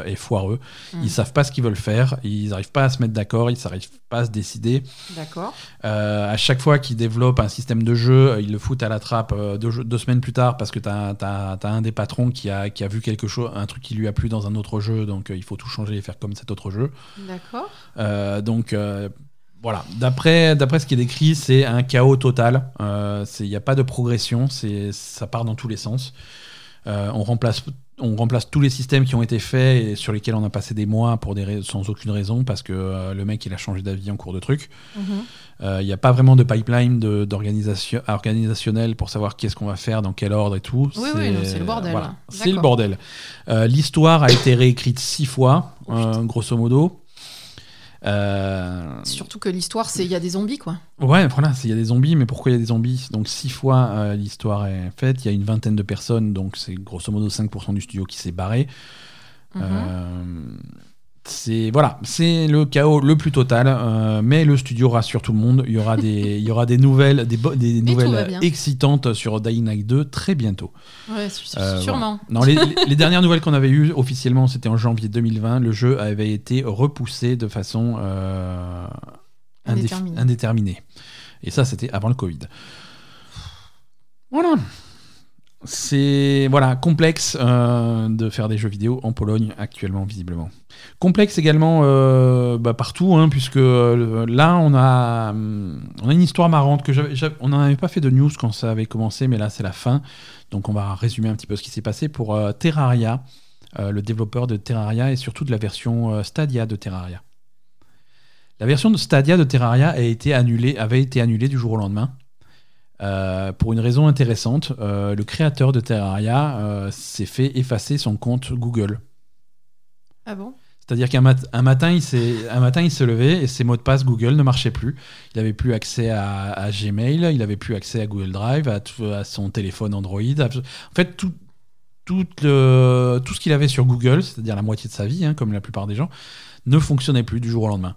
est foireux. Mm. Ils savent pas ce qu'ils veulent faire, ils n'arrivent pas à se mettre d'accord, ils n'arrivent pas à se décider. D'accord. À chaque fois qu'ils développent un système de jeu, ils le foutent à la trappe deux, deux semaines plus tard parce que tu as, un des patrons qui a, qui a vu quelque chose, un truc qui lui a plu dans un autre jeu, donc il faut tout changer et faire comme cet autre jeu. D'accord. Donc, voilà, d'après d'après ce qui est décrit, c'est un chaos total. Il n'y a pas de progression, c'est ça part dans tous les sens. on remplace on remplace tous les systèmes qui ont été faits et sur lesquels on a passé des mois pour des sans aucune raison parce que euh, le mec il a changé d'avis en cours de truc. Il Mhm. n'y a pas vraiment de pipeline de- d'organisation organisationnel pour savoir qu'est-ce qu'on va faire, dans quel ordre et tout. Oui, c'est le bordel. voilà, c'est le bordel. Euh, L'histoire a été réécrite six fois, Oh, euh, grosso modo. Euh, Surtout que l'histoire, c'est il y a des zombies, quoi. Ouais, voilà, c'est- il y a des zombies, mais pourquoi il y a des zombies? Donc six fois euh, l'histoire est faite, il y a une vingtaine de personnes, donc c'est grosso modo 5% du studio qui s'est barré. Mhm. Euh, c'est voilà, c'est le chaos le plus total, euh, mais le studio rassure tout le monde. Il y aura des, il y aura des nouvelles, des, nouvelles excitantes sur Dying Light 2 très bientôt. Ouais, Euh, sûrement. Non, les, dernières nouvelles qu'on avait eues officiellement, c'était en janvier 2020. Le jeu avait été repoussé de façon euh, indéterminée. Et ça, c'était avant le Covid. Voilà. C'est voilà complexe euh, de faire des jeux vidéo en Pologne actuellement visiblement. Complexe également euh, bah, partout hein, puisque euh, là on a hum, on a une histoire marrante que on n'en avait pas fait de news quand ça avait commencé mais là c'est la fin donc on va résumer un petit peu ce qui s'est passé pour Terraria le développeur de Terraria et surtout de la version Stadia de Terraria. La version de Stadia de Terraria avait été annulée du jour au lendemain. Euh, pour une raison intéressante, Euh, le créateur de Terraria euh, s'est fait effacer son compte Google. Ah bon? C'est-à-dire qu'un mat- un matin, il s'est un matin, il se levait et ses mots de passe Google ne marchaient plus. Il n'avait plus accès à, à Gmail, il n'avait plus accès à Google Drive, à, tout- à son téléphone Android. à- En fait, tout, tout, le- tout ce qu'il avait sur Google, c'est-à-dire la moitié de sa vie, hein, comme la plupart des gens, ne fonctionnait plus du jour au lendemain.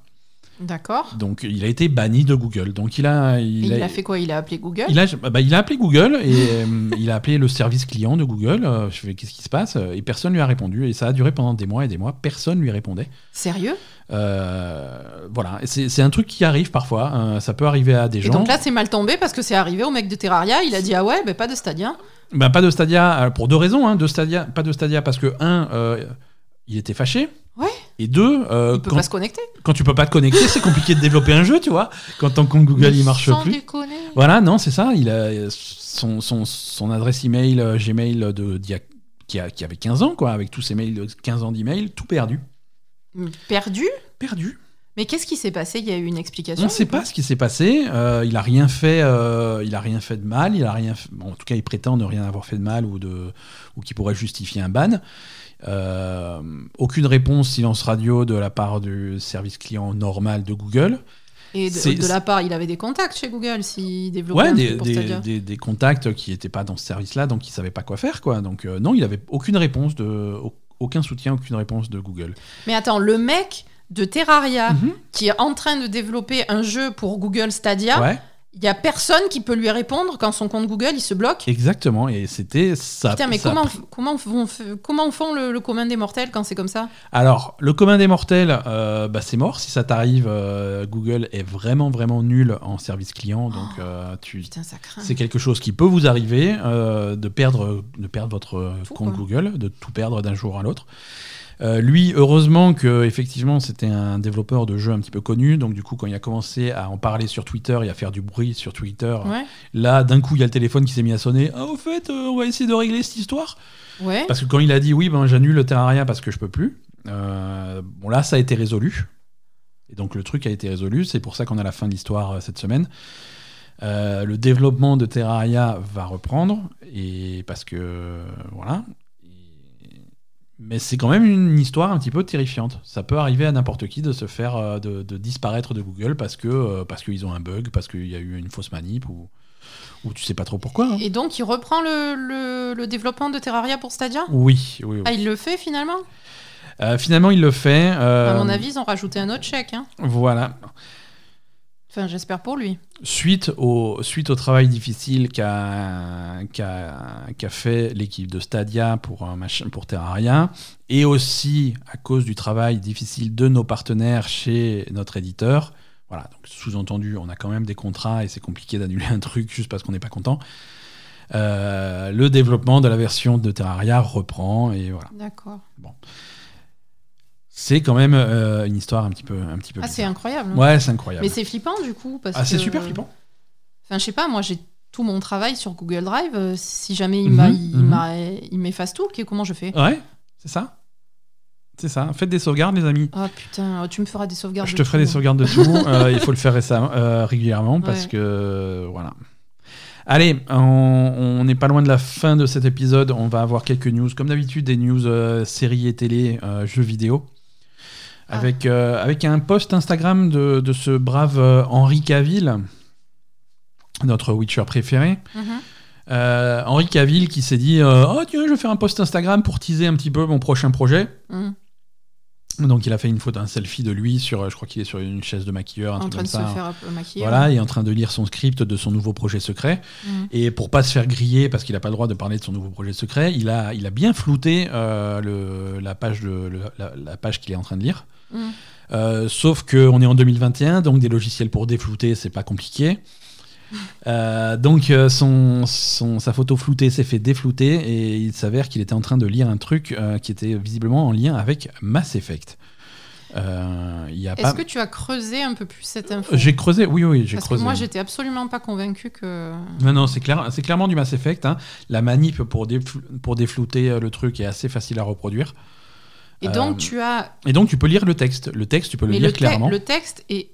D'accord. Donc, il a été banni de Google. Donc, il a, il a fait quoi? Il a appelé Google? Il a, bah, il a appelé Google et euh, il a appelé le service client de Google. Euh, je fais qu'est-ce qui se passe? Et personne lui a répondu. Et ça a duré pendant des mois et des mois. Personne lui répondait. Sérieux? Euh, voilà, c'est un truc qui arrive parfois. ça peut arriver à des Et gens. donc là, c'est mal tombé parce que c'est arrivé au mec de Terraria. Il a dit Ah ouais, ben pas de Stadia. Bah, pas de Stadia pour deux raisons. Hein, de Stadia, pas de Stadia parce que un, il était fâché. Ouais. Et deux, euh, Il peut quand, pas se connecter. quand tu peux pas te connecter, c'est compliqué de développer un jeu, tu vois. Quand ton compte Google il marche Sans plus. déconner. Voilà, non, c'est ça. Il a son, son, son adresse email euh, Gmail de, d'il y a- qui, a- qui avait 15 ans, quoi, avec tous ses mails de 15 ans d'email, tout perdu. Perdu? Perdu. Mais qu'est-ce qui s'est passé? Il y a eu une explication On ne sait pas ce qui s'est passé. Euh, il a rien fait. euh, il a rien fait de mal. Il a rien. fait- bon, en tout cas, il prétend ne rien avoir fait de mal ou de ou qui pourrait justifier un ban. Euh, aucune réponse silence radio de la part du service client normal de Google. Et de, la part, il avait des contacts chez Google s'il développait Ouais, un des, des- des- des contacts qui n'étaient pas dans ce service-là, donc qui ne savaient pas quoi faire, quoi. Donc euh, non, il avait aucune réponse de, aucun soutien, aucune réponse de Google. Mais attends, le mec de Terraria Mhm. qui est en train de développer un jeu pour Google Stadia, Ouais, il y a personne qui peut lui répondre quand son compte Google il se bloque. exactement. Et c'était ça. Putain, mais ça comment, comment, font, comment font le, le commun des mortels quand c'est comme ça? Alors, le commun des mortels, euh, bah, c'est mort. Si ça t'arrive, euh, Google est vraiment, vraiment nul en service client. Donc, euh, tu, ça craint. c'est quelque chose qui peut vous arriver euh, de, perdre, de perdre votre euh, Tout, compte quoi. Google, de tout perdre d'un jour à l'autre. Euh, lui, heureusement que effectivement c'était un développeur de jeux un petit peu connu, donc du coup quand il a commencé à en parler sur Twitter et à faire du bruit sur Twitter, Ouais, là d'un coup il y a le téléphone qui s'est mis à sonner. Ah au fait, euh, on va essayer de régler cette histoire. ouais. Parce que quand il a dit oui, ben j'annule le Terraria parce que je peux plus. euh, bon là ça a été résolu. Et donc le truc a été résolu. C'est pour ça qu'on a la fin de l'histoire cette semaine. Euh, le développement de Terraria va reprendre et parce que euh, voilà. Mais c'est quand même une histoire un petit peu terrifiante. Ça peut arriver à n'importe qui de se faire euh, de, de disparaître de Google parce que euh, parce qu'ils ont un bug, parce qu'il y a eu une fausse manip ou ou tu sais pas trop pourquoi. hein. Et donc, il reprend le, le- le développement de Terraria pour Stadia? Oui, oui, oui. Ah, il le fait finalement? Euh, finalement, il le fait. euh, À mon avis, ils ont rajouté un autre chèque. hein. Voilà. Enfin, j'espère pour lui. Suite au, suite au travail difficile qu'a qu'a fait l'équipe de Stadia pour, pour Terraria, et aussi à cause du travail difficile de nos partenaires chez notre éditeur, voilà, donc sous-entendu, on a quand même des contrats et c'est compliqué d'annuler un truc juste parce qu'on n'est pas content. Euh, le développement de la version de Terraria reprend et voilà. D'accord. C'est quand même euh, une histoire un petit peu, un petit peu. Ah, c'est incroyable. Ouais, c'est incroyable. Mais c'est flippant du coup. Parce ah, c'est que- super flippant. Enfin, je sais pas, moi j'ai tout mon travail sur Google Drive. euh, Si jamais il Mhm, m'a- il mhm. m'a- il m'efface tout, comment je fais? Ouais, c'est ça. C'est ça. Faites des sauvegardes, les amis. Ah putain, tu me feras des sauvegardes. Je de te ferai tout. des sauvegardes de tout. Euh, il faut le faire récemment, euh, régulièrement parce Ouais. que euh, voilà. Allez, on on n'est pas loin de la fin de cet épisode. On va avoir quelques news, comme d'habitude, des news euh, séries et télé, euh, jeux vidéo. Ah. Avec, euh, avec un post Instagram de, de ce brave euh, Henri Cavill, notre Witcher préféré. Mhm. Euh, Henri Cavill qui s'est dit Oh, tiens, je vais faire un post Instagram pour teaser un petit peu mon prochain projet. Mhm. Donc, il a fait une photo, un selfie de lui sur, je crois qu'il est sur une chaise de maquilleur, un En truc train de se faire euh, maquiller. Voilà, il est en train de lire son script de son nouveau projet secret. Mhm. Et pour pas se faire griller, parce qu'il n'a pas le droit de parler de son nouveau projet secret, il a, il a bien flouté euh, le, la page, de, le- la, la page qu'il est en train de lire. Euh, sauf qu'on est en 2021, donc des logiciels pour déflouter, c'est pas compliqué. Euh, donc euh, son, son- sa photo floutée s'est fait déflouter et il s'avère qu'il était en train de lire un truc euh, qui était visiblement en lien avec Mass Effect. Euh, il y a Est-ce pas... que tu as creusé un peu plus cette info? J'ai creusé, oui, oui, j'ai Parce creusé. que moi j'étais absolument pas convaincu que. Non, non, c'est clair, c'est clairement du Mass Effect. hein. La manip pour, défl- pour déflouter le truc est assez facile à reproduire. Et donc Euh, tu as. Et donc tu peux lire le texte. Le texte, tu peux le Mais lire le, clairement. le texte est.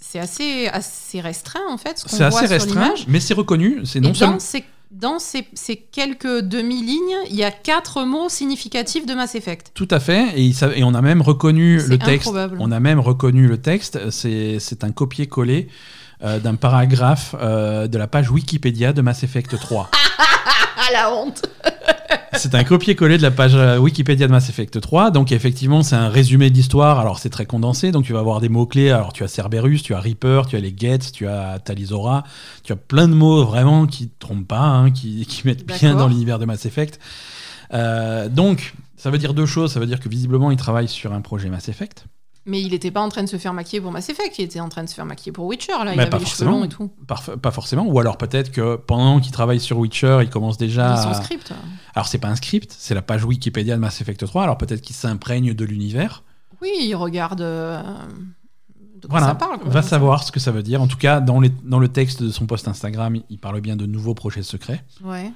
C'est assez, assez restreint en fait. C'est assez restreint, mais c'est reconnu. C'est non dans, seulement. ces, dans ces, ces quelques demi-lignes, il y a quatre mots significatifs de Mass Effect. Tout à fait, et, on a même reconnu le texte. improbable. On a même reconnu le texte. C'est c'est un copier-coller euh, d'un paragraphe euh, de la page Wikipédia de Mass Effect 3. Ah la honte C'est un copier-coller de la page euh, Wikipédia de Mass Effect 3. Donc effectivement, c'est un résumé de l'histoire. Alors c'est très condensé. Donc tu vas avoir des mots-clés. Alors tu as Cerberus, tu as Reaper, tu as les Gets, tu as Talisora. Tu as plein de mots vraiment qui ne trompent pas, hein, qui, qui mettent bien dans l'univers de Mass Effect. Euh, donc ça veut dire deux choses. Ça veut dire que visiblement, il travaille sur un projet Mass Effect. Mais il était pas en train de se faire maquiller pour Mass Effect, il était en train de se faire maquiller pour Witcher, là. Il avait pas les cheveux forcément. longs et tout. Pas forcément. Ou alors peut-être que pendant qu'il travaille sur Witcher, il commence déjà. Dans son à- script. Alors c'est pas un script, c'est la page Wikipédia de Mass Effect 3. Alors peut-être qu'il s'imprègne de l'univers. Oui, il regarde. euh, De quoi Voilà, ça parle quoi, va savoir ce que ça veut dire. En tout cas, dans, les- dans le texte de son post Instagram, il parle bien de nouveaux projets secrets. Ouais.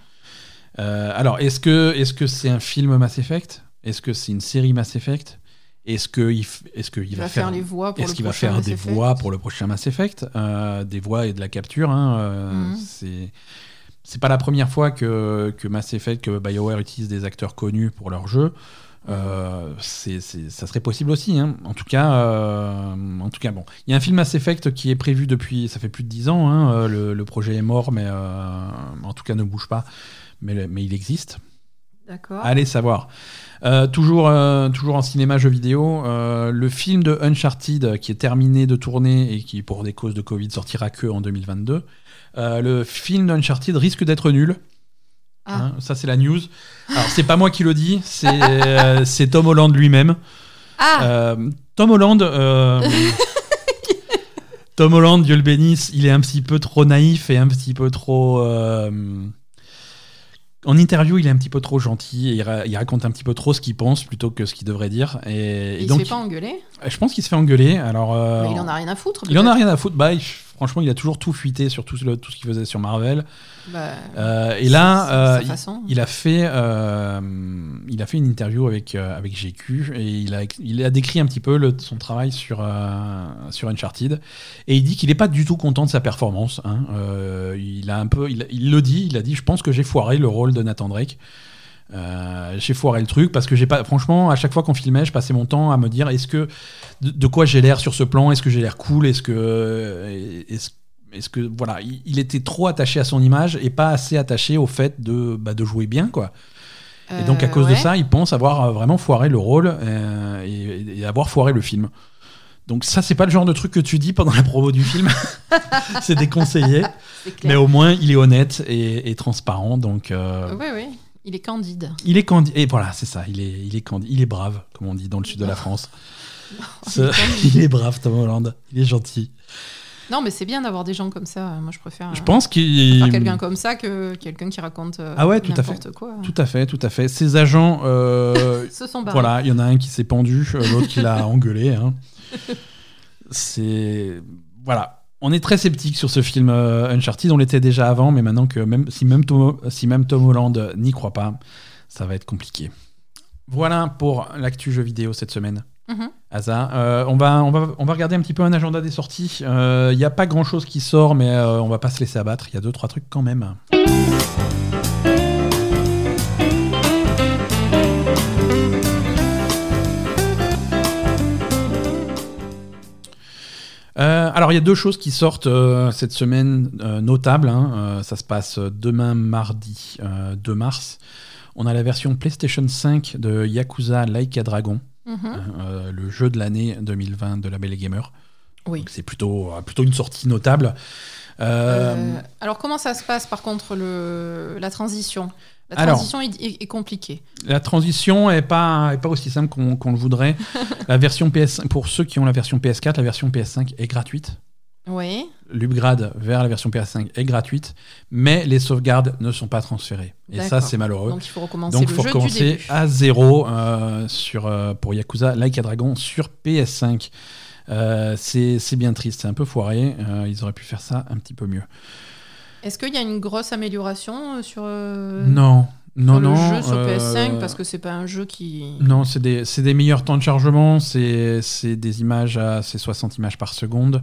Euh, alors, est-ce que est-ce que c'est un film Mass Effect? Est-ce que c'est une série Mass Effect? Est-ce qu'il est qu'il Il va, va faire les voix pour Est-ce le qu'il va prochain faire Mass des Effect. voix pour le prochain Mass Effect? Euh, Des voix et de la capture. Hein, euh, Mhm. C'est c'est pas la première fois que, que Mass Effect, que BioWare utilise des acteurs connus pour leur jeu. Euh, ça serait possible aussi. hein. En tout cas, euh, en tout cas, bon, il y a un film Mass Effect qui est prévu depuis, ça fait plus de 10 ans. hein. Euh, le, le projet est mort, mais euh, en tout cas ne bouge pas. Mais il existe. D'accord. Allez savoir. Euh, toujours, euh, toujours en cinéma, jeux vidéo, euh, le film de Uncharted qui est terminé de tourner et qui, pour des causes de Covid, sortira que en 2022. Euh, le film d'Uncharted risque d'être nul. Ah. Hein, ça, c'est la news. Alors, c'est pas moi qui le dis, c'est c'est Tom Holland lui-même. Ah Tom Holland. Tom Holland, Dieu le bénisse, il est un petit peu trop naïf et un petit peu trop. Euh, en interview, il est un petit peu trop gentil et il, ra- il raconte un petit peu trop ce qu'il pense plutôt que ce qu'il devrait dire. Et, et Il donc, se fait pas engueuler je pense qu'il se fait engueuler. Alors, euh, Mais il en a rien à foutre. il en a rien à foutre. Bah, il- franchement, il a toujours tout fuité sur tout, le- tout ce qu'il faisait sur Marvel. Bah, Euh, et là, euh, il- a fait, euh, il a fait une interview avec, euh, avec GQ et il a, il a décrit un petit peu le- son travail sur, euh, sur Uncharted. Et il dit qu'il n'est pas du tout content de sa performance. hein. Euh, il, a un peu, il, il le dit, il a dit Je pense que j'ai foiré le rôle de Nathan Drake. Euh, j'ai foiré le truc parce que j'ai pas franchement à chaque fois qu'on filmait je passais mon temps à me dire est-ce que de, de quoi j'ai l'air sur ce plan? Est-ce que j'ai l'air cool? Est-ce que est-ce est-ce que voilà il, il était trop attaché à son image et pas assez attaché au fait de, bah, de jouer bien quoi. Et donc à Euh, cause de ça il pense avoir euh, vraiment foiré le rôle euh, et, et avoir foiré le film. Donc ça c'est pas le genre de truc que tu dis pendant la promo du film. C'est déconseillé. Mais au moins il est honnête et, et transparent donc euh, Oui, oui. Il est candide. il est candide et voilà c'est ça il est il est candide il est brave comme on dit dans le sud de la France Ce- il est brave Tom Holland il est gentil Non, mais c'est bien d'avoir des gens comme ça. Moi, je préfère. Je euh, pense qu'il. préfère quelqu'un comme ça que quelqu'un qui raconte euh, Ah ouais, tout à quoi. Tout à fait, tout à fait. Ces agents, euh, Se sont barrés. voilà, il y en a un qui s'est pendu, euh, l'autre qui l'a engueulé. hein. C'est. Voilà. On est très sceptique sur ce film euh, Uncharted. On l'était déjà avant, mais maintenant que même si même Tom, si même Tom Holland n'y croit pas, ça va être compliqué. Voilà pour l'actu jeu vidéo cette semaine. Mhm. Asa, Euh, on, va, on, va, on va regarder un petit peu un agenda des sorties. Il n'y a pas grand chose qui sort, mais euh, on va pas se laisser abattre. Il y a deux, trois trucs quand même. Euh, alors, il y a deux choses qui sortent euh, cette semaine euh, notables. hein. Ça se passe demain, mardi euh, 2 mars. On a la version PlayStation 5 de Yakuza Like a Dragon, Mhm. euh, le jeu de l'année 2020 de la Belle Gamer. Oui. C'est plutôt, plutôt une sortie notable. Alors, comment ça se passe, par contre, le... la transition? La transition est, est- est compliquée. La transition est pas, est pas aussi simple qu'on le voudrait. la version PS, pour ceux qui ont la version PS4, la version PS5 est gratuite. Oui. L'upgrade vers la version PS5 est gratuite, mais les sauvegardes ne sont pas transférées. Et ça, c'est malheureux. Donc, il faut recommencer Donc, le faut jeu du recommencer début. à zéro euh, sur, euh, pour Yakuza Like a Dragon sur PS5. Euh, c'est bien triste, c'est un peu foiré. Ils auraient pu faire ça un petit peu mieux. Est-ce qu'il y a une grosse amélioration euh, sur, euh, non, non, sur non. le jeu sur euh, PS5 Parce que c'est pas un jeu qui. Non, c'est des, c'est des meilleurs temps de chargement, c'est c'est des images à c'est 60 images par seconde.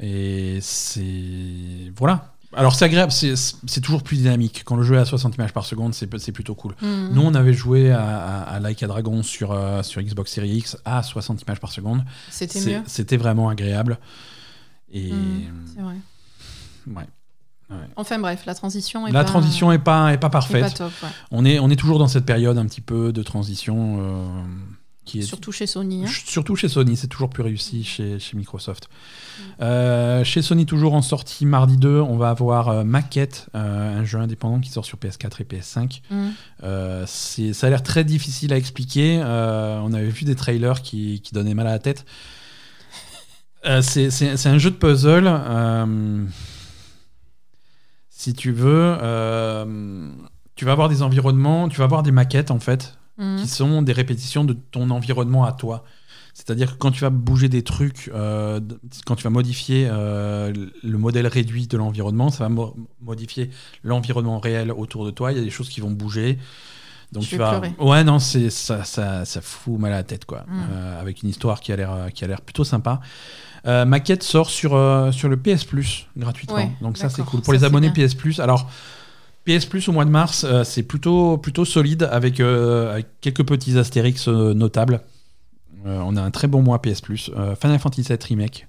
Et c'est. Voilà. Alors c'est agréable, c'est toujours plus dynamique. Quand le jeu est à 60 images par seconde, c'est plutôt cool. Mhm. Nous, on avait joué à, à, à Like a Dragon sur, euh, sur Xbox Series X à 60 images par seconde. C'était mieux. C'était vraiment agréable. Et. Mhm, C'est vrai. ouais. Enfin bref, la transition est La pas, transition est pas, est pas est parfaite. pas top. ouais. On, est, on est toujours dans cette période un petit peu de transition euh, qui est Surtout chez Sony. hein. Surtout chez Sony, c'est toujours plus réussi chez, chez Microsoft. Mm. Euh, chez Sony, toujours en sortie mardi 2, on va avoir euh, Maquette, un jeu indépendant qui sort sur PS4 et PS5. Mhm. Euh, c'est- ça a l'air très difficile à expliquer. On avait vu des trailers qui, qui donnaient mal à la tête. C'est un jeu de puzzle. Si tu veux, euh, tu vas avoir des environnements, tu vas avoir des maquettes en fait Mhm. qui sont des répétitions de ton environnement à toi. C'est-à-dire que quand tu vas bouger des trucs, euh, quand tu vas modifier euh, le modèle réduit de l'environnement, ça va mo- modifier l'environnement réel autour de toi. Il y a des choses qui vont bouger. Donc Je tu vas. pleurer. Ouais, non, c'est ça, ça, ça fout mal à la tête, quoi. Euh, avec une histoire qui a l'air, qui a l'air plutôt sympa. Euh, Maquette sort sur, euh, sur le PS Plus gratuitement. Ouais, Donc ça, c'est cool. Pour Ça, les abonnés bien. PS Plus, alors PS Plus au mois de mars, euh, c'est plutôt, plutôt solide avec, avec quelques petits astérix notables. On a un très bon mois PS Plus. Final Fantasy VII Remake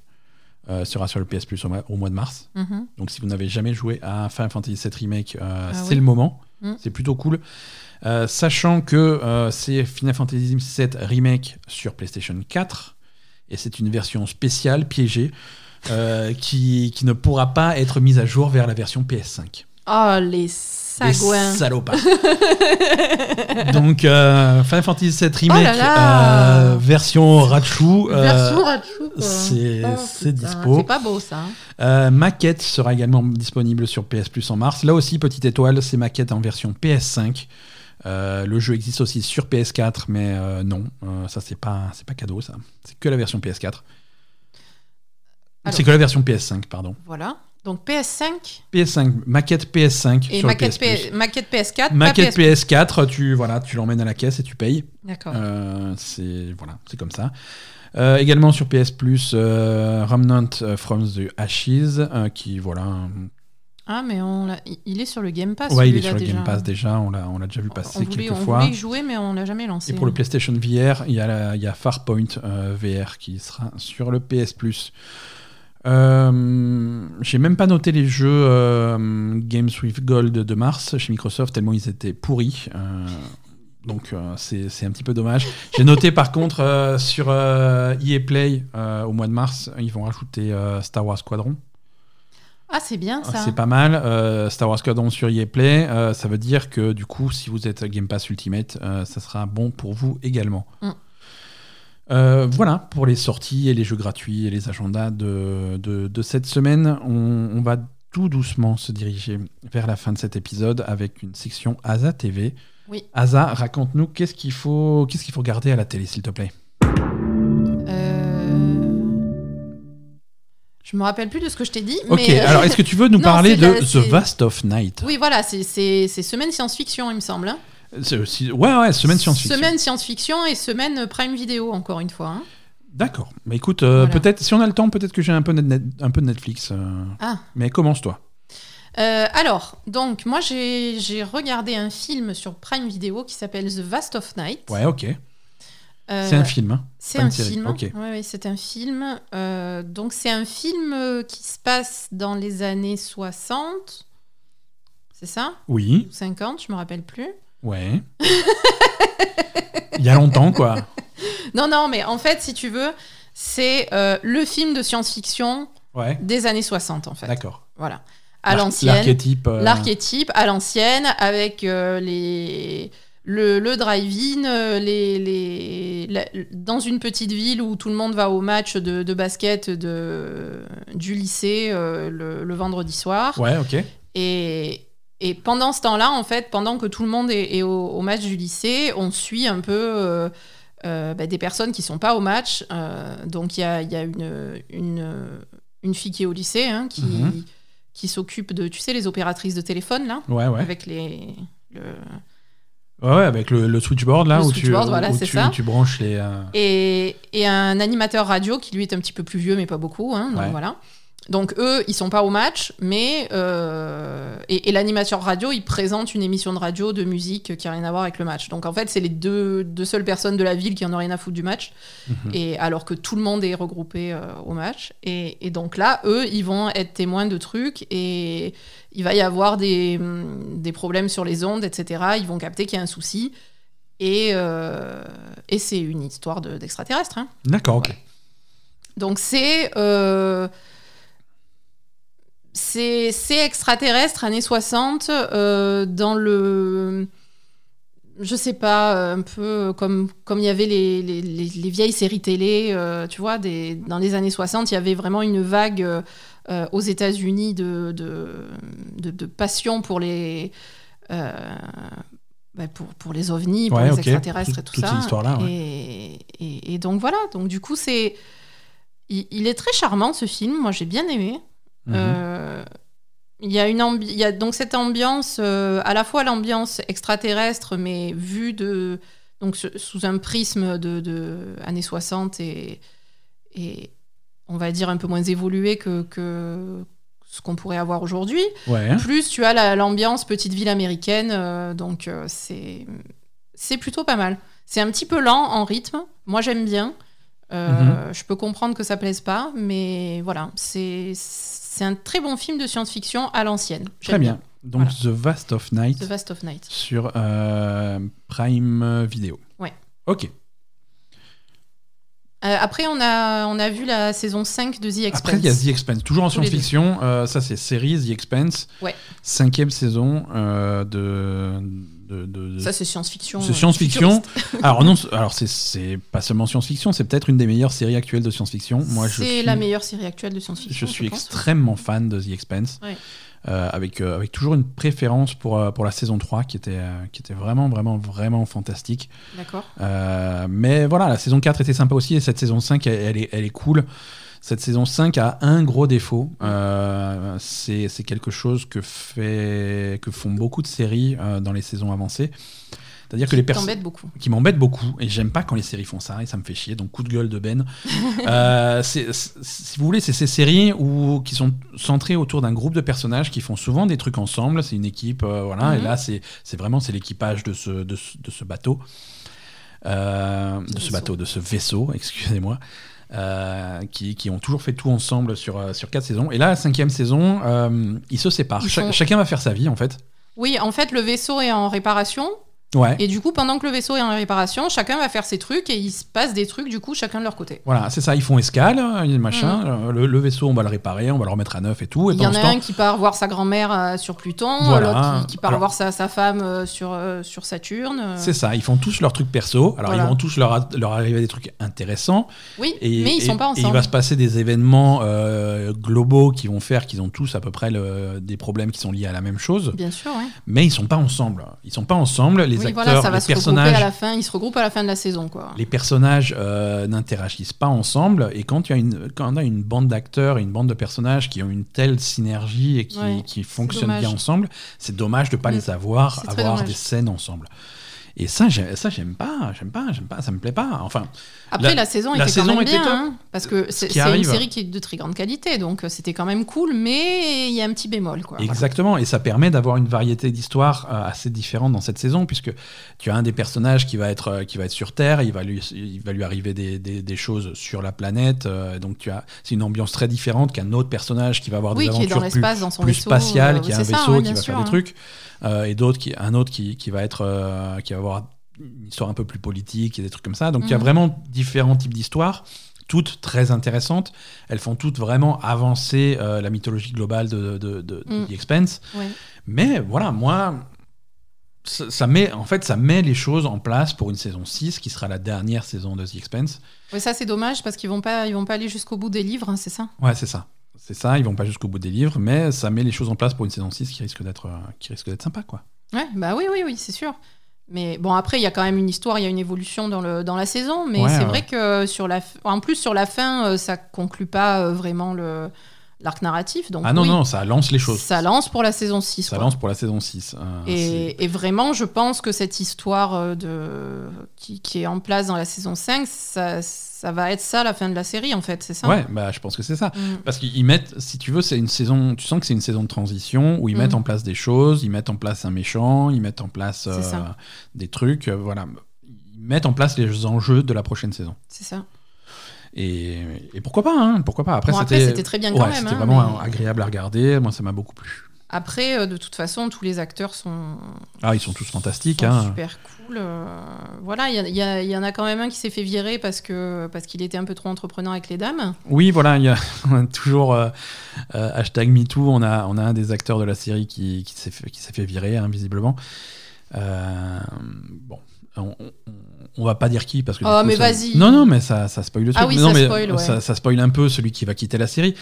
sera sur le PS Plus au mois, au mois de mars. Mhm. Donc si vous n'avez jamais joué à Final Fantasy VII Remake, Ah c'est oui. le moment. Mm. C'est plutôt cool. Sachant que c'est Final Fantasy VII Remake sur PlayStation 4 et c'est une version spéciale piégée euh, qui, qui ne pourra pas être mise à jour vers la version PS5. Oh, les Des sagouins. salopards. Donc euh, Final Fantasy VII Remake Oh là là. euh, version Rachu. euh, Version Ratchou, quoi. c'est- Oh, dispo. C'est pas beau, ça. hein. Maquette sera également disponible sur PS Plus en mars. Là aussi, petite étoile, c'est Maquette en version PS5. Euh, le jeu existe aussi sur PS4, mais euh, non, euh, ça c'est pas c'est pas cadeau ça. C'est que la version PS4. Alors. C'est que la version PS5, pardon. Voilà. Donc PS5 PS5, maquette PS5 et sur maquette, le PS. P- maquette PS4. Maquette PS... PS4, tu voilà, tu l'emmènes à la caisse et tu payes. D'accord. Euh, c'est voilà, c'est comme ça. Euh, également sur PS Plus, euh, Remnant from the Ashes, euh, qui voilà, Ah, mais on l'a- il- est sur le Game Pass. Ouais, il est sur le déjà. Game Pass déjà, on l'a, on l'a déjà vu passer on voulait, quelques on fois. voulait y jouer, mais on l'a jamais lancé. Et pour le PlayStation VR, il y a, la- il y a Farpoint euh, VR qui sera sur le PS Plus. Euh, j'ai même pas noté les jeux euh, Games with Gold de mars chez Microsoft, tellement ils étaient pourris. Euh, donc c'est, c'est un petit peu dommage. J'ai noté par contre sur EA Play euh, au mois de mars, ils vont rajouter Star Wars Squadron. Ah, c'est bien ça. C'est pas mal. Euh, Star Wars Squadron sur EA Play, euh, ça veut dire que du coup, si vous êtes Game Pass Ultimate, euh, ça sera bon pour vous également. Mm. Euh, voilà pour les sorties et les jeux gratuits et les agendas de, de, de cette semaine. On, on va tout doucement se diriger vers la fin de cet épisode avec une section Asa TV. Oui. Asa, raconte-nous qu'est-ce qu'il faut, qu'est-ce qu'il faut regarder à la télé, s'il te plaît? Je me rappelle plus de ce que je t'ai dit. Ok, mais, euh, alors est-ce que tu veux nous Non, parler de la- The Vast of Night? Oui, voilà, c'est- semaine science-fiction, il me semble. hein. C'est aussi- Ouais, ouais, semaine science-fiction. Semaine science-fiction et semaine Prime Video, encore une fois. hein. D'accord. Mais écoute, euh, Voilà. peut-être, si on a le temps, peut-être que j'ai un peu net- un peu de Netflix. euh, Ah. Mais commence-toi. Euh, alors, donc, moi, j'ai j'ai regardé un film sur Prime Video qui s'appelle The Vast of Night. Ouais, ok. Euh, C'est un film. hein. C'est un film. Ouais, ouais, c'est un film. Euh, donc, c'est un film euh, qui se passe dans les années 60. C'est ça? Oui, Ou 50, je me rappelle plus. ouais. Il y a longtemps, quoi. Non, non, mais en fait, si tu veux, c'est euh, le film de science-fiction Ouais, des années 60, en fait. d'accord. Voilà. À l'ancienne. L'archétype. euh, L'archétype à l'ancienne, avec euh, les. Le, le drive-in, euh, les, les, la- dans une petite ville où tout le monde va au match de, de basket de, du lycée euh, le, le vendredi soir. Ouais, ok. Et, et pendant ce temps-là, en fait, pendant que tout le monde est, est au, au match du lycée, on suit un peu euh, euh, bah, des personnes qui sont pas au match. Donc il y a, y a une, une, une fille qui est au lycée, hein, qui, Mhm. qui s'occupe de, tu sais, les opératrices de téléphone, là, Ouais, ouais. avec les... le- Ouais, avec le, le switchboard, là, Le où, tu, voilà, où tu, ça. où tu branches les. euh, Et, et un animateur radio qui lui est un petit peu plus vieux, mais pas beaucoup. hein, donc Ouais. voilà. Donc eux, ils sont pas au match, mais euh, et, et l'animateur radio, il présente une émission de radio de musique qui a rien à voir avec le match. Donc en fait, c'est les deux, deux seules personnes de la ville qui en ont rien à foutre du match, mhm. et alors que tout le monde est regroupé euh, au match. Et, et donc là, eux, ils vont être témoins de trucs et il va y avoir des, des problèmes sur les ondes, etc. Ils vont capter qu'il y a un souci. Et, euh, et c'est une histoire de- d'extraterrestres. hein. D'accord, ok. Donc c'est euh, c'est extraterrestre années 60 euh, dans le je sais pas un peu comme comme il y avait les, les, les- les vieilles séries télé euh, tu vois des dans les années 60 il y avait vraiment une vague euh, euh, aux États-Unis de de, de de passion pour les euh, bah, pour, pour les ovnis, pour Ouais, les extraterrestres et tout toute ça. cette histoire-là, ouais. et, et, et donc voilà, donc du coup c'est... Il, il est très charmant ce film, moi j'ai bien aimé. Mhm. Euh, il y a une ambi- il y a donc cette ambiance, euh, à la fois l'ambiance extraterrestre, mais vue de donc sous un prisme de, de années 60 et, et on va dire un peu moins évolué que, que ce qu'on pourrait avoir aujourd'hui. Ouais. Plus tu as la- l'ambiance petite ville américaine, euh, donc c'est c'est plutôt pas mal. C'est un petit peu lent en rythme. Moi j'aime bien. Euh, Je peux comprendre que ça plaise pas, mais voilà, c'est c'est un très bon film de science-fiction à l'ancienne. Très bien. Donc, The Vast of Night The Vast of Night. sur euh, Prime Video. Ouais. Ok. Euh, après, on a, on a vu la saison 5 de The Expanse. Après, il y a The Expanse. Toujours en science-fiction. euh, ça, c'est série The Expanse. Ouais. Cinquième saison de. De, de- de- Ça, c'est science-fiction. C'est euh, science-fiction. alors non, c'est- alors c'est- pas seulement science-fiction, c'est peut-être une des meilleures séries actuelles de science-fiction. Moi, je C'est suis, la meilleure série actuelle de je science-fiction. suis pense. extrêmement fan de The Expanse, Ouais. Euh, avec euh, avec toujours une préférence pour euh, pour la saison 3 qui était qui était vraiment vraiment vraiment fantastique. D'accord. Mais voilà, la saison 4 était sympa aussi et cette saison 5, elle, elle est, elle est cool. Cette saison 5 a un gros défaut. Euh, c'est quelque chose que, fait, que font beaucoup de séries euh, dans les saisons avancées. C'est-à-dire que les personnes beaucoup. qui m'embête beaucoup et j'aime pas quand les séries font ça et ça me fait chier donc coup de gueule de Ben Euh, si vous voulez c'est ces séries où, qui sont centrées autour d'un groupe de personnages qui font souvent des trucs ensemble c'est une équipe euh, voilà et Mhm. là c'est vraiment c'est l'équipage de ce, de, ce, de ce bateau Euh, de ce bateau de ce vaisseau excusez-moi euh, qui, qui ont toujours fait tout ensemble sur, euh, sur quatre saisons. Et là la cinquième saison euh, ils se séparent. Ils Cha- font- chacun va faire sa vie en fait. Oui, en fait, le vaisseau est en réparation. Ouais. Et du coup, pendant que le vaisseau est en réparation, chacun va faire ses trucs et il se passe des trucs du coup chacun de leur côté. Voilà, c'est ça, ils font escale, euh, machin. euh, Le, le vaisseau, on va le réparer, on va le remettre à neuf et tout. Et Il y en a temps- un qui part voir sa grand-mère euh, sur Pluton, Voilà. l'autre qui, qui part Alors- voir sa, sa femme euh, sur, euh, sur Saturne. C'est ça, ils font tous leurs trucs perso. Alors, Voilà. ils vont tous leur, leur arriver des trucs intéressants. Oui, Et, mais ils et- sont pas et il ensemble. va se passer des événements globaux qui vont faire qu'ils ont tous à peu près le- des problèmes qui sont liés à la même chose. Bien sûr, ouais. Mais ils sont pas ensemble. Ils sont pas ensemble. Les oui, acteurs, voilà, ça va les se regrouper personnages, à la fin. Ils se regroupent à la fin de la saison, quoi. les personnages euh, n'interagissent pas ensemble. Et quand il y a une, quand on a une bande d'acteurs et une bande de personnages qui ont une telle synergie et qui, Ouais, qui fonctionnent bien ensemble, c'est dommage de pas Mm. les avoir, avoir dommage. des scènes ensemble. Et ça, ça j'aime pas, j'aime pas, j'aime pas, ça me plaît pas. Enfin, Après, La- la, saison la était saison quand même était bien, top. hein, parce que c'est une série qui est de très grande qualité, donc euh, c'était quand même cool, mais il y a un petit bémol, quoi. Voilà. Exactement, et ça permet d'avoir une variété d'histoires euh, assez différente dans cette saison, puisque tu as un des personnages qui va être, euh, qui va être sur Terre, il va lui, il va lui arriver des, des- des choses sur la planète, euh, donc tu as, c'est une ambiance très différente qu'un autre personnage qui va avoir Oui, des qui est dans aventures plus, dans son plus vaisseau. spatiales, euh, qui a un ça, vaisseau ouais, qui va sûr, faire des hein. trucs, euh, et d'autres qui, un autre qui, qui va être, qui va avoir une histoire un peu plus politique et des trucs comme ça. Donc il y a Mhm. vraiment différents types d'histoires toutes très intéressantes. Elles font toutes vraiment avancer euh, la mythologie globale de, de, de- de Mm. The Expanse. Ouais. Mais voilà, moi, ça, ça met, en fait, ça met les choses en place pour une saison 6, qui sera la dernière saison de The Expanse. Ouais, ça c'est dommage parce qu'ils vont pas, ils vont pas aller jusqu'au bout des livres, hein, c'est ça? Ouais, c'est ça. C'est ça, ils vont pas jusqu'au bout des livres, mais ça met les choses en place pour une saison 6 qui risque d'être euh, qui risque d'être sympa, quoi. Ouais, bah oui, oui, oui, c'est sûr. Mais bon, après, il y a quand même une histoire, il y a une évolution dans, le, dans la saison. Mais Ouais, c'est ouais. vrai que sur la, en plus, sur la fin, euh, ça conclut pas euh, vraiment le, l'arc narratif. Donc, ah non, oui, non, ça lance les choses. ça lance pour la saison 6. Ça quoi. lance pour la saison 6. euh, c'est- Et, et vraiment, je pense que cette histoire euh, de, qui, qui est en place dans la saison 5, ça, ça va être ça la fin de la série, en fait, c'est ça? Ouais, bah, je pense que c'est ça. Mm. Parce qu'ils mettent, si tu veux, c'est une saison. Tu sens que c'est une saison de transition où ils Mhm. mettent en place des choses, ils mettent en place un méchant, ils mettent en place euh, des trucs. euh, voilà, ils mettent en place les enjeux de la prochaine saison. C'est ça. Et, et pourquoi pas hein, Pourquoi pas Après, Bon, c'était très bien quand même. C'était hein, vraiment mais agréable à regarder. Moi, ça m'a beaucoup plu. Après, euh, de toute façon, tous les acteurs sont, Ah, ils sont tous fantastiques. sont hein. super cool. euh, voilà, il y, en a quand même un qui s'est fait virer parce que parce qu'il était un peu trop entreprenant avec les dames. Oui, voilà, il y a on a toujours euh, euh, hashtag MeToo. On a, on a un des acteurs de la série qui, qui s'est fait, fait virer, hein, visiblement. Bon, on, on, on va pas dire qui parce que. Oh, coup, mais ça- vas-y. Non, non, mais ça, ça spoil le truc. Ah oui, Mais non, ça mais spoil, ouais. ça, ça spoil un peu celui qui va quitter la série.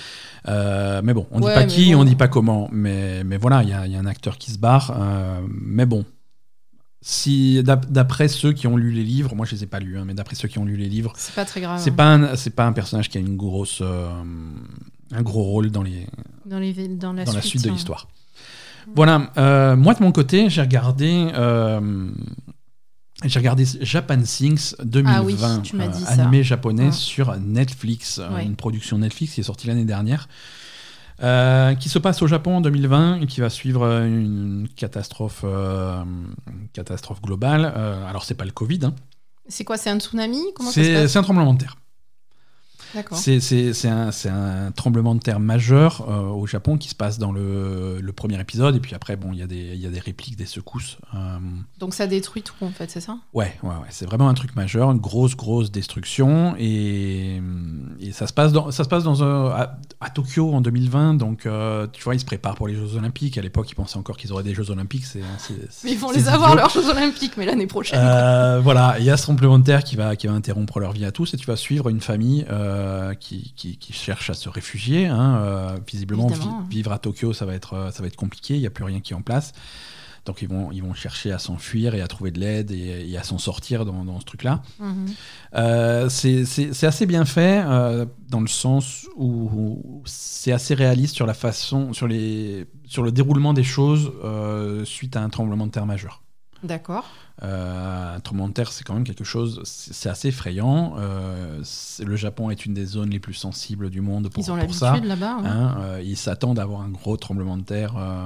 Euh, mais bon, on Ouais, dit pas qui, bon. on dit pas comment. Mais, mais voilà, il y y a un acteur qui se barre. euh, mais bon. Si, d'ap- d'après ceux qui ont lu les livres, moi je les ai pas lus, hein, mais d'après ceux qui ont lu les livres, C'est pas très grave. c'est hein. pas un, c'est pas un personnage qui a une grosse euh, un gros rôle dans les dans, les, dans la dans la suite de hein. l'histoire. Voilà, euh, moi de mon côté, j'ai regardé euh, j'ai regardé Japan Things 2020, Ah oui, ça. animé japonais sur Netflix, euh, une production Netflix qui est sortie l'année dernière. euh, qui se passe au Japon en 2020 et qui va suivre euh, une catastrophe, euh, une catastrophe globale. Euh, alors c'est pas le Covid, hein. C'est quoi C'est un tsunami? C'est un tremblement de terre. C'est un, tremblement de terre majeur euh, au Japon qui se passe dans le, le premier épisode. Et puis après, bon, il y, a des- il y a des répliques, des secousses. euh, Donc ça détruit tout en fait, c'est ça? Ouais, ouais, ouais. C'est vraiment un truc majeur, une grosse, grosse destruction. Et, et ça, se passe dans, ça se passe dans un- à, à Tokyo en 2020. Donc, euh, tu vois, ils se préparent pour les Jeux Olympiques. À l'époque, ils pensaient encore qu'ils auraient des Jeux Olympiques. C'est- Mais ils vont les avoir leurs Jeux Olympiques, mais l'année prochaine. Euh, voilà, il y a ce tremblement de terre qui va, qui va interrompre leur vie à tous et tu vas suivre une famille euh, qui, qui, qui cherche à se réfugier. hein, euh, visiblement, vi- Évidemment. vivre à Tokyo, ça va être, euh, ça va être compliqué, il n'y a plus rien qui est en place. Donc ils vont, ils vont chercher à s'enfuir et à trouver de l'aide et, et à s'en sortir dans, dans ce truc-là. Mhm. Euh, c'est assez bien fait euh, dans le sens où, où c'est assez réaliste sur la façon, sur, les, sur le déroulement des choses euh, suite à un tremblement de terre majeur. D'accord. Euh, un tremblement de terre, c'est quand même quelque chose, c'est assez effrayant. Euh, le Japon est une des zones les plus sensibles du monde pour, Ils ont pour ça. là-bas. ouais. Hein, euh, ils s'attendent à avoir un gros tremblement de terre euh,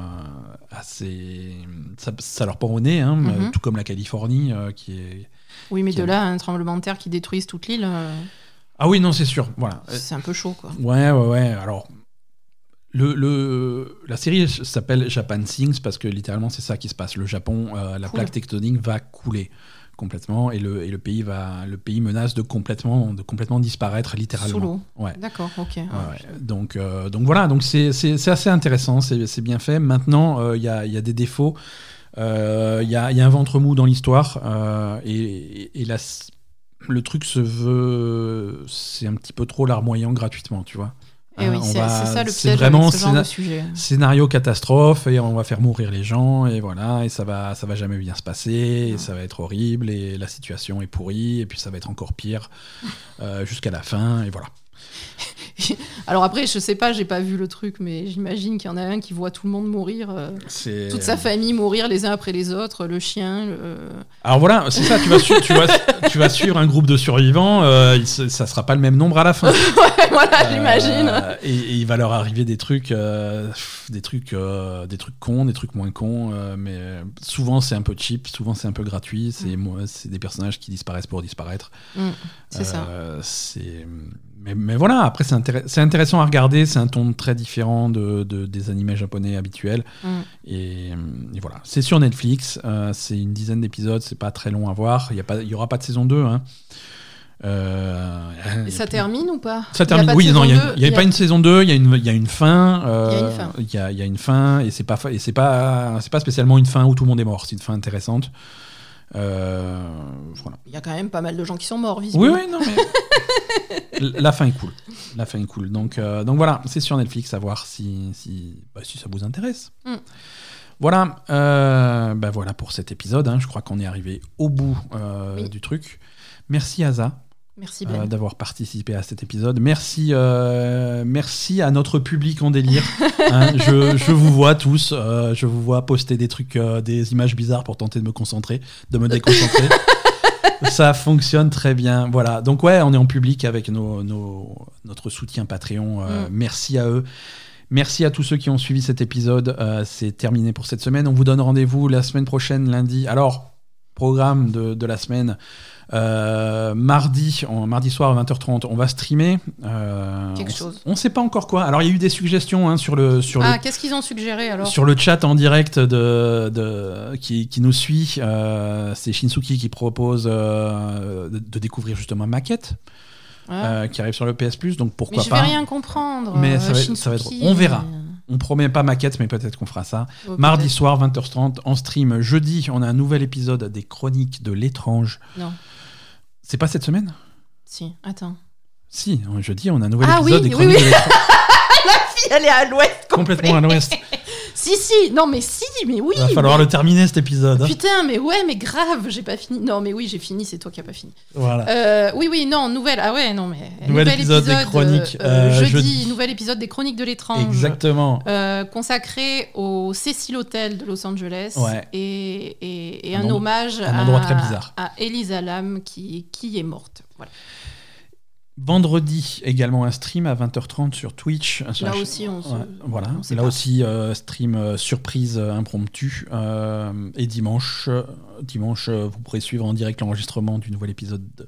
assez. Ça, ça leur pend au nez, hein, Mhm. euh, tout comme la Californie euh, qui est. Oui, mais de a- là, un tremblement de terre qui détruise toute l'île, euh, Ah oui, non, c'est sûr. Voilà. c'est un peu chaud, quoi. Ouais, ouais, ouais. Alors, le, le- la série s'appelle Japan Sings parce que littéralement c'est ça qui se passe. Le Japon, euh, la Cool. plaque tectonique va couler complètement et le, et le pays va, le pays menace de complètement, de complètement disparaître littéralement. Sous l'eau. Ouais. D'accord, ok. Ouais, ouais. Donc, euh, donc voilà, donc c'est assez intéressant, c'est bien fait. Maintenant, euh, il y, a, il y a des défauts, il y, a, il y a un ventre mou dans l'histoire, et, et, et la- le truc se veut, c'est un petit peu trop larmoyant gratuitement, tu vois. Et Hein, oui, on c'est ça le piège vraiment avec ce genre scéna- de sujet. Scénario catastrophe, et on va faire mourir les gens, et voilà, et ça va, ça va jamais bien se passer, et ça va être horrible, et la situation est pourrie, et puis ça va être encore pire euh, jusqu'à la fin, et voilà. Alors après, je sais pas, j'ai pas vu le truc, mais j'imagine qu'il y en a un qui voit tout le monde mourir, euh, toute sa famille mourir les uns après les autres, le chien. le- Alors voilà, c'est ça, tu vas, tu, vas, tu vas suivre un groupe de survivants, euh, ça sera pas le même nombre à la fin. voilà, Euh, j'imagine. et, et il va leur arriver des trucs, euh, des trucs, euh, des trucs cons, des trucs moins cons, mais souvent c'est un peu cheap, souvent c'est un peu gratuit, c'est c'est des personnages qui disparaissent pour disparaître. Mm, c'est ça. C'est- mais, mais voilà, après c'est intéress- c'est intéressant à regarder, c'est un ton très différent de, de- des animés japonais habituels. Mm. Et, et voilà, c'est sur Netflix, euh, c'est une dizaine d'épisodes, c'est pas très long à voir, il n'y aura pas de saison 2. Hein. Euh, Et ça termine ou pas? Ça Il y a termine. pas Oui, non, il n'y a, pas une saison 2, il y, a une- y a une fin. euh, Il y a une fin. Il y a, il y a une fin, et c'est pas, fa- et c'est pas, c'est pas spécialement une fin où tout le monde est mort. C'est une fin intéressante. Euh, voilà. Il y a quand même pas mal de gens qui sont morts, Oui, visiblement. oui, non, mais la fin est cool. La fin est cool. Donc, euh, donc voilà, c'est sur Netflix à voir si, si, bah, si ça vous intéresse. Mm. Voilà, euh, bah voilà pour cet épisode. hein. Je crois qu'on est arrivé au bout euh, Oui. du truc. Merci Asa. Merci euh, Ben. d'avoir participé à cet épisode. Merci, euh, merci à notre public en délire. Hein, je, je vous vois tous, euh, je vous vois poster des trucs, euh, des images bizarres pour tenter de me concentrer, de me déconcentrer. Ça fonctionne très bien. Voilà. Donc ouais, on est en public avec nos, nos- notre soutien Patreon. Mm. Merci à eux. Merci à tous ceux qui ont suivi cet épisode. C'est terminé pour cette semaine. On vous donne rendez-vous la semaine prochaine, lundi. Alors, programme de, de la semaine. Euh, mardi, mardi soir à 20h30, on va streamer. Euh, Quelque on chose. On sait pas encore quoi. Alors, il y a eu des suggestions hein, sur, le, sur, Ah, qu'est-ce qu'ils ont suggéré alors? sur le chat en direct de, de, qui, qui nous suit. Euh, C'est Shinsuki qui propose de, de découvrir justement Maquette Ah. qui arrive sur le PS Plus. Donc Mais pourquoi je pas vais rien comprendre. Mais ça va être- ça va être- Shinsuki. on verra. On promet pas Maquette, mais peut-être qu'on fera ça. Oh, Mardi soir, 20h30, en stream. Jeudi, on a un nouvel épisode des Chroniques de l'étrange. Non. C'est pas cette semaine? Si, attends. Si, jeudi, on a un nouvel Ah épisode oui, des oui, Chroniques oui. de l'étrange. Elle est à l'ouest. Complètement à l'ouest. Si, si, non, mais si, mais oui. Il va falloir mais- le terminer cet épisode. hein. Putain, mais ouais, mais grave, j'ai pas fini. Non, mais oui, j'ai fini, c'est toi qui as pas fini. Voilà. Euh, oui, oui, non, nouvelle. Ah ouais, non, mais. Nouvel épisode des Chroniques, euh, euh, jeudi, jeudi. nouvel épisode des Chroniques de l'étrange. Exactement. euh, consacré au Cecil Hotel de Los Angeles Ouais. et, et- et Un hommage un à, à Elisa Lam qui, qui est morte. Voilà. Vendredi, également un stream à 20h30 sur Twitch. Là aussi, on se- Ouais, voilà. on Là aussi, euh, stream euh, surprise euh, impromptu. Euh, et dimanche, dimanche vous pourrez suivre en direct l'enregistrement du nouvel épisode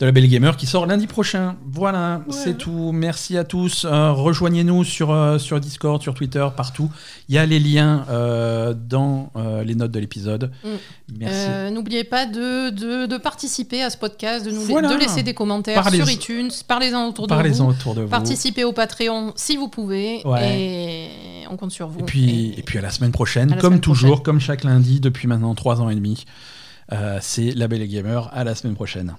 de, La Belle Gamer qui sort lundi prochain. Voilà, c'est tout. Merci à tous. Euh, Rejoignez-nous sur, euh, sur Discord, sur Twitter, partout. Il y a les liens euh, dans les notes de l'épisode. Mm. Merci. N'oubliez pas de, de, de participer à ce podcast, de, nous Voilà. de laisser des commentaires Parlez- sur iTunes, parlez-en autour de Parlez-en vous. autour de vous. Participez au Patreon si vous pouvez. Ouais. Et on compte sur vous. Et puis, Et- et puis à la semaine prochaine, la comme semaine toujours, prochaine. comme chaque lundi depuis maintenant trois ans et demi. C'est La Belle et Gamer. À la semaine prochaine.